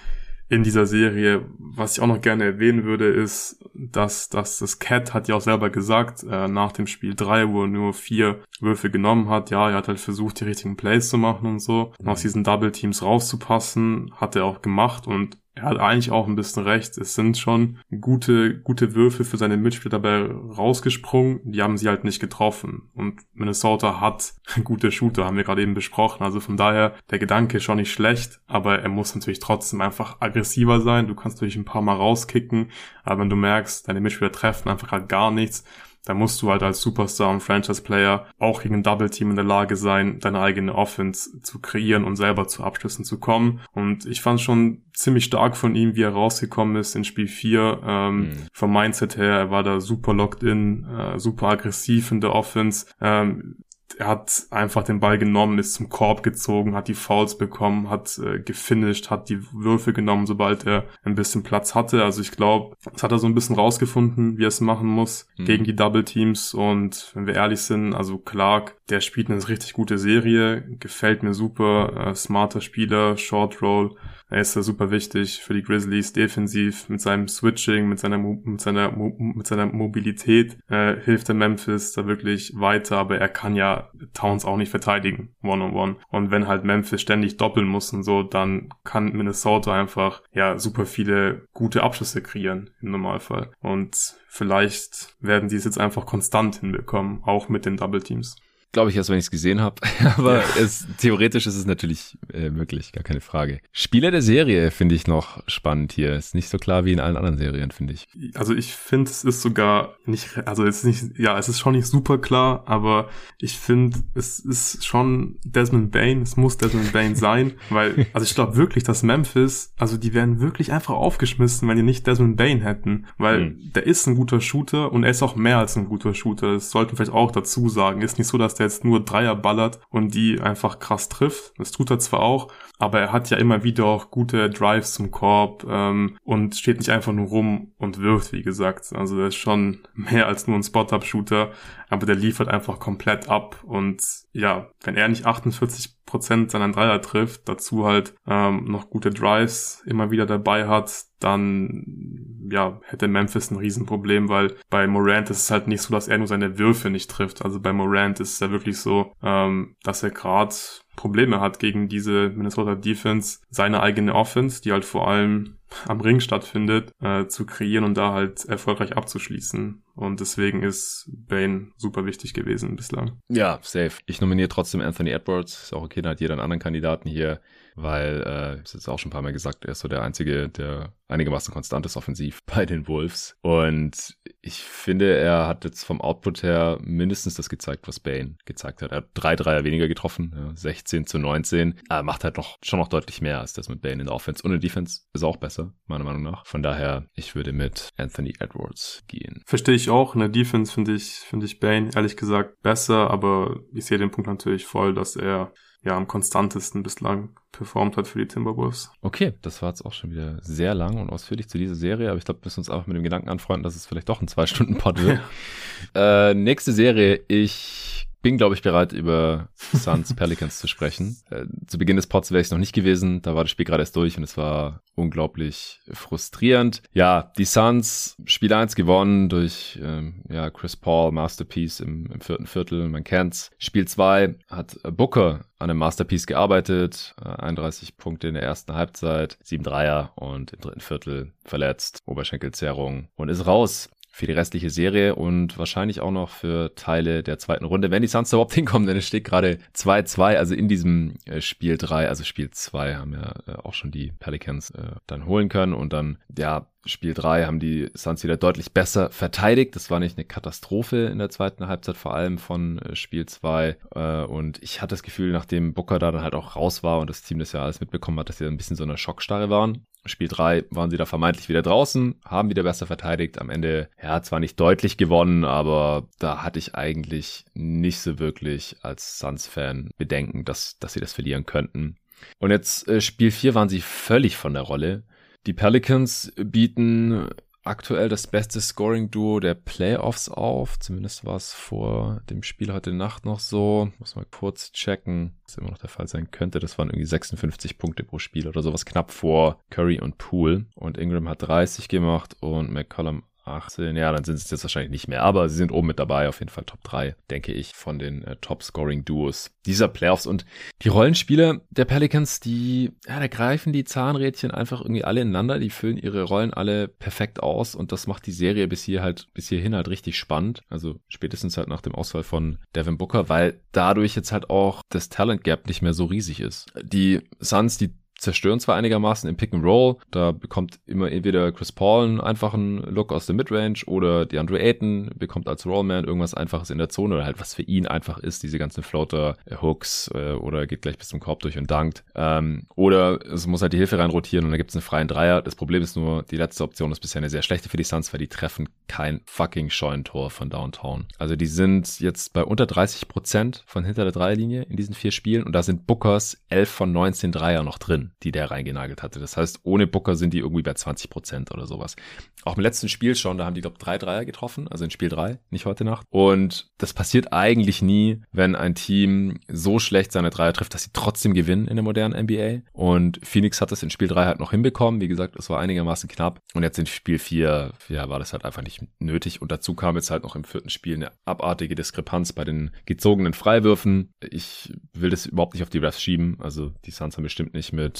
in dieser Serie. Was ich auch noch gerne erwähnen würde, ist, dass, dass das Cat hat ja auch selber gesagt, äh, nach dem Spiel 3, wo er nur vier Würfe genommen hat, ja, er hat halt versucht, die richtigen Plays zu machen und so, und aus diesen Double Teams rauszupassen, hat er auch gemacht und er hat eigentlich auch ein bisschen recht. Es sind schon gute, gute Würfe für seine Mitspieler dabei rausgesprungen. Die haben sie halt nicht getroffen. Und Minnesota hat gute Shooter, haben wir gerade eben besprochen. Also von daher, der Gedanke ist schon nicht schlecht, aber er muss natürlich trotzdem einfach aggressiver sein. Du kannst natürlich ein paar Mal rauskicken, aber wenn du merkst, deine Mitspieler treffen einfach halt gar nichts, da musst du halt als Superstar und Franchise-Player auch gegen ein Double-Team in der Lage sein, deine eigene Offense zu kreieren und selber zu Abschlüssen zu kommen. Und ich fand schon ziemlich stark von ihm, wie er rausgekommen ist in Spiel 4. Ähm, mhm. Vom Mindset her, er war da super locked in, äh, super aggressiv in der Offense. Ähm, er hat einfach den Ball genommen, ist zum Korb gezogen, hat die Fouls bekommen, hat äh, gefinisht, hat die Würfe genommen, sobald er ein bisschen Platz hatte. Also ich glaube, das hat er so ein bisschen rausgefunden, wie er es machen muss mhm. gegen die Double Teams. Und wenn wir ehrlich sind, also Clark, der spielt eine richtig gute Serie, gefällt mir super, äh, smarter Spieler, Short Roll, er ist ja super wichtig für die Grizzlies defensiv mit seinem Switching, mit seiner mit seiner mit seiner Mobilität äh, hilft der Memphis da wirklich weiter, aber er kann ja Towns auch nicht verteidigen one on one und wenn halt Memphis ständig doppeln muss und so, dann kann Minnesota einfach ja super viele gute Abschlüsse kreieren im Normalfall. Und vielleicht werden die es jetzt einfach konstant hinbekommen, auch mit den Double Teams glaube ich erst, wenn ich es gesehen habe. Aber ja. es, theoretisch ist es natürlich äh, möglich, gar keine Frage. Spieler der Serie finde ich noch spannend hier. Ist nicht so klar wie in allen anderen Serien, finde ich. Also ich finde, es ist sogar nicht, also es ist nicht, ja, es ist schon nicht super klar, aber ich finde, es ist schon Desmond Bain. Es muss Desmond Bain sein, weil, also ich glaube wirklich, dass Memphis, also die wären wirklich einfach aufgeschmissen, wenn die nicht Desmond Bain hätten, weil mhm. der ist ein guter Shooter und er ist auch mehr als ein guter Shooter. Das sollten wir vielleicht auch dazu sagen. Ist nicht so, dass der jetzt nur Dreier ballert und die einfach krass trifft. Das tut er zwar auch, aber er hat ja immer wieder auch gute Drives zum Korb ähm, und steht nicht einfach nur rum und wirft, wie gesagt. Also er ist schon mehr als nur ein Spot-Up-Shooter, aber der liefert einfach komplett ab und ja, wenn er nicht 48 Prozent seiner Dreier trifft, dazu halt ähm, noch gute Drives immer wieder dabei hat, dann ja, hätte Memphis ein Riesenproblem, weil bei Morant ist es halt nicht so, dass er nur seine Würfe nicht trifft. Also bei Morant ist es ja wirklich so, ähm, dass er gerade Probleme hat gegen diese Minnesota Defense, seine eigene Offense, die halt vor allem am Ring stattfindet, äh, zu kreieren und da halt erfolgreich abzuschließen. Und deswegen ist Bane super wichtig gewesen bislang. Ja, safe. Ich nominiere trotzdem Anthony Edwards. Ist auch okay, dann hat jeder einen anderen Kandidaten hier weil, äh, ich jetzt auch schon ein paar Mal gesagt, er ist so der Einzige, der einigermaßen konstant ist offensiv bei den Wolves. Und ich finde, er hat jetzt vom Output her mindestens das gezeigt, was Bane gezeigt hat. Er hat drei Dreier weniger getroffen, ja, 16 zu 19. Er macht halt noch, schon noch deutlich mehr als das mit Bane in der Offense. Und in der Defense ist er auch besser, meiner Meinung nach. Von daher, ich würde mit Anthony Edwards gehen. Verstehe ich auch. In der Defense finde ich, finde ich Bane ehrlich gesagt besser, aber ich sehe den Punkt natürlich voll, dass er ja am konstantesten bislang performt hat für die Timberwolves. Okay, das war jetzt auch schon wieder sehr lang und ausführlich zu dieser Serie, aber ich glaube, wir müssen uns einfach mit dem Gedanken anfreunden, dass es vielleicht doch ein Zwei-Stunden-Pod wird. äh, nächste Serie, ich bin, glaube ich, bereit, über Suns Pelicans zu sprechen. Äh, zu Beginn des Pods wäre ich noch nicht gewesen. Da war das Spiel gerade erst durch und es war unglaublich frustrierend. Ja, die Suns Spiel 1 gewonnen durch ähm, ja, Chris Paul, Masterpiece im, im vierten Viertel. Man kennt's. Spiel 2 hat Booker an einem Masterpiece gearbeitet. Äh, 31 Punkte in der ersten Halbzeit, 7 Dreier und im dritten Viertel verletzt, Oberschenkelzerrung und ist raus für die restliche Serie und wahrscheinlich auch noch für Teile der zweiten Runde, wenn die Suns überhaupt hinkommen, denn es steht gerade 2-2, also in diesem äh, Spiel 3, also Spiel 2 haben ja äh, auch schon die Pelicans äh, dann holen können und dann, ja, Spiel 3 haben die Suns wieder deutlich besser verteidigt. Das war nicht eine Katastrophe in der zweiten Halbzeit, vor allem von Spiel 2. Äh, und ich hatte das Gefühl, nachdem Booker da dann halt auch raus war und das Team das ja alles mitbekommen hat, dass sie ein bisschen so eine Schockstarre waren. Spiel 3 waren sie da vermeintlich wieder draußen, haben wieder besser verteidigt. Am Ende, ja, zwar nicht deutlich gewonnen, aber da hatte ich eigentlich nicht so wirklich als Suns-Fan Bedenken, dass, dass sie das verlieren könnten. Und jetzt äh, Spiel 4 waren sie völlig von der Rolle. Die Pelicans bieten aktuell das beste Scoring-Duo der Playoffs auf. Zumindest war es vor dem Spiel heute Nacht noch so. Muss mal kurz checken, was immer noch der Fall sein könnte. Das waren irgendwie 56 Punkte pro Spiel oder sowas knapp vor Curry und Poole. Und Ingram hat 30 gemacht und McCollum 18, ja, dann sind es jetzt wahrscheinlich nicht mehr, aber sie sind oben mit dabei, auf jeden Fall Top 3, denke ich, von den äh, Top-Scoring-Duos dieser Playoffs. Und die Rollenspiele der Pelicans, die, ja, da greifen die Zahnrädchen einfach irgendwie alle ineinander, die füllen ihre Rollen alle perfekt aus und das macht die Serie bis hier halt, bis hierhin halt richtig spannend. Also spätestens halt nach dem Ausfall von Devin Booker, weil dadurch jetzt halt auch das Talent Gap nicht mehr so riesig ist. Die Suns, die zerstören zwar einigermaßen im Pick and Roll, da bekommt immer entweder Chris Paul einen einfachen Look aus der Midrange oder DeAndre Ayton bekommt als Rollman irgendwas einfaches in der Zone oder halt was für ihn einfach ist, diese ganzen Floater, äh, Hooks äh, oder geht gleich bis zum Korb durch und dankt. Ähm, oder es muss halt die Hilfe reinrotieren und dann gibt es einen freien Dreier. Das Problem ist nur, die letzte Option ist bisher eine sehr schlechte für die Suns, weil die treffen kein fucking Scheunentor von Downtown. Also die sind jetzt bei unter 30 Prozent von hinter der Dreierlinie in diesen vier Spielen und da sind Bookers 11 von 19 Dreier noch drin die der reingenagelt hatte. Das heißt, ohne Booker sind die irgendwie bei 20 Prozent oder sowas. Auch im letzten Spiel schon, da haben die, glaube drei Dreier getroffen, also in Spiel drei, nicht heute Nacht. Und das passiert eigentlich nie, wenn ein Team so schlecht seine Dreier trifft, dass sie trotzdem gewinnen in der modernen NBA. Und Phoenix hat das in Spiel drei halt noch hinbekommen. Wie gesagt, es war einigermaßen knapp. Und jetzt in Spiel vier, ja, war das halt einfach nicht nötig. Und dazu kam jetzt halt noch im vierten Spiel eine abartige Diskrepanz bei den gezogenen Freiwürfen. Ich will das überhaupt nicht auf die Refs schieben. Also die Suns haben bestimmt nicht mit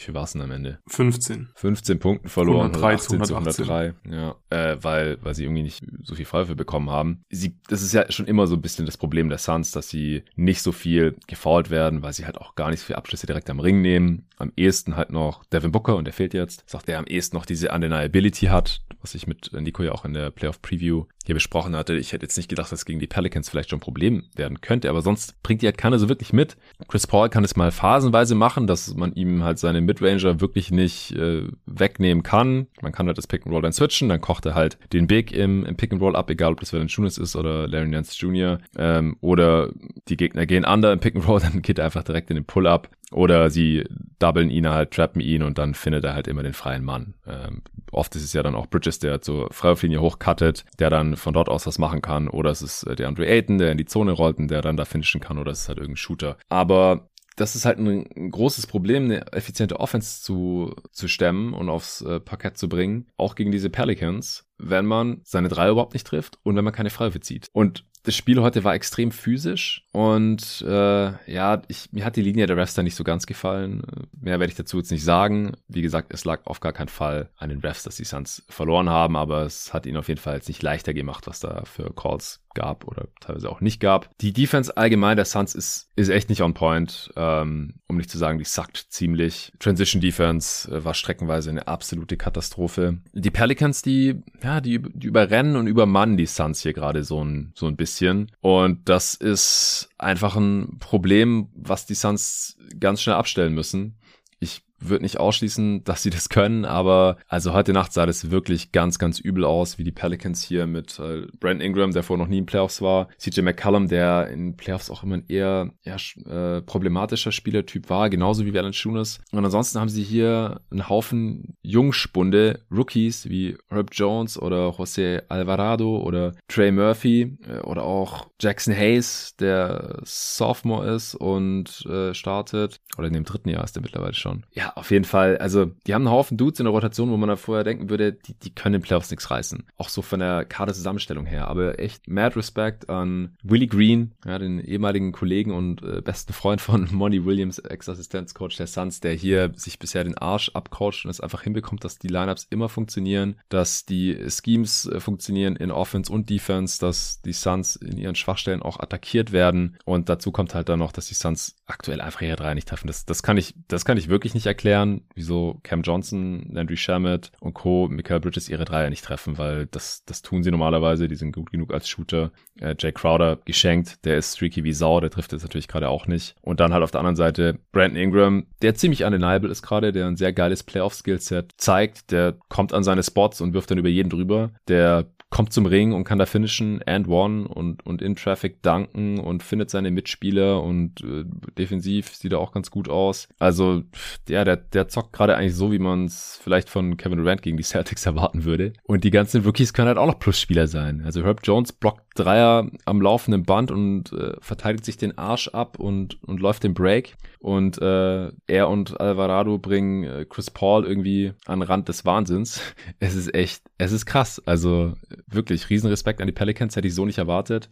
wie viel war es denn am Ende? 15. 15 Punkten verloren. 103 18 zu 103. Ja, äh, weil, weil sie irgendwie nicht so viel Freiwürfe bekommen haben. Sie, das ist ja schon immer so ein bisschen das Problem der Suns, dass sie nicht so viel gefault werden, weil sie halt auch gar nicht so viele Abschlüsse direkt am Ring nehmen. Am ehesten halt noch Devin Booker und der fehlt jetzt. Sagt der am ehesten noch diese Undeniability hat, was ich mit Nico ja auch in der Playoff Preview hier besprochen hatte. Ich hätte jetzt nicht gedacht, dass gegen die Pelicans vielleicht schon ein Problem werden könnte, aber sonst bringt die halt keiner so wirklich mit. Chris Paul kann es mal phasenweise machen, dass man ihm halt seine Midranger wirklich nicht äh, wegnehmen kann. Man kann halt das Pick and Roll dann switchen, dann kocht er halt den Big im, im Pick and Roll ab, egal ob das Valanciunas ist oder Larry Nance Jr. Ähm, oder die Gegner gehen under im Pick and Roll, dann geht er einfach direkt in den Pull-up. Oder sie doublen ihn halt, trappen ihn und dann findet er halt immer den freien Mann. Ähm, oft ist es ja dann auch Bridges, der zur Freiwurflinie hochcuttet, der dann von dort aus was machen kann. Oder es ist äh, der Andre Ayton, der in die Zone rollt und der dann da finishen kann. Oder es ist halt irgendein Shooter. Aber das ist halt ein, ein, großes Problem, eine effiziente Offense zu, zu stemmen und aufs äh, Parkett zu bringen. Auch gegen diese Pelicans, wenn man seine drei überhaupt nicht trifft und wenn man keine Freiwürfe zieht. Und das Spiel heute war extrem physisch und äh, ja, ich, mir hat die Linie der Refs da nicht so ganz gefallen. Mehr werde ich dazu jetzt nicht sagen. Wie gesagt, es lag auf gar keinen Fall an den Refs, dass die Suns verloren haben, aber es hat ihnen auf jeden Fall jetzt nicht leichter gemacht, was da für Calls gab oder teilweise auch nicht gab. Die Defense allgemein der Suns ist, ist echt nicht on point, ähm, um nicht zu sagen, die sackt ziemlich. Transition Defense äh, war streckenweise eine absolute Katastrophe. Die Pelicans, die, ja, die, die überrennen und übermannen die Suns hier gerade so ein, so ein bisschen. Und das ist einfach ein Problem, was die Suns ganz schnell abstellen müssen. Ich würde nicht ausschließen, dass sie das können, aber also heute Nacht sah das wirklich ganz, ganz übel aus, wie die Pelicans hier mit äh, Brent Ingram, der vorher noch nie in Playoffs war, CJ McCallum, der in Playoffs auch immer ein eher, eher äh, problematischer Spielertyp war, genauso wie Valanciunas. Und ansonsten haben sie hier einen Haufen Jungspunde, Rookies wie Herb Jones oder José Alvarado oder Trey Murphy äh, oder auch Jackson Hayes, der Sophomore ist und äh, startet, oder in dem dritten Jahr ist er mittlerweile schon. Ja, auf jeden Fall. Also, die haben einen Haufen Dudes in der Rotation, wo man da vorher denken würde, die, die können in Playoffs nichts reißen. Auch so von der Kaderzusammenstellung her. Aber echt mad Respect an Willie Green, ja, den ehemaligen Kollegen und äh, besten Freund von Monty Williams, Ex-Assistenzcoach der Suns, der hier sich bisher den Arsch abcoacht und es einfach hinbekommt, dass die Lineups immer funktionieren, dass die Schemes äh, funktionieren in Offense und Defense, dass die Suns in ihren Schwachstellen auch attackiert werden. Und dazu kommt halt dann noch, dass die Suns aktuell einfach ihre drei nicht treffen. Das, das kann ich, das kann ich wirklich nicht erklären erklären, wieso Cam Johnson, Landry Shamet und Co. Michael Bridges ihre Dreier nicht treffen, weil das, das tun sie normalerweise. Die sind gut genug als Shooter. Äh, Jay Crowder geschenkt, der ist streaky wie Sau, der trifft jetzt natürlich gerade auch nicht. Und dann halt auf der anderen Seite Brandon Ingram, der ziemlich undeniable ist gerade, der ein sehr geiles Playoff-Skillset zeigt, der kommt an seine Spots und wirft dann über jeden drüber. Der kommt zum Ring und kann da finishen and one und, und in Traffic danken und findet seine Mitspieler und äh, defensiv sieht er auch ganz gut aus. Also, ja, der, der zockt gerade eigentlich so, wie man es vielleicht von Kevin Durant gegen die Celtics erwarten würde. Und die ganzen Rookies können halt auch noch Plusspieler sein. Also Herb Jones blockt Dreier am laufenden Band und äh, verteidigt sich den Arsch ab und, und läuft den Break. Und äh, er und Alvarado bringen äh, Chris Paul irgendwie an Rand des Wahnsinns. Es ist echt, es ist krass. Also wirklich, Riesenrespekt an die Pelicans, hätte ich so nicht erwartet.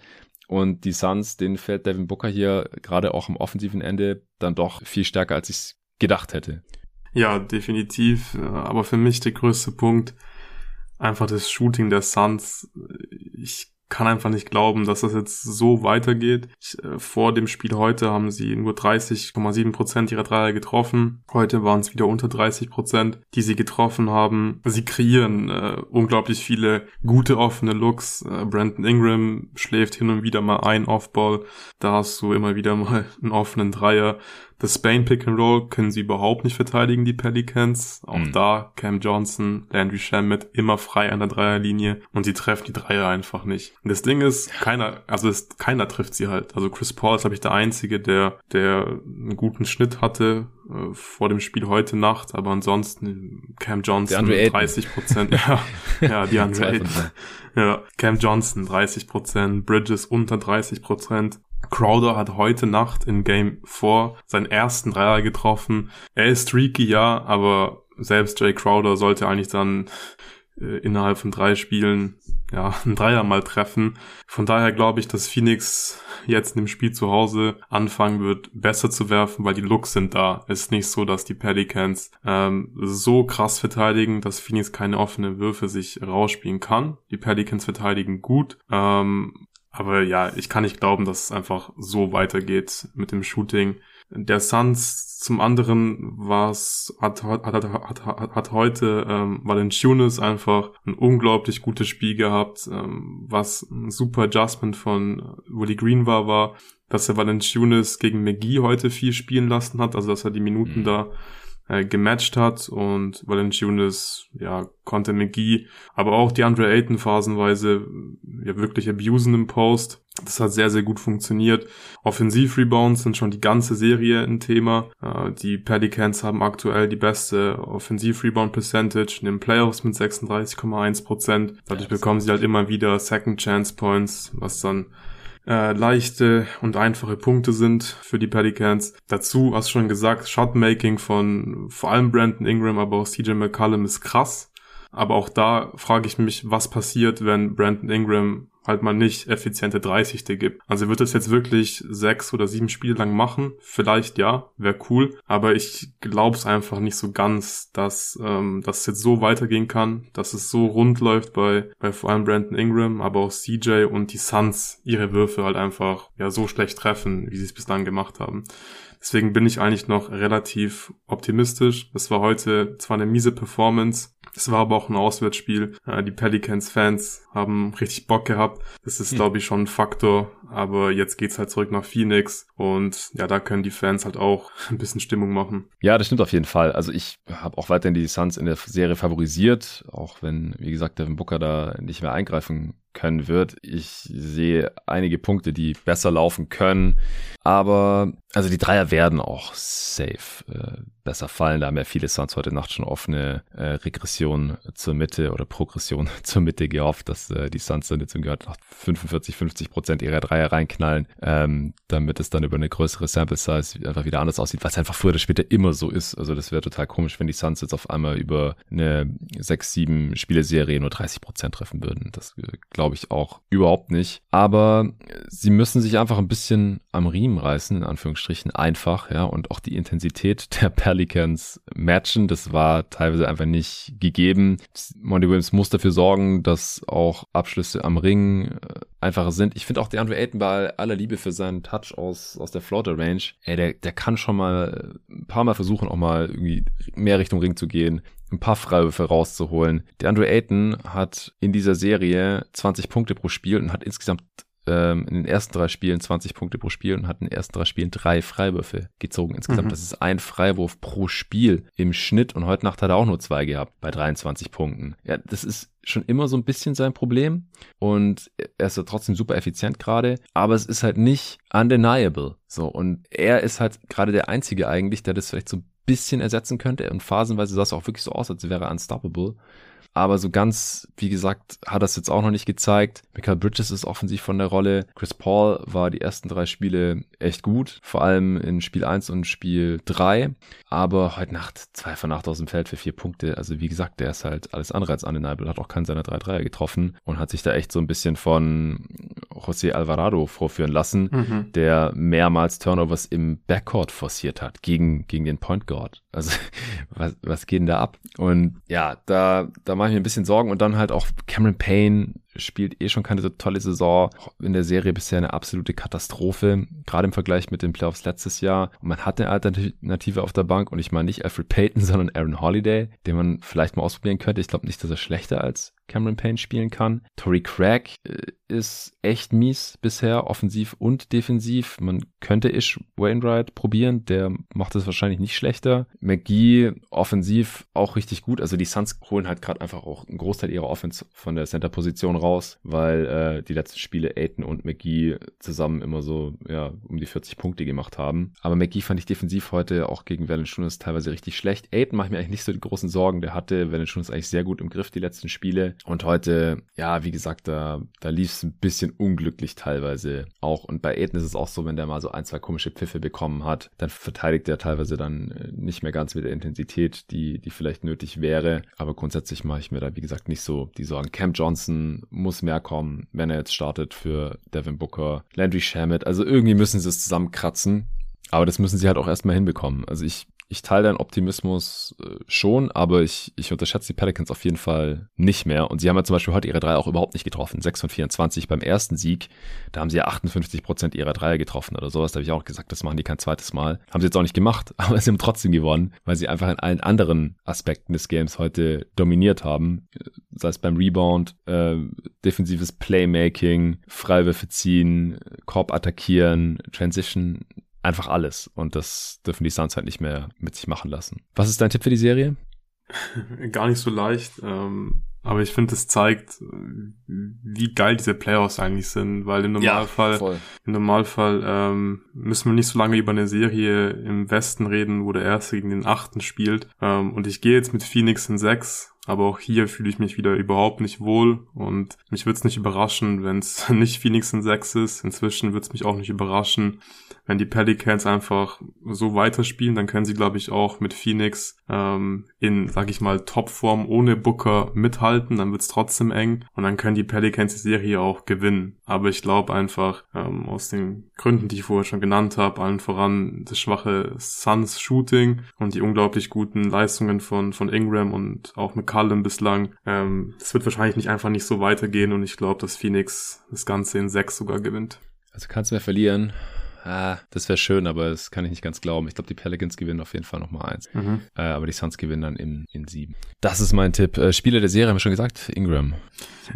Und die Suns, denen fällt Devin Booker hier gerade auch am offensiven Ende dann doch viel stärker, als ich es gedacht hätte. Ja, definitiv. Aber für mich der größte Punkt, einfach das Shooting der Suns. Ich kann einfach nicht glauben, dass das jetzt so weitergeht. Ich, äh, vor dem Spiel heute haben sie nur 30,7 Prozent ihrer Dreier getroffen. Heute waren es wieder unter 30 Prozent, die sie getroffen haben. Sie kreieren äh, unglaublich viele gute offene Looks. Äh, Brandon Ingram schläft hin und wieder mal ein Offball. Da hast du immer wieder mal einen offenen Dreier. Das Spain Pick and Roll können sie überhaupt nicht verteidigen, die Pelicans. Auch mhm. da Cam Johnson, Landry Shamet immer frei an der Dreierlinie und sie treffen die Dreier einfach nicht. Und das Ding ist, keiner, also ist, keiner trifft sie halt. Also Chris Paul ist, glaube ich, der Einzige, der, der einen guten Schnitt hatte äh, vor dem Spiel heute Nacht, aber ansonsten Cam Johnson 30 Prozent. ja, ja, die Andre Ja, Cam Johnson 30 Prozent, Bridges unter 30 Prozent. Crowder hat heute Nacht in Game 4 seinen ersten Dreier getroffen. Er ist streaky, ja, aber selbst Jay Crowder sollte eigentlich dann äh, innerhalb von drei Spielen ja, einen Dreier mal treffen. Von daher glaube ich, dass Phoenix jetzt in dem Spiel zu Hause anfangen wird, besser zu werfen, weil die Looks sind da. Es ist nicht so, dass die Pelicans ähm, so krass verteidigen, dass Phoenix keine offenen Würfe sich rausspielen kann. Die Pelicans verteidigen gut. Ähm, aber ja, ich kann nicht glauben, dass es einfach so weitergeht mit dem Shooting. Der Suns zum anderen was hat, hat, hat, hat, hat, hat heute ähm, Valanciunas einfach ein unglaublich gutes Spiel gehabt, ähm, was ein super Adjustment von Willie Green war, war, dass er Valanciunas gegen McGee heute viel spielen lassen hat, also dass er die Minuten mhm. da äh, gematcht hat und Valanciunas, ja, konnte McGee, aber auch die Andre Ayton phasenweise ja wirklich abusen im Post. Das hat sehr, sehr gut funktioniert. Offensiv-Rebounds sind schon die ganze Serie ein Thema. Äh, die Pelicans haben aktuell die beste Offensiv-Rebound-Percentage in den Playoffs mit 36,1%. Dadurch bekommen sie halt immer wieder Second-Chance-Points, was dann äh, leichte und einfache Punkte sind für die Pelicans. Dazu, hast du schon gesagt, Shotmaking von vor allem Brandon Ingram, aber auch CJ McCollum ist krass. Aber auch da frage ich mich, was passiert, wenn Brandon Ingram halt mal nicht effiziente 30. gibt. Also wird es jetzt wirklich sechs oder sieben Spiele lang machen? Vielleicht ja, wäre cool. Aber ich glaube es einfach nicht so ganz, dass ähm, das jetzt so weitergehen kann, dass es so rund läuft bei, bei vor allem Brandon Ingram, aber auch CJ und die Suns ihre Würfe halt einfach ja so schlecht treffen, wie sie es bislang gemacht haben. Deswegen bin ich eigentlich noch relativ optimistisch. Es war heute zwar eine miese Performance, es war aber auch ein Auswärtsspiel. Äh, die Pelicans-Fans haben richtig Bock gehabt. Das ist, hm. glaube ich, schon ein Faktor. Aber jetzt geht's halt zurück nach Phoenix. Und ja, da können die Fans halt auch ein bisschen Stimmung machen. Ja, das stimmt auf jeden Fall. Also ich habe auch weiterhin die Suns in der Serie favorisiert. Auch wenn, wie gesagt, Devin Booker da nicht mehr eingreifen können wird. Ich sehe einige Punkte, die besser laufen können. Aber, also die Dreier werden auch safe äh, besser fallen. Da haben ja viele Suns heute Nacht schon offene äh, Regression zur Mitte oder Progression zur Mitte gehofft, dass äh, die Suns dann jetzt im gehört noch 45, 50 Prozent ihrer Dreier reinknallen, ähm, damit es dann über eine größere Sample Size einfach wieder anders aussieht, was einfach früher oder später immer so ist. Also das wäre total komisch, wenn die Suns jetzt auf einmal über eine 6, 7 Spieleserie nur 30 Prozent treffen würden. Das äh, glaube glaube ich auch überhaupt nicht. Aber sie müssen sich einfach ein bisschen am Riemen reißen, in Anführungsstrichen, einfach, ja, und auch die Intensität der Pelicans matchen. Das war teilweise einfach nicht gegeben. Monty Williams muss dafür sorgen, dass auch Abschlüsse am Ring äh, einfacher sind. Ich finde auch DeAndre Ayton bei aller Liebe für seinen Touch aus, aus der Floater Range, ey, der, der kann schon mal ein paar Mal versuchen, auch mal irgendwie mehr Richtung Ring zu gehen, ein paar Freiwürfe rauszuholen. DeAndre Ayton hat in dieser Serie 20 Punkte pro Spiel und hat insgesamt ähm, in den ersten drei Spielen 20 Punkte pro Spiel und hat in den ersten drei Spielen drei Freiwürfe gezogen insgesamt. Mhm. Das ist ein Freiwurf pro Spiel im Schnitt und heute Nacht hat er auch nur zwei gehabt bei 23 Punkten. Ja, das ist schon immer so ein bisschen sein Problem und er ist ja trotzdem super effizient gerade, aber es ist halt nicht undeniable. So und er ist halt gerade der einzige eigentlich, der das vielleicht so ein bisschen ersetzen könnte und phasenweise sah es auch wirklich so aus, als wäre er unstoppable. Aber so ganz, wie gesagt, hat das jetzt auch noch nicht gezeigt. Michael Bridges ist offensiv von der Rolle. Chris Paul war die ersten drei Spiele echt gut. Vor allem in Spiel 1 und Spiel 3. Aber heute Nacht zwei von acht aus dem Feld für vier Punkte. Also wie gesagt, der ist halt alles andere als undeniable. Hat auch keinen seiner drei Dreier getroffen und hat sich da echt so ein bisschen von José Alvarado vorführen lassen, mhm. der mehrmals Turnovers im Backcourt forciert hat gegen, gegen den Point Guard. Also was, was geht denn da ab? Und ja, da, da mache ich mir ein bisschen Sorgen. Und dann halt auch Cameron Payne spielt eh schon keine so tolle Saison. In der Serie bisher eine absolute Katastrophe, gerade im Vergleich mit den Playoffs letztes Jahr. Und man hat eine Alternative auf der Bank und ich meine nicht Alfred Payton, sondern Aaron Holiday, den man vielleicht mal ausprobieren könnte. Ich glaube nicht, dass er schlechter als Cameron Payne spielen kann. Tory Craig äh, ist echt mies bisher, offensiv und defensiv. Man könnte Ish Wainwright probieren, der macht es wahrscheinlich nicht schlechter. McGee offensiv auch richtig gut. Also die Suns holen halt gerade einfach auch einen Großteil ihrer Offense von der Center-Position raus, weil äh, die letzten Spiele Aiton und McGee zusammen immer so ja um die 40 Punkte gemacht haben. Aber McGee fand ich defensiv heute auch gegen Valanciunas teilweise richtig schlecht. Aiton mache ich mir eigentlich nicht so die großen Sorgen. Der hatte Valanciunas eigentlich sehr gut im Griff die letzten Spiele. Und heute, ja, wie gesagt, da, da lief es ein bisschen unglücklich teilweise auch. Und bei Aiden ist es auch so, wenn der mal so ein, zwei komische Pfiffe bekommen hat, dann verteidigt er teilweise dann äh, nicht mehr ganz mit der Intensität, die, die vielleicht nötig wäre. Aber grundsätzlich mache ich mir da, wie gesagt, nicht so die Sorgen. Cam Johnson muss mehr kommen, wenn er jetzt startet für Devin Booker, Landry Shamet. Also irgendwie müssen sie es zusammenkratzen. Aber das müssen sie halt auch erstmal hinbekommen. Also ich ich teile deinen Optimismus äh, schon, aber ich, ich unterschätze die Pelicans auf jeden Fall nicht mehr. Und sie haben ja zum Beispiel heute ihre Dreier auch überhaupt nicht getroffen. 6 von 24 beim ersten Sieg. Da haben sie ja 58 Prozent ihrer Dreier getroffen oder sowas. Da habe ich auch gesagt, das machen die kein zweites Mal. Haben sie jetzt auch nicht gemacht, aber sie haben trotzdem gewonnen, weil sie einfach in allen anderen Aspekten des Games heute dominiert haben. Sei es beim Rebound, äh, defensives Playmaking, Freiwürfe ziehen, Korb attackieren, Transition einfach alles. Und das dürfen die Suns halt nicht mehr mit sich machen lassen. Was ist dein Tipp für die Serie? Gar nicht so leicht. Ähm, aber ich finde, es zeigt, wie geil diese Playoffs eigentlich sind, weil im Normalfall, ja, im Normalfall ähm, müssen wir nicht so lange über eine Serie im Westen reden, wo der Erste gegen den Achten spielt. Ähm, und ich gehe jetzt mit Phoenix in sechs aber auch hier fühle ich mich wieder überhaupt nicht wohl und mich würde es nicht überraschen, wenn es nicht Phoenix in 6 ist. Inzwischen würde es mich auch nicht überraschen, wenn die Pelicans einfach so weiterspielen, dann können sie, glaube ich, auch mit Phoenix ähm, in, sag ich mal, Topform ohne Booker mithalten, dann wird es trotzdem eng und dann können die Pelicans die Serie auch gewinnen. Aber ich glaube einfach, ähm, aus den Gründen, die ich vorher schon genannt habe, allen voran das schwache Suns Shooting und die unglaublich guten Leistungen von, von Ingram und auch McCallum bislang. Ähm, es wird wahrscheinlich nicht einfach nicht so weitergehen und ich glaube, dass Phoenix das Ganze in sechs sogar gewinnt. Also kannst du mehr verlieren. Ah, das wäre schön, aber das kann ich nicht ganz glauben. Ich glaube, die Pelicans gewinnen auf jeden Fall nochmal eins. Mhm. Äh, aber die Suns gewinnen dann in, in sieben. Das ist mein Tipp. Äh, Spieler der Serie haben wir schon gesagt, Ingram.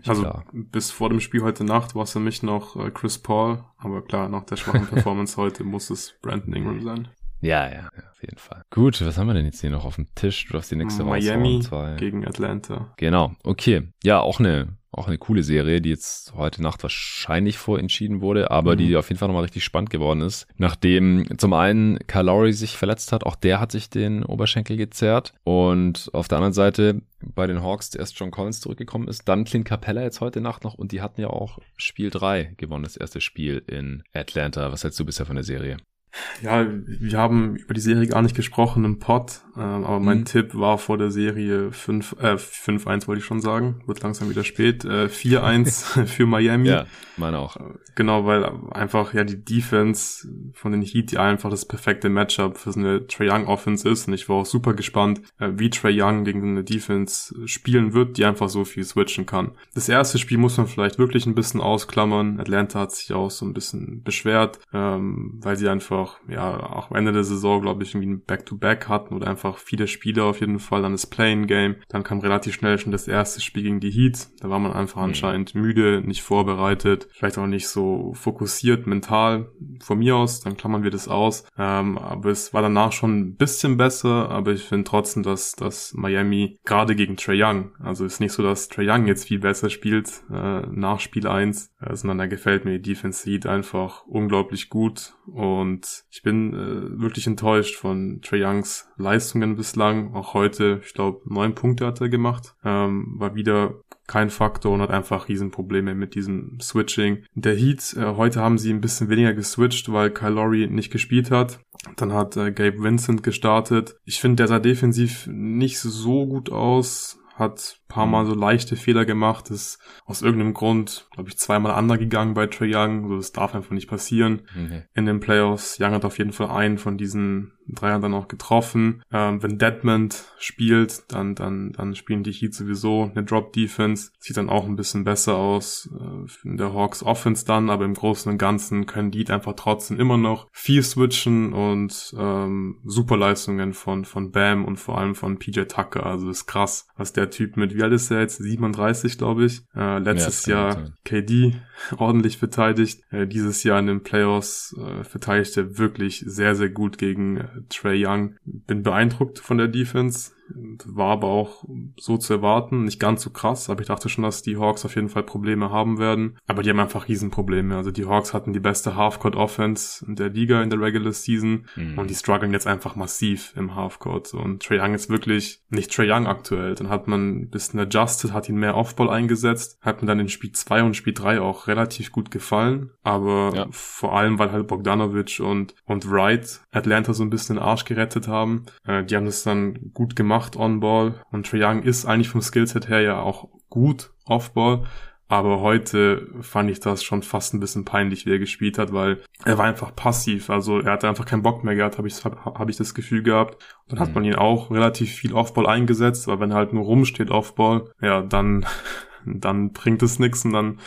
Also klar. bis vor dem Spiel heute Nacht war es für mich noch äh, Chris Paul, aber klar, nach der schwachen Performance heute muss es Brandon Ingram sein. Ja, ja, ja, auf jeden Fall. Gut, was haben wir denn jetzt hier noch auf dem Tisch? Du hast die nächste Miami gegen Atlanta. Genau, okay. Ja, auch eine, auch eine coole Serie, die jetzt heute Nacht wahrscheinlich vorentschieden wurde, aber mhm. die auf jeden Fall nochmal richtig spannend geworden ist. Nachdem zum einen Lowry sich verletzt hat, auch der hat sich den Oberschenkel gezerrt und auf der anderen Seite bei den Hawks erst John Collins zurückgekommen ist, dann Clint Capella jetzt heute Nacht noch und die hatten ja auch Spiel 3 gewonnen, das erste Spiel in Atlanta. Was hältst du bisher von der Serie? Ja, wir haben über die Serie gar nicht gesprochen im Pod, äh, aber mein mhm. Tipp war vor der Serie 5, äh, 5-1 wollte ich schon sagen, wird langsam wieder spät, äh, 4-1 für Miami. Ja, meine auch. Äh, genau, weil einfach ja die Defense von den Heat, die einfach das perfekte Matchup für so eine Trae Young Offense ist und ich war auch super gespannt, äh, wie Trae Young gegen eine Defense spielen wird, die einfach so viel switchen kann. Das erste Spiel muss man vielleicht wirklich ein bisschen ausklammern. Atlanta hat sich auch so ein bisschen beschwert, ähm, weil sie einfach, ja, auch am Ende der Saison, glaube ich, irgendwie ein Back-to-Back -Back hatten oder einfach viele Spiele auf jeden Fall, dann das Playing-Game. Dann kam relativ schnell schon das erste Spiel gegen die Heat. Da war man einfach mhm. anscheinend müde, nicht vorbereitet, vielleicht auch nicht so fokussiert mental. Von mir aus, dann klammern wir das aus. Ähm, aber es war danach schon ein bisschen besser, aber ich finde trotzdem, dass, dass Miami gerade gegen Trey Young, also ist nicht so, dass Trey Young jetzt viel besser spielt äh, nach Spiel 1, äh, sondern da gefällt mir die Defense Heat einfach unglaublich gut und ich bin äh, wirklich enttäuscht von Trey Youngs Leistungen bislang. Auch heute, ich glaube, neun Punkte hat er gemacht. Ähm, war wieder kein Faktor und hat einfach Riesenprobleme mit diesem Switching. Der Heat, äh, heute haben sie ein bisschen weniger geswitcht, weil Kyle Lowry nicht gespielt hat. Dann hat äh, Gabe Vincent gestartet. Ich finde, der sah defensiv nicht so gut aus hat paar Mal so leichte Fehler gemacht, ist aus irgendeinem Grund, glaube ich, zweimal undergegangen bei Trey Young. So, das darf einfach nicht passieren mhm. in den Playoffs. Young hat auf jeden Fall einen von diesen Dreiern dann auch getroffen. Ähm, wenn Deadmond spielt, dann, dann, dann spielen die Heat sowieso eine Drop Defense. Sieht dann auch ein bisschen besser aus äh, in der Hawks Offense dann, aber im Großen und Ganzen können die einfach trotzdem immer noch viel switchen und ähm, super Leistungen von, von Bam und vor allem von PJ Tucker. Also ist krass, was der Typ mit, wie alt ist er jetzt? 37, glaube ich. Äh, letztes ja, Jahr KD ordentlich verteidigt. Äh, dieses Jahr in den Playoffs äh, verteidigt er wirklich sehr, sehr gut gegen äh, Trey Young. Bin beeindruckt von der Defense. War aber auch so zu erwarten. Nicht ganz so krass, aber ich dachte schon, dass die Hawks auf jeden Fall Probleme haben werden. Aber die haben einfach Riesenprobleme. Also die Hawks hatten die beste Halfcourt Offense in der Liga in der Regular Season mhm. und die strugglen jetzt einfach massiv im Halfcourt. Und Trey Young ist wirklich nicht Trey Young aktuell. Dann hat man ein bisschen adjusted, hat ihn mehr Offball eingesetzt, hat mir dann in Spiel 2 und Spiel 3 auch relativ gut gefallen. Aber ja. vor allem, weil halt Bogdanovic und, und Wright Atlanta so ein bisschen den Arsch gerettet haben. Äh, die haben das dann gut gemacht gemacht on-ball und Trae Young ist eigentlich vom Skillset her ja auch gut off-ball. Aber heute fand ich das schon fast ein bisschen peinlich, wie er gespielt hat, weil er war einfach passiv. Also er hatte einfach keinen Bock mehr gehabt, habe ich, hab, hab ich das Gefühl gehabt. Dann mhm. hat man ihn auch relativ viel Offball eingesetzt, aber wenn er halt nur rumsteht Offball, ja, dann, dann bringt es nichts und dann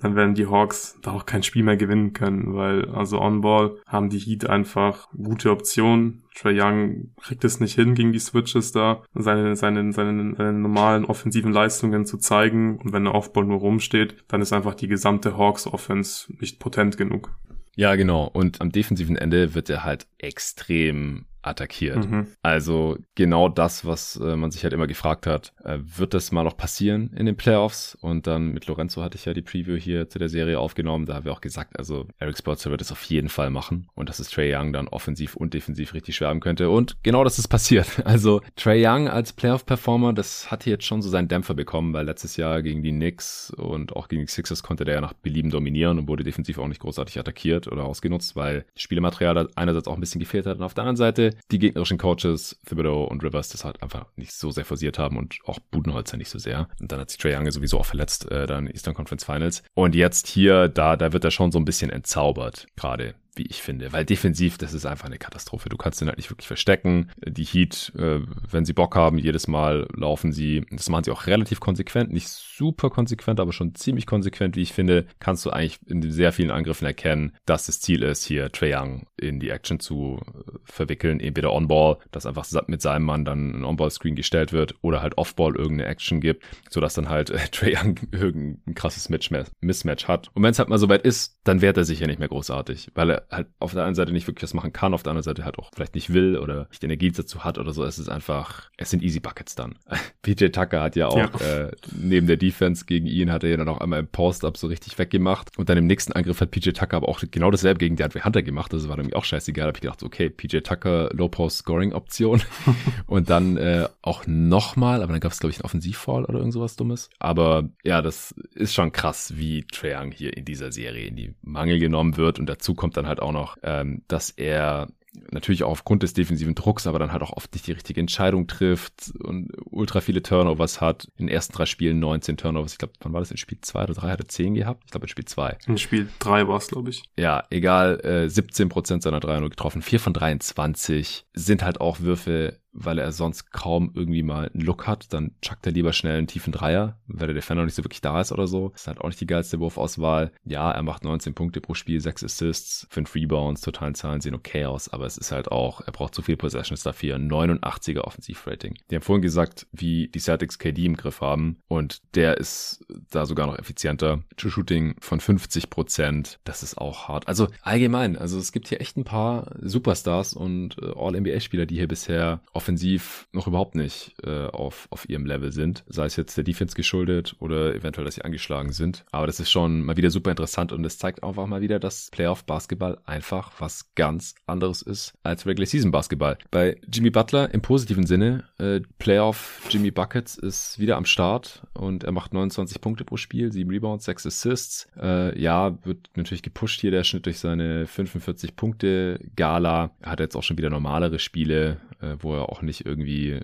dann werden die Hawks da auch kein Spiel mehr gewinnen können, weil also On-Ball haben die Heat einfach gute Optionen. Trey Young kriegt es nicht hin, gegen die Switches da seine, seine, seine, seine normalen offensiven Leistungen zu zeigen. Und wenn der Offball nur rumsteht, dann ist einfach die gesamte Hawks Offense nicht potent genug. Ja, genau. Und am defensiven Ende wird er halt extrem attackiert. Mhm. Also genau das, was äh, man sich halt immer gefragt hat, äh, wird das mal noch passieren in den Playoffs? Und dann mit Lorenzo hatte ich ja die Preview hier zu der Serie aufgenommen. Da haben wir auch gesagt, also Eric Spolster wird es auf jeden Fall machen und dass es Trey Young dann offensiv und defensiv richtig schwärmen könnte. Und genau das ist passiert. Also Trey Young als Playoff-Performer, das hat hier jetzt schon so seinen Dämpfer bekommen, weil letztes Jahr gegen die Knicks und auch gegen die Sixers konnte der ja nach Belieben dominieren und wurde defensiv auch nicht großartig attackiert oder ausgenutzt, weil Spielematerial einerseits auch ein bisschen gefehlt hat und auf der anderen Seite die gegnerischen Coaches, Thibodeau und Rivers, das halt einfach nicht so sehr forciert haben und auch Budenholzer nicht so sehr. Und dann hat sich Trey Young sowieso auch verletzt, äh, dann Eastern Conference Finals. Und jetzt hier, da, da wird er schon so ein bisschen entzaubert, gerade wie ich finde. Weil defensiv, das ist einfach eine Katastrophe. Du kannst den halt nicht wirklich verstecken. Die Heat, äh, wenn sie Bock haben, jedes Mal laufen sie, das machen sie auch relativ konsequent, nicht super konsequent, aber schon ziemlich konsequent, wie ich finde, kannst du eigentlich in sehr vielen Angriffen erkennen, dass das Ziel ist, hier Trae Young in die Action zu äh, verwickeln, entweder On-Ball, dass einfach mit seinem Mann dann ein On-Ball-Screen gestellt wird oder halt Off-Ball irgendeine Action gibt, sodass dann halt äh, Trae Young irgendein krasses Mismatch hat. Und wenn es halt mal soweit ist, dann wehrt er sich ja nicht mehr großartig, weil er halt auf der einen Seite nicht wirklich was machen kann, auf der anderen Seite halt auch vielleicht nicht will oder nicht Energie dazu hat oder so. Es ist einfach, es sind Easy Buckets dann. PJ Tucker hat ja auch ja. Äh, neben der Defense gegen ihn hat er ja dann auch einmal im Post-Up so richtig weggemacht. Und dann im nächsten Angriff hat PJ Tucker aber auch genau dasselbe gegen DeAndre Hunter gemacht. Das war nämlich auch scheißegal. Da habe ich gedacht, okay, PJ Tucker, Low-Post-Scoring-Option. und dann äh, auch nochmal, aber dann gab es, glaube ich, einen Offensivfall oder irgend sowas Dummes. Aber ja, das ist schon krass, wie Trae Young hier in dieser Serie in die Mangel genommen wird. Und dazu kommt dann halt auch noch, ähm, dass er natürlich auch aufgrund des defensiven Drucks, aber dann halt auch oft nicht die richtige Entscheidung trifft und ultra viele Turnovers hat. In den ersten drei Spielen 19 Turnovers. Ich glaube, wann war das? In Spiel 2 oder 3 hat er 10 gehabt? Ich glaube, in Spiel 2. In Spiel 3 war es, glaube ich. Ja, egal. Äh, 17 Prozent seiner 3 getroffen. 4 von 23 sind halt auch Würfe, weil er sonst kaum irgendwie mal einen Look hat, dann chuckt er lieber schnell einen tiefen Dreier, weil der Defender nicht so wirklich da ist oder so. ist halt auch nicht die geilste Wurfauswahl. Ja, er macht 19 Punkte pro Spiel, 6 Assists, 5 Rebounds, totalen Zahlen sehen okay aus, aber es ist halt auch, er braucht zu viel Possessions dafür. 89er Offensivrating. Die haben vorhin gesagt, wie die Celtics KD im Griff haben und der ist da sogar noch effizienter. True Shooting von 50 Prozent, das ist auch hart. Also allgemein, also es gibt hier echt ein paar Superstars und äh, All-NBA-Spieler, die hier bisher offensiv noch überhaupt nicht äh, auf, auf ihrem Level sind. Sei es jetzt der Defense geschuldet oder eventuell, dass sie angeschlagen sind. Aber das ist schon mal wieder super interessant und es zeigt einfach mal wieder, dass Playoff-Basketball einfach was ganz anderes ist als Regular-Season-Basketball. Bei Jimmy Butler im positiven Sinne, äh, Playoff Jimmy Buckets ist wieder am Start und er macht 29 Punkte pro Spiel, 7 Rebounds, 6 Assists. Äh, ja, wird natürlich gepusht hier der Schnitt durch seine 45 Punkte Gala. Er hat jetzt auch schon wieder normalere Spiele, äh, wo er auch nicht irgendwie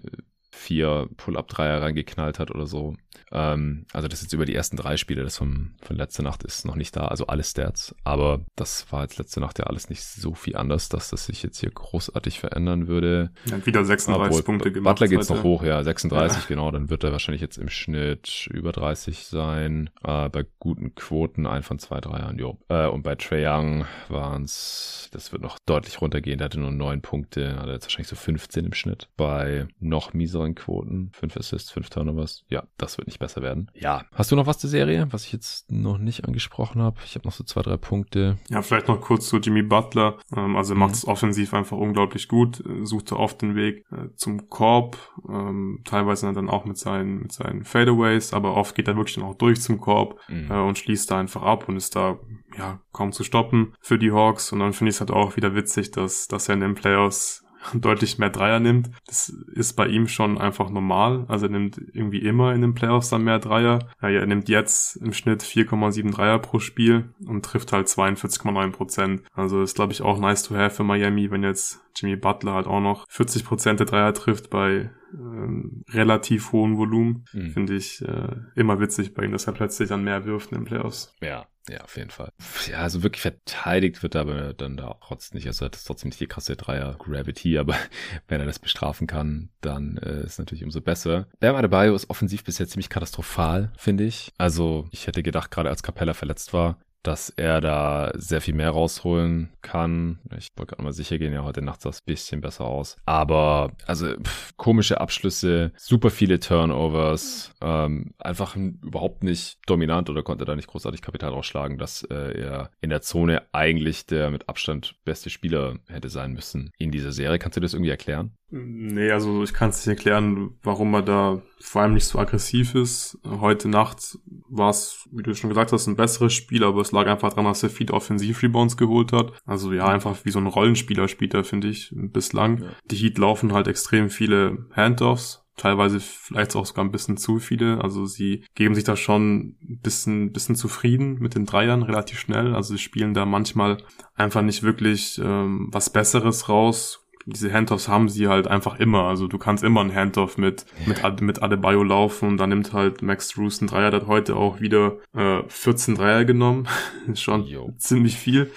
vier Pull-Up-Dreier reingeknallt hat oder so. Ähm, also das ist jetzt über die ersten drei Spiele, das vom, von letzter Nacht ist noch nicht da, also alle Stats. Aber das war jetzt letzte Nacht ja alles nicht so viel anders, dass das sich jetzt hier großartig verändern würde. Ja, wieder 36 Obwohl, Punkte gemacht. Butler geht's heute. noch hoch, ja, 36, ja. genau. Dann wird er wahrscheinlich jetzt im Schnitt über 30 sein. Äh, bei guten Quoten ein von zwei Dreiern, jo. Äh, und bei Trae Young waren's, das wird noch deutlich runtergehen. Der hatte nur neun Punkte, hat jetzt wahrscheinlich so 15 im Schnitt. Bei noch mieseren Quoten, fünf Assists, fünf Turnovers. Ja, das wird nicht besser werden. Ja. Hast du noch was zur Serie, was ich jetzt noch nicht angesprochen habe? Ich habe noch so zwei, drei Punkte. Ja, vielleicht noch kurz zu Jimmy Butler. Ähm, also er macht es mhm. offensiv einfach unglaublich gut, suchte oft den Weg äh, zum Korb, ähm, teilweise dann auch mit seinen, mit seinen Fadeaways, aber oft geht er wirklich dann auch durch zum Korb mhm. äh, und schließt da einfach ab und ist da ja kaum zu stoppen für die Hawks. Und dann finde ich es halt auch wieder witzig, dass, dass er in den Playoffs deutlich mehr Dreier nimmt. Das ist bei ihm schon einfach normal. Also er nimmt irgendwie immer in den Playoffs dann mehr Dreier. Ja, er nimmt jetzt im Schnitt 4,7 Dreier pro Spiel und trifft halt 42,9 Prozent. Also ist, glaube ich, auch nice to have für Miami, wenn jetzt Jimmy Butler halt auch noch 40 Prozent der Dreier trifft bei ähm, relativ hohem Volumen. Mhm. Finde ich äh, immer witzig bei ihm, dass er plötzlich dann mehr wirft in den Playoffs. Ja, ja, auf jeden Fall. Ja, also wirklich verteidigt wird er aber dann da auch trotzdem nicht. Also hat das trotzdem nicht die krasse Dreier-Gravity, aber wenn er das bestrafen kann, dann äh, ist natürlich umso besser. Bam Adebayo ist offensiv bisher ziemlich katastrophal, finde ich. Also ich hätte gedacht, gerade als Capella verletzt war, dass er da sehr viel mehr rausholen kann. Ich wollte gerade mal sicher gehen, ja, heute Nacht sah es ein bisschen besser aus. Aber, also, pff, komische Abschlüsse, super viele Turnovers, ähm, einfach überhaupt nicht dominant oder konnte da nicht großartig Kapital rausschlagen, dass äh, er in der Zone eigentlich der mit Abstand beste Spieler hätte sein müssen in dieser Serie. Kannst du das irgendwie erklären? Nee, also ich kann es nicht erklären, warum er da vor allem nicht so aggressiv ist. Heute Nacht war es, wie du schon gesagt hast, ein besseres Spiel, aber es lag einfach daran, dass er viele Offensiv-Rebounds geholt hat. Also ja, einfach wie so ein Rollenspieler spielt er, finde ich, bislang. Ja. Die Heat laufen halt extrem viele Handoffs, teilweise vielleicht auch sogar ein bisschen zu viele. Also sie geben sich da schon ein bisschen, bisschen zufrieden mit den Dreiern relativ schnell. Also sie spielen da manchmal einfach nicht wirklich ähm, was Besseres raus, diese Handoffs haben sie halt einfach immer. Also du kannst immer ein Handoff mit, ja. mit, mit Adebayo laufen und dann nimmt halt Max Drews ein Dreier, der hat heute auch wieder äh, 14 Dreier genommen. ist schon Yo. ziemlich viel.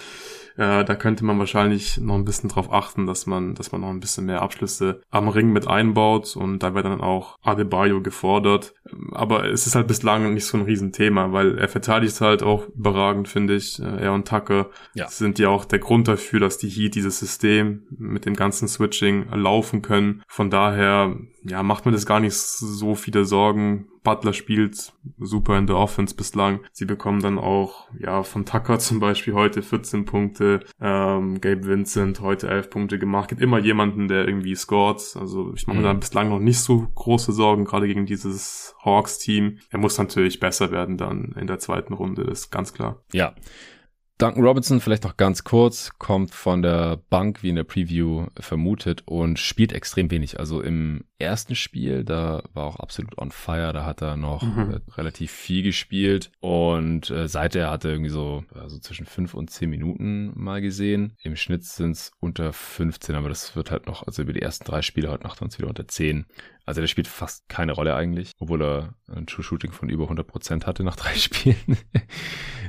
Äh, da könnte man wahrscheinlich noch ein bisschen drauf achten, dass man, dass man noch ein bisschen mehr Abschlüsse am Ring mit einbaut und da wird dann auch Adebayo gefordert. Aber es ist halt bislang nicht so ein Riesenthema, weil er verteidigt halt auch überragend, finde ich. Äh, er und Tucker ja. sind ja auch der Grund dafür, dass die Heat dieses System mit dem ganzen Switching laufen können. Von daher ja, macht mir das gar nicht so viele Sorgen. Butler spielt super in der Offense bislang. Sie bekommen dann auch, ja, von Tucker zum Beispiel heute 14 Punkte, ähm, Gabe Vincent heute 11 Punkte gemacht. Gibt immer jemanden, der irgendwie scored. Also ich mache mhm. da bislang noch nicht so große Sorgen, gerade gegen dieses Hawks-Team. Er muss natürlich besser werden dann in der zweiten Runde, das ist ganz klar. Ja. Duncan Robinson, vielleicht noch ganz kurz, kommt von der Bank, wie in der Preview vermutet, und spielt extrem wenig. Also im ersten Spiel, da war auch absolut on fire, da hat er noch mhm. äh, relativ viel gespielt und äh, seither hat er irgendwie so also zwischen fünf und zehn Minuten mal gesehen. Im Schnitt sind es unter 15, aber das wird halt noch, also über die ersten drei Spiele heute Nacht waren es wieder unter 10. Also der spielt fast keine Rolle eigentlich, obwohl er ein True Shooting von über 100 Prozent hatte nach drei Spielen.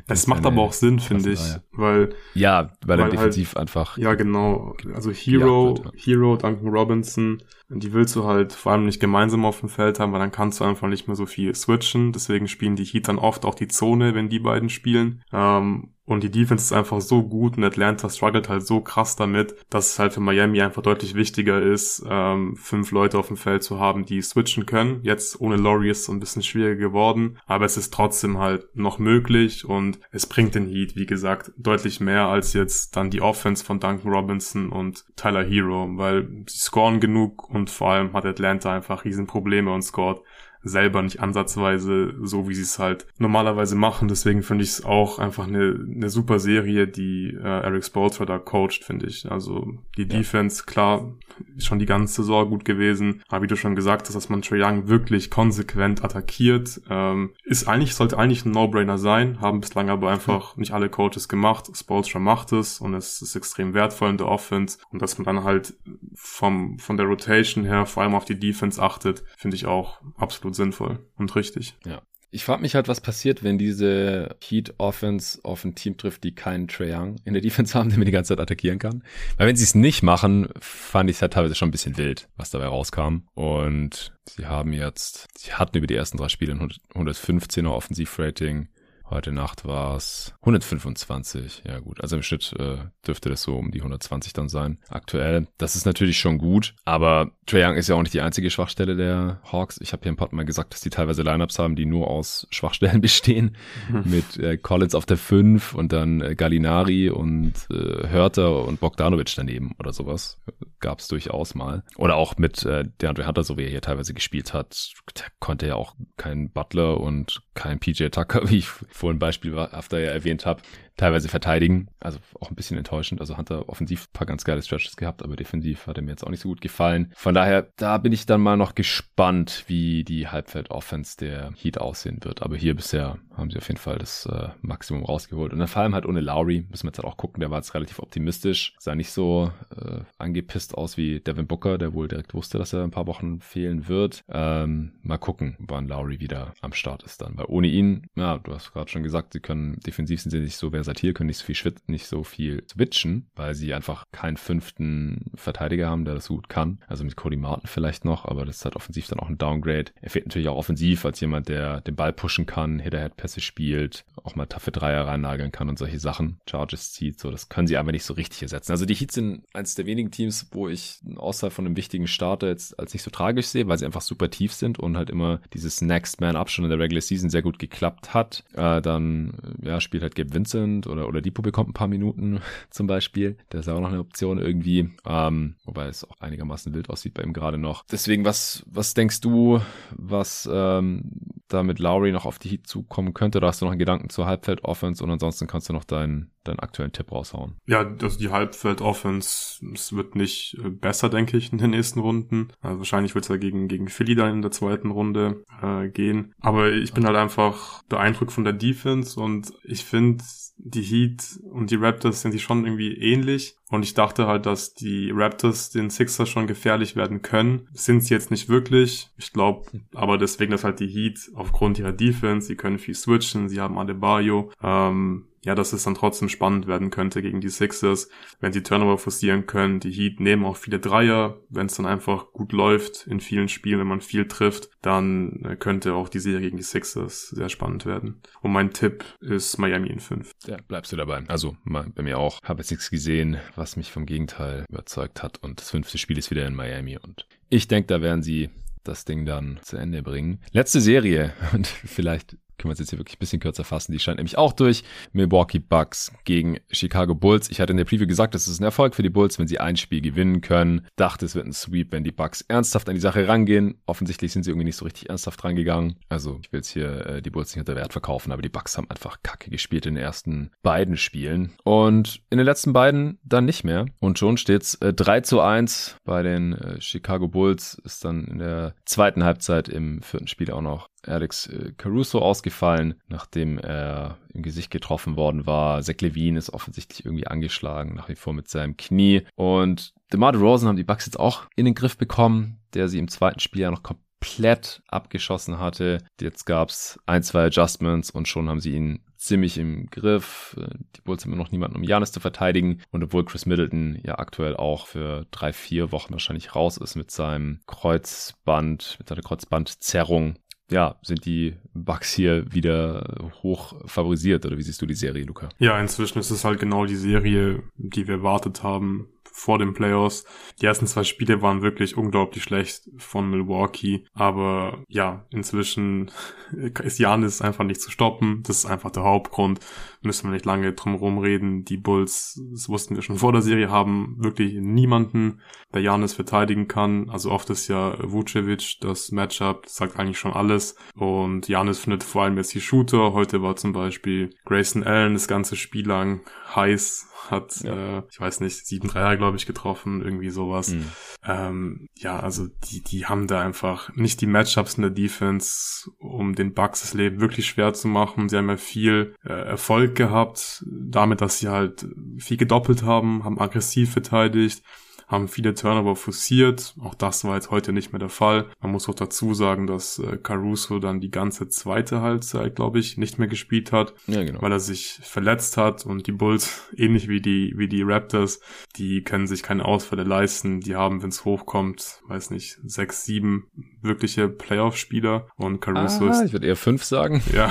das, das macht aber auch Sinn, finde ich, weil ja, weil, weil er halt defensiv halt, einfach ja genau, also Hero, wird, ja. Hero, Duncan Robinson, die willst du halt vor allem nicht gemeinsam auf dem Feld haben, weil dann kannst du einfach nicht mehr so viel switchen. Deswegen spielen die Heat dann oft auch die Zone, wenn die beiden spielen. Ähm, und die Defense ist einfach so gut und Atlanta struggelt halt so krass damit, dass es halt für Miami einfach deutlich wichtiger ist, ähm, fünf Leute auf dem Feld zu haben, die switchen können. Jetzt ohne Laurie ist es ein bisschen schwieriger geworden, aber es ist trotzdem halt noch möglich und es bringt den Heat, wie gesagt, deutlich mehr als jetzt dann die Offense von Duncan Robinson und Tyler Hero, weil sie scoren genug und vor allem hat Atlanta einfach riesen Probleme und scored selber nicht ansatzweise so, wie sie es halt normalerweise machen. Deswegen finde ich es auch einfach eine, eine super Serie, die äh, Eric Spoelstra da coacht, finde ich. Also die ja. Defense, klar, ist schon die ganze Saison gut gewesen. Aber wie du schon gesagt hast, dass man Trae Young wirklich konsequent attackiert, ähm, ist eigentlich, sollte eigentlich ein No-Brainer sein, haben bislang aber einfach mhm. nicht alle Coaches gemacht. Spoelstra macht es und es ist extrem wertvoll in der Offense. Und dass man dann halt vom, von der Rotation her vor allem auf die Defense achtet, finde ich auch absolut sinnvoll und richtig. Ja. Ich frage mich halt, was passiert, wenn diese Heat Offense auf ein Team trifft, die keinen Trae Young in der Defense haben, der mir die ganze Zeit attackieren kann. Weil wenn sie es nicht machen, fand ich es halt teilweise schon ein bisschen wild, was dabei rauskam. Und sie haben jetzt, sie hatten über die ersten drei Spiele ein 115er Offensivrating, Heute Nacht war es 125. Ja gut, also im Schnitt äh, dürfte das so um die 120 dann sein. Aktuell. Das ist natürlich schon gut, aber Trae Young ist ja auch nicht die einzige Schwachstelle der Hawks. Ich habe hier im Pod mal gesagt, dass die teilweise Lineups haben, die nur aus Schwachstellen bestehen. Mit äh, Collins auf der 5 und dann äh, Gallinari und äh, Hörter und Bogdanovic daneben oder sowas. Gab es durchaus mal. Oder auch mit äh, DeAndre Hunter, so wie er hier teilweise gespielt hat. Der konnte ja auch kein Butler und kein PJ Tucker, wie ich vorhin beispielhaft ja erwähnt habe, teilweise verteidigen. Also auch ein bisschen enttäuschend. Also hat er offensiv ein paar ganz geile Stretches gehabt, aber defensiv hat er mir jetzt auch nicht so gut gefallen. Von daher, da bin ich dann mal noch gespannt, wie die Halbfeld-Offense der Heat aussehen wird. Aber hier bisher haben sie auf jeden Fall das äh, Maximum rausgeholt. Und dann vor allem halt ohne Lowry, müssen wir jetzt halt auch gucken, der war jetzt relativ optimistisch. Sah nicht so äh, angepisst aus wie Devin Booker, der wohl direkt wusste, dass er ein paar Wochen fehlen wird. Ähm, mal gucken, wann Lowry wieder am Start ist dann. Weil ohne ihn, ja, du hast gerade schon gesagt, sie können defensiv sind sie nicht so versiert versatil, können nicht so viel nicht so viel switchen, weil sie einfach keinen fünften Verteidiger haben, der das gut kann. Also mit Cody Martin vielleicht noch, aber das ist halt offensiv dann auch ein Downgrade. Er fehlt natürlich auch offensiv als jemand, der den Ball pushen kann, Hit-Ahead-Pässe spielt, auch mal taffe Dreier reinnageln kann und solche Sachen. Charges zieht, so, das können sie aber nicht so richtig ersetzen. Also die Heats sind eines der wenigen Teams, wo ich außerhalb von einem wichtigen Starter jetzt als nicht so tragisch sehe, weil sie einfach super tief sind und halt immer dieses Next Man Up schon in der Regular Season sehr gut geklappt hat. Äh, dann, ja, spielt halt Gabe Vincent Cleveland oder, oder Depot bekommt ein paar Minuten zum Beispiel. Das ist auch noch eine Option irgendwie. Ähm, wobei es auch einigermaßen wild aussieht bei ihm gerade noch. Deswegen, was, was denkst du, was ähm, da mit Lowry noch auf die Heat zukommen könnte? Oder hast du noch einen Gedanken zur Halbfeld-Offense und ansonsten kannst du noch deinen, deinen aktuellen Tipp raushauen? Ja, also die Halbfeld-Offense, es wird nicht äh, besser, denke ich, in den nächsten Runden. Also wahrscheinlich wird es ja gegen, gegen Philly dann in der zweiten Runde äh, gehen. Aber ich bin halt einfach beeindruckt von der Defense und ich finde, die Heat und die Raptors sind die schon irgendwie ähnlich. Und ich dachte halt, dass die Raptors den Sixers schon gefährlich werden können. Sind sie jetzt nicht wirklich. Ich glaube, aber deswegen, dass halt die Heat aufgrund ihrer Defense, sie können viel switchen, sie haben Adebayo, ähm, ja, dass es dann trotzdem spannend werden könnte gegen die Sixers, wenn sie Turnover forcieren können. Die Heat nehmen auch viele Dreier. Wenn es dann einfach gut läuft in vielen Spielen, wenn man viel trifft, dann äh, könnte auch die Serie gegen die Sixers sehr spannend werden. Und mein Tipp ist Miami in 5. Ja, bleibst du dabei. Also bei mir auch. Habe jetzt nichts gesehen, was mich vom Gegenteil überzeugt hat. Und das fünfte Spiel ist wieder in Miami. Und ich denke, da werden sie das Ding dann zu Ende bringen. Letzte Serie und vielleicht können wir es jetzt hier wirklich ein bisschen kürzer fassen. Die scheint nämlich auch durch. Milwaukee Bucks gegen Chicago Bulls. Ich hatte in der Preview gesagt, das ist ein Erfolg für die Bulls, wenn sie ein Spiel gewinnen können. Dachte, es wird ein Sweep, wenn die Bucks ernsthaft an die Sache rangehen. Offensichtlich sind sie irgendwie nicht so richtig ernsthaft rangegangen. Also ich will jetzt hier äh, die Bulls nicht unter Wert verkaufen, aber die Bucks haben einfach kacke gespielt in den ersten beiden Spielen. Und in den letzten beiden dann nicht mehr. Und schon steht's äh, 3 zu 1 bei den äh, Chicago Bulls. Ist dann in der zweiten Halbzeit im vierten Spiel auch noch Alex äh, Caruso ausgefallen, nachdem er im Gesicht getroffen worden war. Zach Levine ist offensichtlich irgendwie angeschlagen, nach wie vor mit seinem Knie. Und DeMar DeRozan haben die Bucks jetzt auch in den Griff bekommen, der sie im zweiten Spiel ja noch komplett abgeschossen hatte. Jetzt gab's ein, zwei Adjustments und schon haben sie ihn ziemlich im Griff. Die Bulls haben noch niemanden, um Janis zu verteidigen. Und obwohl Chris Middleton ja aktuell auch für drei, vier Wochen wahrscheinlich raus ist mit seinem Kreuzband, mit seiner Kreuzbandzerrung, ja, sind die Bugs hier wieder hoch favorisiert oder wie siehst du die Serie, Luca? Ja, inzwischen ist es halt genau die Serie, die wir erwartet haben vor den Playoffs. Die ersten zwei Spiele waren wirklich unglaublich schlecht von Milwaukee. Aber ja, inzwischen ist Janis einfach nicht zu stoppen. Das ist einfach der Hauptgrund. Müssen wir nicht lange drum rumreden. Die Bulls, das wussten wir schon vor der Serie, haben wirklich niemanden, der Janis verteidigen kann. Also oft ist ja Vucevic das Matchup, sagt eigentlich schon alles. Und Janis findet vor allem jetzt die Shooter. Heute war zum Beispiel Grayson Allen das ganze Spiel lang heiß hat, ja. äh, ich weiß nicht, sieben Dreier, glaube ich, getroffen, irgendwie sowas. Mhm. Ähm, ja, also die, die haben da einfach nicht die Matchups in der Defense, um den Bucks das Leben wirklich schwer zu machen. Sie haben ja viel äh, Erfolg gehabt, damit, dass sie halt viel gedoppelt haben, haben aggressiv verteidigt haben viele Turnover forciert. Auch das war jetzt heute nicht mehr der Fall. Man muss auch dazu sagen, dass äh, Caruso dann die ganze zweite Halbzeit, glaube ich, nicht mehr gespielt hat, ja, genau. weil er sich verletzt hat und die Bulls, ähnlich wie die, wie die Raptors, die können sich keine Ausfälle leisten. Die haben, wenn es hochkommt, weiß nicht, sechs, sieben wirkliche Playoff-Spieler und Caruso ah, ist. Ich würde eher fünf sagen. Ja,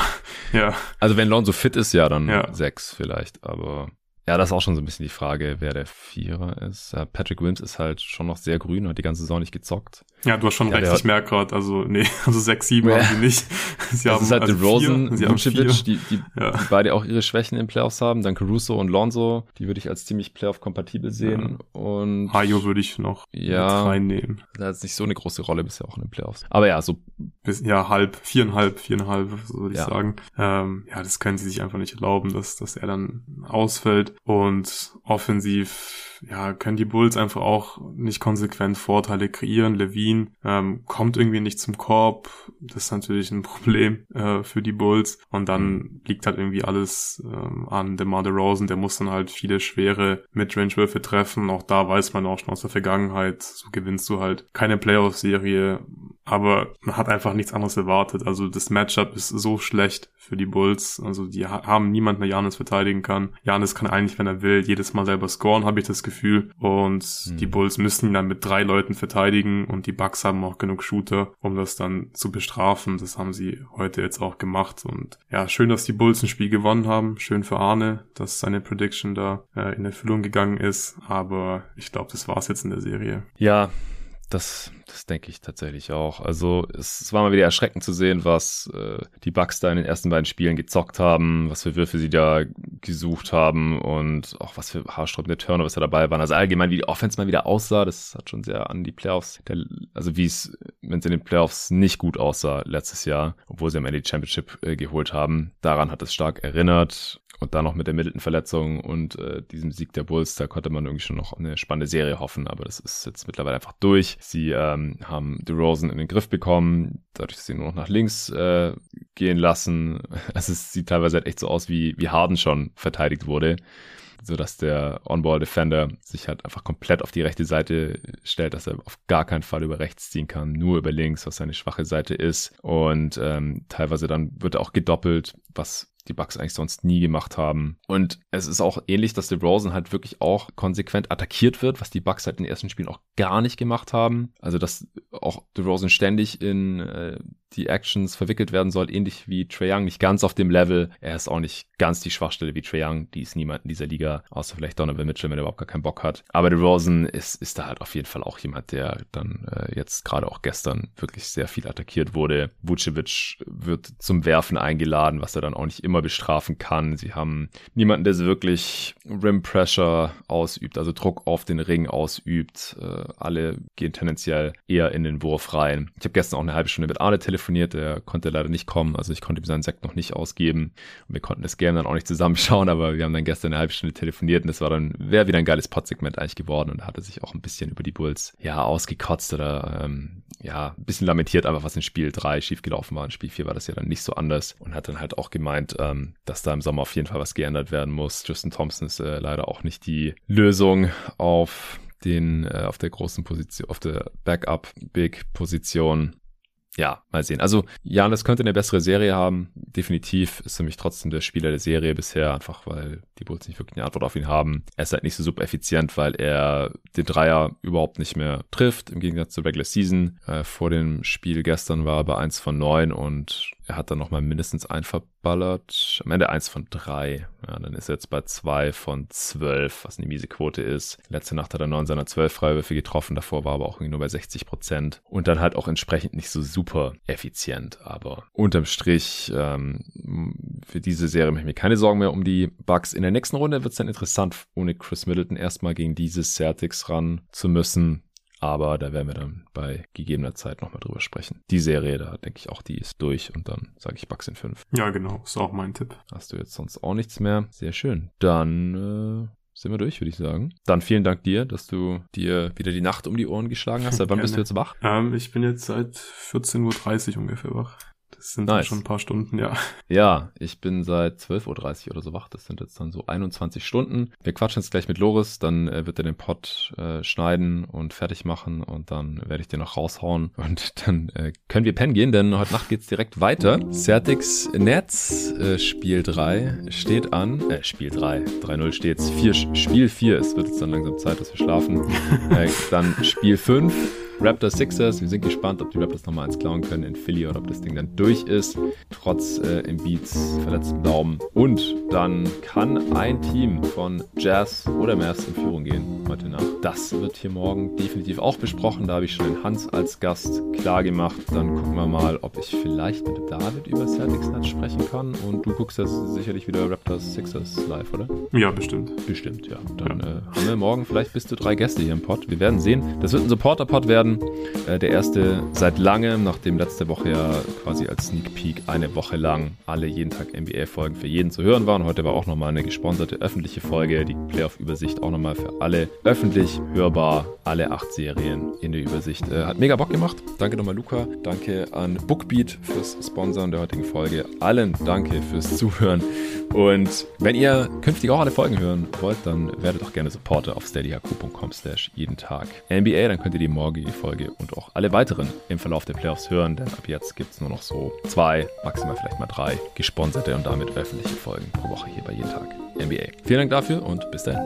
ja. Also wenn Lonzo fit ist, ja, dann ja. sechs vielleicht, aber ja, das ist auch schon so ein bisschen die Frage, wer der Vierer ist. Patrick Williams ist halt schon noch sehr grün, hat die ganze Saison nicht gezockt. Ja, du hast schon ja, recht, ich merke gerade, also nee, also 6, 7 ja. haben sie nicht. Sie das haben ist halt also Rosen, Vucevic, die, die, ja. die beide auch ihre Schwächen in Playoffs haben. Dann Caruso und Lonzo, die würde ich als ziemlich Playoff-kompatibel sehen. Ja. Und Hayo würde ich noch ja, mit reinnehmen. Da hat nicht so eine große Rolle bisher auch in den Playoffs. Aber ja, so. Bis, ja, halb, viereinhalb, viereinhalb, so würde ich sagen. Ähm, ja, das können sie sich einfach nicht erlauben, dass, dass er dann ausfällt. Und offensiv ja, können die Bulls einfach auch nicht konsequent Vorteile kreieren. Levine ähm, kommt irgendwie nicht zum Korb. Das ist natürlich ein Problem äh, für die Bulls. Und dann liegt halt irgendwie alles ähm, an DeMar DeRozan. Der muss dann halt viele schwere Midrange-Würfe treffen. Auch da weiß man auch schon aus der Vergangenheit, so gewinnst du halt keine Playoff-Serie. Aber man hat einfach nichts anderes erwartet. Also das Matchup ist so schlecht für die Bulls. Also die haben niemanden, der Janis verteidigen kann. Janis kann eigentlich, wenn er will, jedes Mal selber scoren, habe ich das Gefühl. Und hm. die Bulls müssen ihn dann mit drei Leuten verteidigen und die Bucks haben auch genug Shooter, um das dann zu bestrafen. Das haben sie heute jetzt auch gemacht. Und ja, schön, dass die Bulls ein Spiel gewonnen haben. Schön für Arne, dass seine Prediction da äh, in Erfüllung gegangen ist. Aber ich glaube, das war's jetzt in der Serie. Ja, das, das denke ich tatsächlich auch. Also es, es, war mal wieder erschreckend zu sehen, was äh, die Bucks da in den ersten beiden Spielen gezockt haben, was für Würfe sie da gesucht haben und auch was für haarsträubende Turnovers da dabei waren. Also allgemein, wie die Offense mal wieder aussah, das hat schon sehr an die Playoffs, der, also wie es, wenn es in den Playoffs nicht gut aussah letztes Jahr, obwohl sie am Ende die Championship äh, geholt haben. Daran hat es stark erinnert. Und dann noch mit der Middleton-Verletzung und äh, diesem Sieg der Bulls, da konnte man irgendwie schon noch eine spannende Serie hoffen, aber das ist jetzt mittlerweile einfach durch. Sie ähm, haben DeRozan in den Griff bekommen, dadurch, dass sie nur noch nach links äh, gehen lassen. Also es sieht teilweise halt echt so aus, wie, wie Harden schon verteidigt wurde so dass der On-Ball-Defender sich halt einfach komplett auf die rechte Seite stellt, dass er auf gar keinen Fall über rechts ziehen kann, nur über links, was seine schwache Seite ist. Und ähm, teilweise dann wird er auch gedoppelt, was die Bucks eigentlich sonst nie gemacht haben. Und es ist auch ähnlich, dass DeRozan halt wirklich auch konsequent attackiert wird, was die Bucks halt in den ersten Spielen auch gar nicht gemacht haben. Also, dass auch DeRozan ständig in äh, die Actions verwickelt werden soll, ähnlich wie Trae Young, nicht ganz auf dem Level. Er ist auch nicht ganz die Schwachstelle wie Trae Young, die ist niemand in dieser Liga, außer vielleicht Donovan Mitchell, wenn er überhaupt gar keinen Bock hat. Aber DeRozan ist, ist da halt auf jeden Fall auch jemand, der dann äh, jetzt gerade auch gestern wirklich sehr viel attackiert wurde. Vucevic wird zum Werfen eingeladen, was er dann auch nicht immer bestrafen kann. Sie haben niemanden, der wirklich Rim Pressure ausübt, also Druck auf den Ring ausübt. Äh, alle gehen tendenziell eher in den Wurf rein. Ich habe gestern auch eine halbe Stunde mit Arne telefoniert, der konnte leider nicht kommen, also ich konnte ihm seinen Sekt noch nicht ausgeben. Und wir konnten das Game dann auch nicht zusammenschauen, aber wir haben dann gestern eine halbe Stunde telefoniert und es war dann, wäre wieder ein geiles Podsegment eigentlich geworden und da hat er sich auch ein bisschen über die Bulls, ja, ausgekotzt oder, ähm, ja, ein bisschen lamentiert einfach, was in Spiel 3 schiefgelaufen war. In Spiel 4 war das ja dann nicht so anders und hat dann halt auch gemeint, ähm, dass da im Sommer auf jeden Fall was geändert werden muss. Justin Thompson ist äh, leider auch nicht die Lösung auf den äh, auf der großen Position, auf der Backup-Big-Position ja, mal sehen. Also Janis könnte eine bessere Serie haben. Definitiv ist für mich trotzdem der Spieler der Serie bisher, einfach weil die Bulls nicht wirklich eine Antwort auf ihn haben. Er ist halt nicht so super effizient, weil er den Dreier überhaupt nicht mehr trifft, im Gegensatz zur Regular Season. Äh, vor dem Spiel gestern war er bei 1 von 9 und er hat dann nochmal mindestens ein verballert. Am Ende eins von drei. Ja, dann ist er jetzt bei zwei von zwölf, was eine miese Quote ist. Letzte Nacht hat er neun seiner zwölf Freiwürfe getroffen. Davor war aber auch irgendwie nur bei 60 Prozent. Und dann halt auch entsprechend nicht so super effizient. Aber unterm Strich, ähm, für diese Serie mache ich mir keine Sorgen mehr um die Bugs. In der nächsten Runde wird es dann interessant, ohne Chris Middleton erstmal gegen diese Celtics ran zu müssen. Aber da werden wir dann bei gegebener Zeit nochmal drüber sprechen. Die Serie, da denke ich auch, die ist durch und dann sage ich Bugs in 5. Ja, genau, ist auch mein Tipp. Hast du jetzt sonst auch nichts mehr? Sehr schön. Dann äh, sind wir durch, würde ich sagen. Dann vielen Dank dir, dass du dir wieder die Nacht um die Ohren geschlagen hast. Seit wann bist du jetzt wach? Ähm, ich bin jetzt seit 14.30 Uhr ungefähr wach. Das sind nice. schon ein paar Stunden, ja. Ja, ich bin seit 12.30 Uhr oder so wach. Das sind jetzt dann so 21 Stunden. Wir quatschen jetzt gleich mit Loris, dann äh, wird er den Pod äh, schneiden und fertig machen und dann werde ich den noch raushauen und dann äh, können wir pennen gehen, denn heute Nacht geht's direkt weiter. Celtics Netz äh, Spiel 3 steht an. Äh, Spiel 3. 3-0 steht's. Vier, Spiel 4. Es wird jetzt dann langsam Zeit, dass wir schlafen. äh, dann Spiel 5. Raptors Sixers. Wir sind gespannt, ob die Raptors nochmal eins klauen können in Philly oder ob das Ding dann durch ist. Trotz äh, Embiids verletzten Daumen. Und dann kann ein Team von Jazz oder Mavs in Führung gehen heute Nacht. Das wird hier morgen definitiv auch besprochen. Da habe ich schon den Hans als Gast klar gemacht. Dann gucken wir mal, ob ich vielleicht mit David über Celtics Netz sprechen kann. Und du guckst das sicherlich wieder Raptors Sixers live, oder? Ja, bestimmt. Bestimmt, ja. Dann ja. Äh, haben wir morgen vielleicht bis zu drei Gäste hier im Pod. Wir werden sehen. Das wird ein Supporter-Pod werden werden. Äh, der erste seit langem, nachdem letzte Woche ja quasi als Sneak Peek eine Woche lang alle jeden Tag NBA-Folgen für jeden zu hören waren. Heute war auch nochmal eine gesponserte öffentliche Folge, die Playoff-Übersicht auch nochmal für alle öffentlich hörbar, alle acht Serien in der Übersicht. Äh, hat mega Bock gemacht. Danke nochmal Luca, danke an Bookbeat fürs Sponsoren der heutigen Folge. Allen danke fürs Zuhören. Und wenn ihr künftig auch alle Folgen hören wollt, dann werdet auch gerne Supporter auf steadyhq.com slash jeden Tag NBA. Dann könnt ihr die morgige Folge und auch alle weiteren im Verlauf der Playoffs hören, denn ab jetzt gibt es nur noch so zwei, maximal vielleicht mal drei gesponserte und damit öffentliche Folgen pro Woche hier bei jeden Tag NBA. Vielen Dank dafür und bis dann.